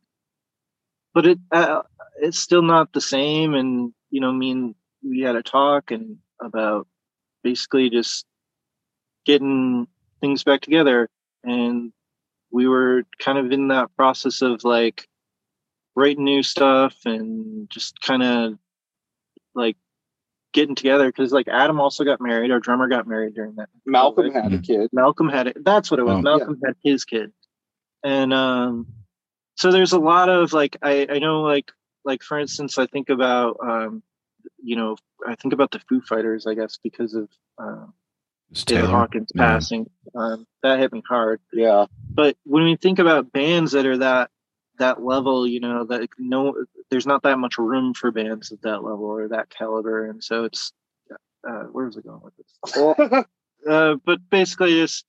but it uh, it's still not the same. And you know, I mean, we had a talk and about basically just getting things back together, and we were kind of in that process of like writing new stuff and just kind of like getting together because like Adam also got married. Our drummer got married during that. Malcolm had a kid. Malcolm had it. That's what it was. Oh. Malcolm had his kid, and um, so there's a lot of like I I know like like for instance, I think about um, you know, I think about the Foo Fighters, I guess, because of uh, Taylor Hawkins yeah. passing. Um, that hit me hard. Yeah. But when we think about bands that are that that level, you know, that no, there's not that much room for bands at that level or that caliber, and so it's uh, where's it going with this? uh, but basically, it's,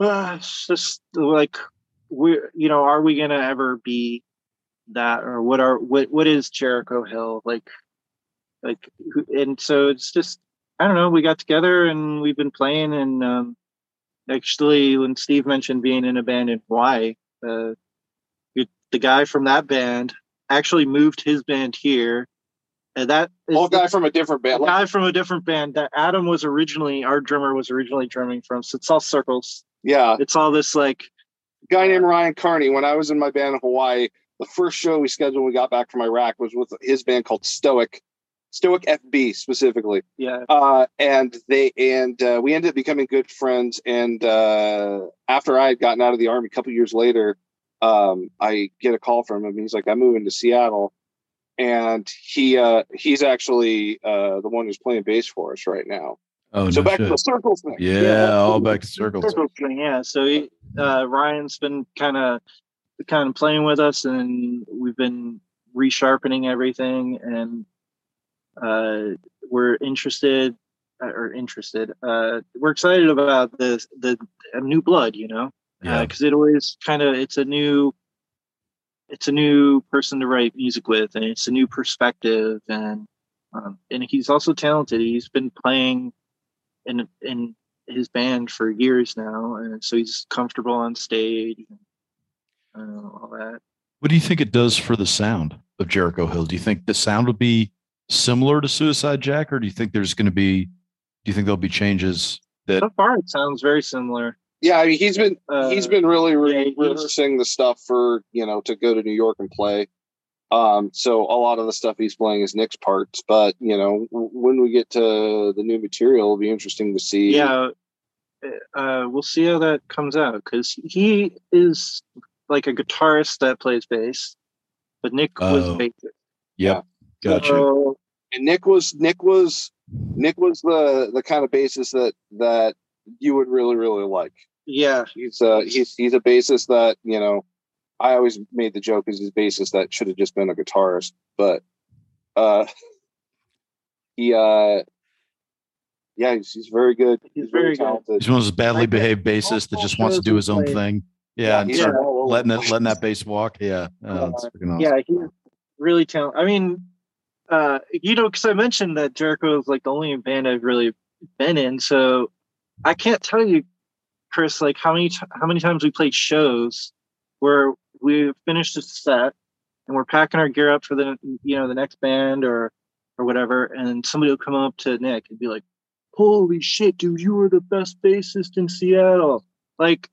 uh, it's just like we, you know, are we gonna ever be that, or what are what what is Jericho Hill like? Like, and so it's just I don't know. We got together and we've been playing, and um, actually, when Steve mentioned being in a band in Hawaii, uh, the guy from that band actually moved his band here and that is old guy from a different band. Guy from a different band. That Adam was originally our drummer was originally drumming from. So it's all circles. Yeah. It's all this like guy named Ryan Carney. When I was in my band in Hawaii, the first show we scheduled when we got back from Iraq was with his band called Stoic. Stoic FB specifically. Yeah. Uh, and they and uh, we ended up becoming good friends. And uh, after I had gotten out of the army a couple years later, um, I get a call from him. He's like, "I'm moving to Seattle." and he uh he's actually uh the one who's playing bass for us right now. Oh, so no back shit. to the circles thing. Yeah, yeah. all back to circles. circles thing, yeah. So he, uh, Ryan's been kind of kind of playing with us, and we've been resharpening everything, and uh, we're interested uh, or interested. Uh, we're excited about this the new blood, you know, because yeah. uh, it always kind of it's a new it's a new person to write music with and it's a new perspective and um, and he's also talented he's been playing in in his band for years now and so he's comfortable on stage and uh, all that. What do you think it does for the sound of jericho hill? Do you think the sound would be similar to suicide jack or do you think there's going to be do you think there'll be changes that so far it sounds very similar. Yeah, I mean he's been uh, he's been really re- yeah, rehearsing the stuff for you know to go to New York and play. Um, so a lot of the stuff he's playing is Nick's parts, but you know when we get to the new material, it'll be interesting to see. Yeah, uh, we'll see how that comes out because he is like a guitarist that plays bass, but Nick oh. was bassist. Yep, gotcha. So, and Nick was Nick was Nick was the the kind of bassist that that you would really really like. Yeah, he's a he's he's a bassist that you know. I always made the joke as his bassist that should have just been a guitarist, but uh, he uh, yeah, he's, he's very good. He's, he's very, very talented. He's one of those badly behaved bassists that just wants to do his own thing. Yeah, yeah, and letting that letting that bass walk. Yeah, uh, awesome. yeah, he's really talented. I mean, uh, you know, because I mentioned that Jericho is like the only band I've really been in, so I can't tell you Chris, like how many t- how many times we played shows where we finished a set and we're packing our gear up for the you know the next band or or whatever, and somebody will come up to Nick and be like, "Holy shit, dude, you were the best bassist in Seattle!" Like,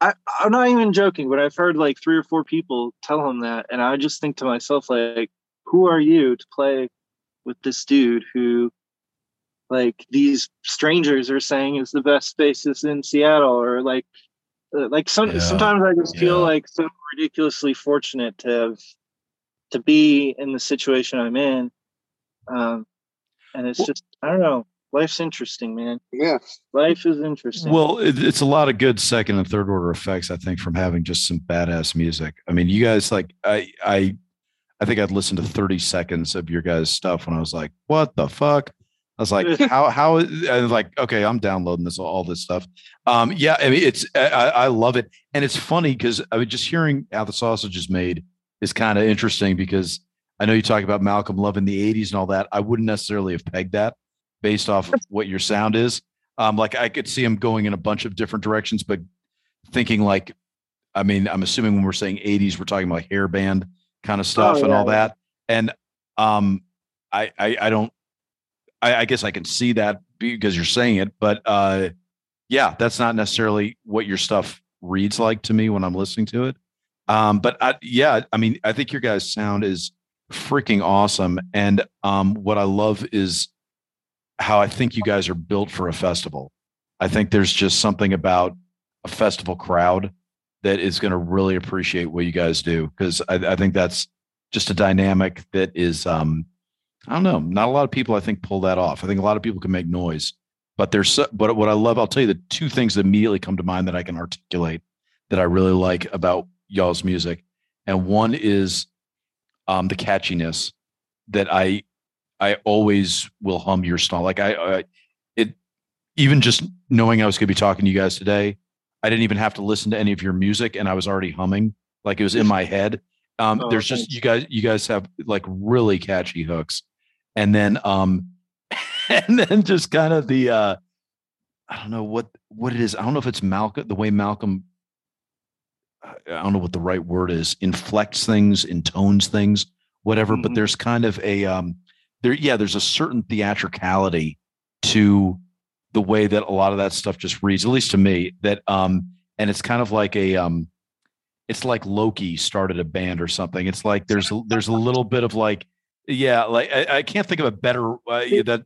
I I'm not even joking, but I've heard like three or four people tell him that, and I just think to myself like, "Who are you to play with this dude who like these strangers are saying is the best bassist in Seattle or like like some yeah. sometimes I just feel like so ridiculously fortunate to have to be in the situation I'm in. Um and it's well, just I don't know. Life's interesting, man. Yeah. Life is interesting. Well, it, it's a lot of good second and third order effects, I think, from having just some badass music. I mean, you guys like I I I think I'd listened to 30 seconds of your guys' stuff when I was like, what the fuck? I was like, how how and like, okay, I'm downloading this all this stuff. Um, yeah, I mean, it's I, I love it, and it's funny because I mean, just hearing how the sausage is made is kind of interesting because I know you talk about Malcolm Love in the '80s and all that. I wouldn't necessarily have pegged that based off of what your sound is. Um, like I could see him going in a bunch of different directions, but thinking like, I mean, I'm assuming when we're saying '80s, we're talking about hair band kind of stuff oh, and all that, and um, I, I I don't I, I guess I can see that because you're saying it, but uh, yeah, that's not necessarily what your stuff reads like to me when I'm listening to it. Um, but I, yeah, I mean, I think your guys' sound is freaking awesome, and um, what I love is how I think you guys are built for a festival. I think there's just something about a festival crowd that is going to really appreciate what you guys do because I, I, think that's just a dynamic that is um, I don't know. Not a lot of people I think pull that off. I think a lot of people can make noise, but there's but what I love. I'll tell you the two things that immediately come to mind that I can articulate that I really like about y'all's music, and one is um, the catchiness that I I always will hum your song. Like I, I it even just knowing I was going to be talking to you guys today, I didn't even have to listen to any of your music, and I was already humming. Like it was in my head. Um, oh, there's just you guys. You guys have like really catchy hooks, and then um, and then just kind of the uh, I don't know what what it is. I don't know if it's Malcolm the way Malcolm. I don't know what the right word is. Inflects things, intones things, whatever. Mm-hmm. But there's kind of a um, there. Yeah, there's a certain theatricality to the way that a lot of that stuff just reads, at least to me, that um, and it's kind of like a um, it's like Loki started a band or something. It's like there's there's a little bit of like, yeah, like I, I can't think of a better uh, that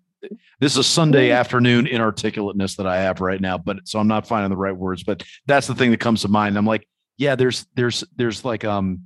this is a Sunday afternoon inarticulateness that I have right now, but so I'm not finding the right words, but that's the thing that comes to mind. I'm like, yeah, there's there's there's like um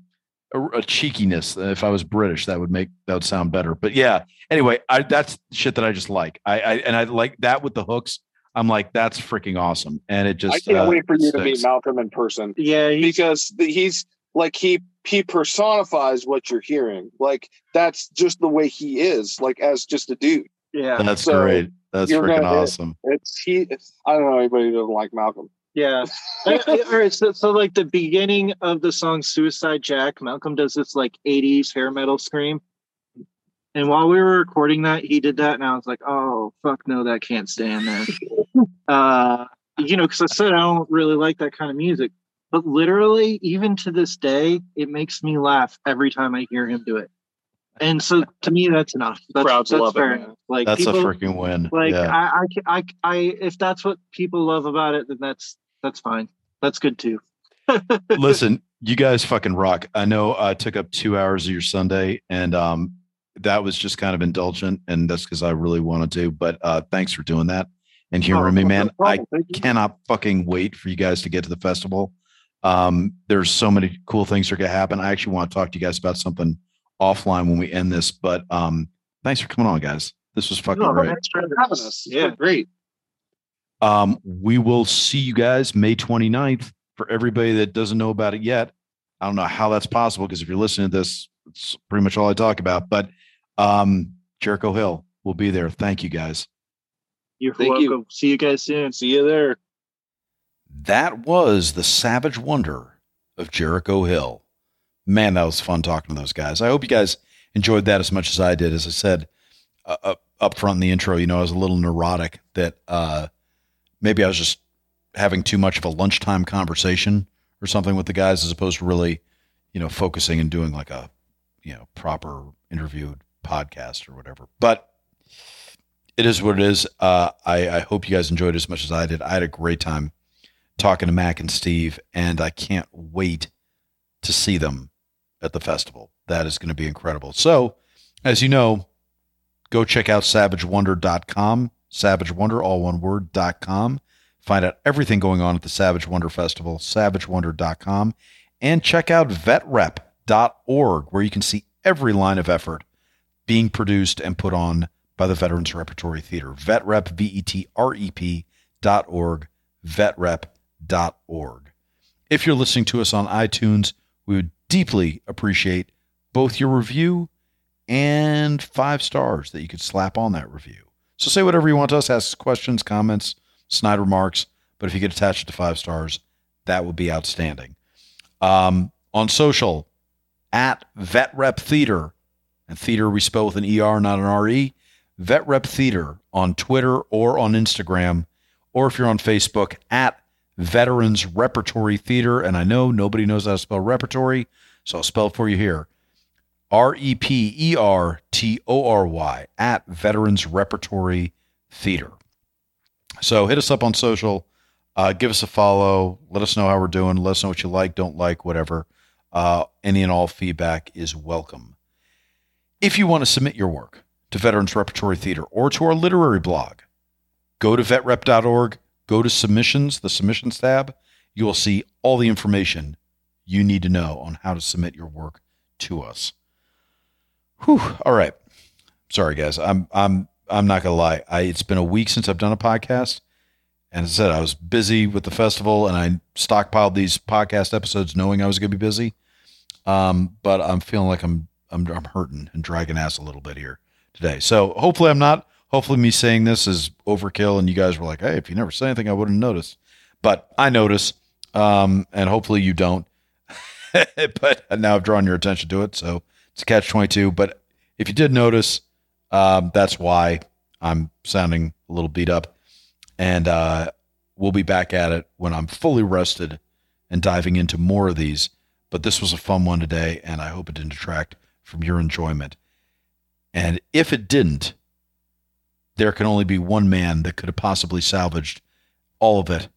a, a, cheekiness. If I was British, that would make that would sound better. But yeah, anyway, I, that's shit that I just like. I, I and I like that with the hooks. I'm like, that's freaking awesome, and it just. I can't uh, wait for you sticks. to meet Malcolm in person. Yeah, he's, because he's like he he personifies what you're hearing. Like that's just the way he is. Like as just a dude. Yeah, that's so great. That's freaking gonna, awesome. It's he. It's, I don't know anybody who doesn't like Malcolm. Yeah. All right. So, so, like the beginning of the song Suicide Jack, Malcolm does this like 80s hair metal scream. And while we were recording that, he did that. And I was like, oh, fuck no, that can't stand there. uh, you know, because I said I don't really like that kind of music. But literally, even to this day, it makes me laugh every time I hear him do it. And so to me, that's enough. That's, Crowds that's love fair. it. Like that's people, a freaking win. Like yeah. I, I, I, I, if that's what people love about it, then that's that's fine. That's good too. Listen, you guys fucking rock. I know I took up two hours of your Sunday, and um, that was just kind of indulgent, and that's because I really wanted to. But uh, thanks for doing that and humoring oh, me, man. No I cannot fucking wait for you guys to get to the festival. Um, there's so many cool things that are gonna happen. I actually want to talk to you guys about something offline when we end this. But um, thanks for coming on, guys. This was fucking no, great. Thanks for having us. Yeah, great. Um, we will see you guys May 29th. For everybody that doesn't know about it yet, I don't know how that's possible because if you're listening to this, it's pretty much all I talk about. But um, Jericho Hill will be there. Thank you guys. You're Thank welcome. You. See you guys soon. See you there. That was the savage wonder of Jericho Hill. Man, that was fun talking to those guys. I hope you guys enjoyed that as much as I did. As I said uh, up front in the intro, you know, I was a little neurotic that uh, maybe I was just having too much of a lunchtime conversation or something with the guys as opposed to really, you know, focusing and doing like a, you know, proper interviewed podcast or whatever. But it is what it is. Uh, I, I hope you guys enjoyed as much as I did. I had a great time talking to Mac and Steve, and I can't wait to see them at the festival. That is going to be incredible. So, as you know, go check out savagewonder.com Savage Wonder, all one word, dot com. Find out everything going on at the Savage Wonder Festival, savagewonder.com. And check out vetrep.org, where you can see every line of effort being produced and put on by the Veterans Repertory Theater. Vetrep, V E T R E P dot org, vetrep.org. If you're listening to us on iTunes, we would deeply appreciate both your review and five stars that you could slap on that review. So say whatever you want to us, ask questions, comments, snide remarks. But if you could attach it to five stars, that would be outstanding. Um, on social, at Vet Rep Theater, and theater we spell with an ER, not an RE, Vet Rep Theater on Twitter or on Instagram, or if you're on Facebook, at Veterans Repertory Theater. And I know nobody knows how to spell repertory, so I'll spell it for you here. R E P E R T O R Y at Veterans Repertory Theater. So hit us up on social, uh, give us a follow, let us know how we're doing, let us know what you like, don't like, whatever. Uh, any and all feedback is welcome. If you want to submit your work to Veterans Repertory Theater or to our literary blog, go to vetrep.org, go to submissions, the submissions tab. you will see all the information you need to know on how to submit your work to us. Whew. All right. Sorry, guys. I'm I'm I'm not gonna lie. I it's been a week since I've done a podcast, and as I said, I was busy with the festival, and I stockpiled these podcast episodes knowing I was gonna be busy. Um, but I'm feeling like I'm I'm I'm hurting and dragging ass a little bit here today. So hopefully I'm not. Hopefully me saying this is overkill, and you guys were like, "Hey, if you never say anything, I wouldn't notice." But I notice, um, and hopefully you don't. but now I've drawn your attention to it, so it's a catch twenty two. But if you did notice, um, that's why I'm sounding a little beat up, and uh, we'll be back at it when I'm fully rested and diving into more of these. But this was a fun one today, and I hope it didn't detract from your enjoyment. And if it didn't, there can only be one man that could have possibly salvaged all of it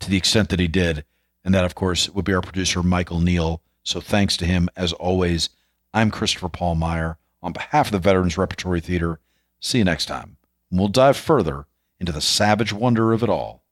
to the extent that he did. And that, of course, would be our producer, Michael Neal. So thanks to him, as always. I'm Christopher Paul Meyer. On behalf of the Veterans Repertory Theater, see you next time. And we'll dive further into the savage wonder of it all.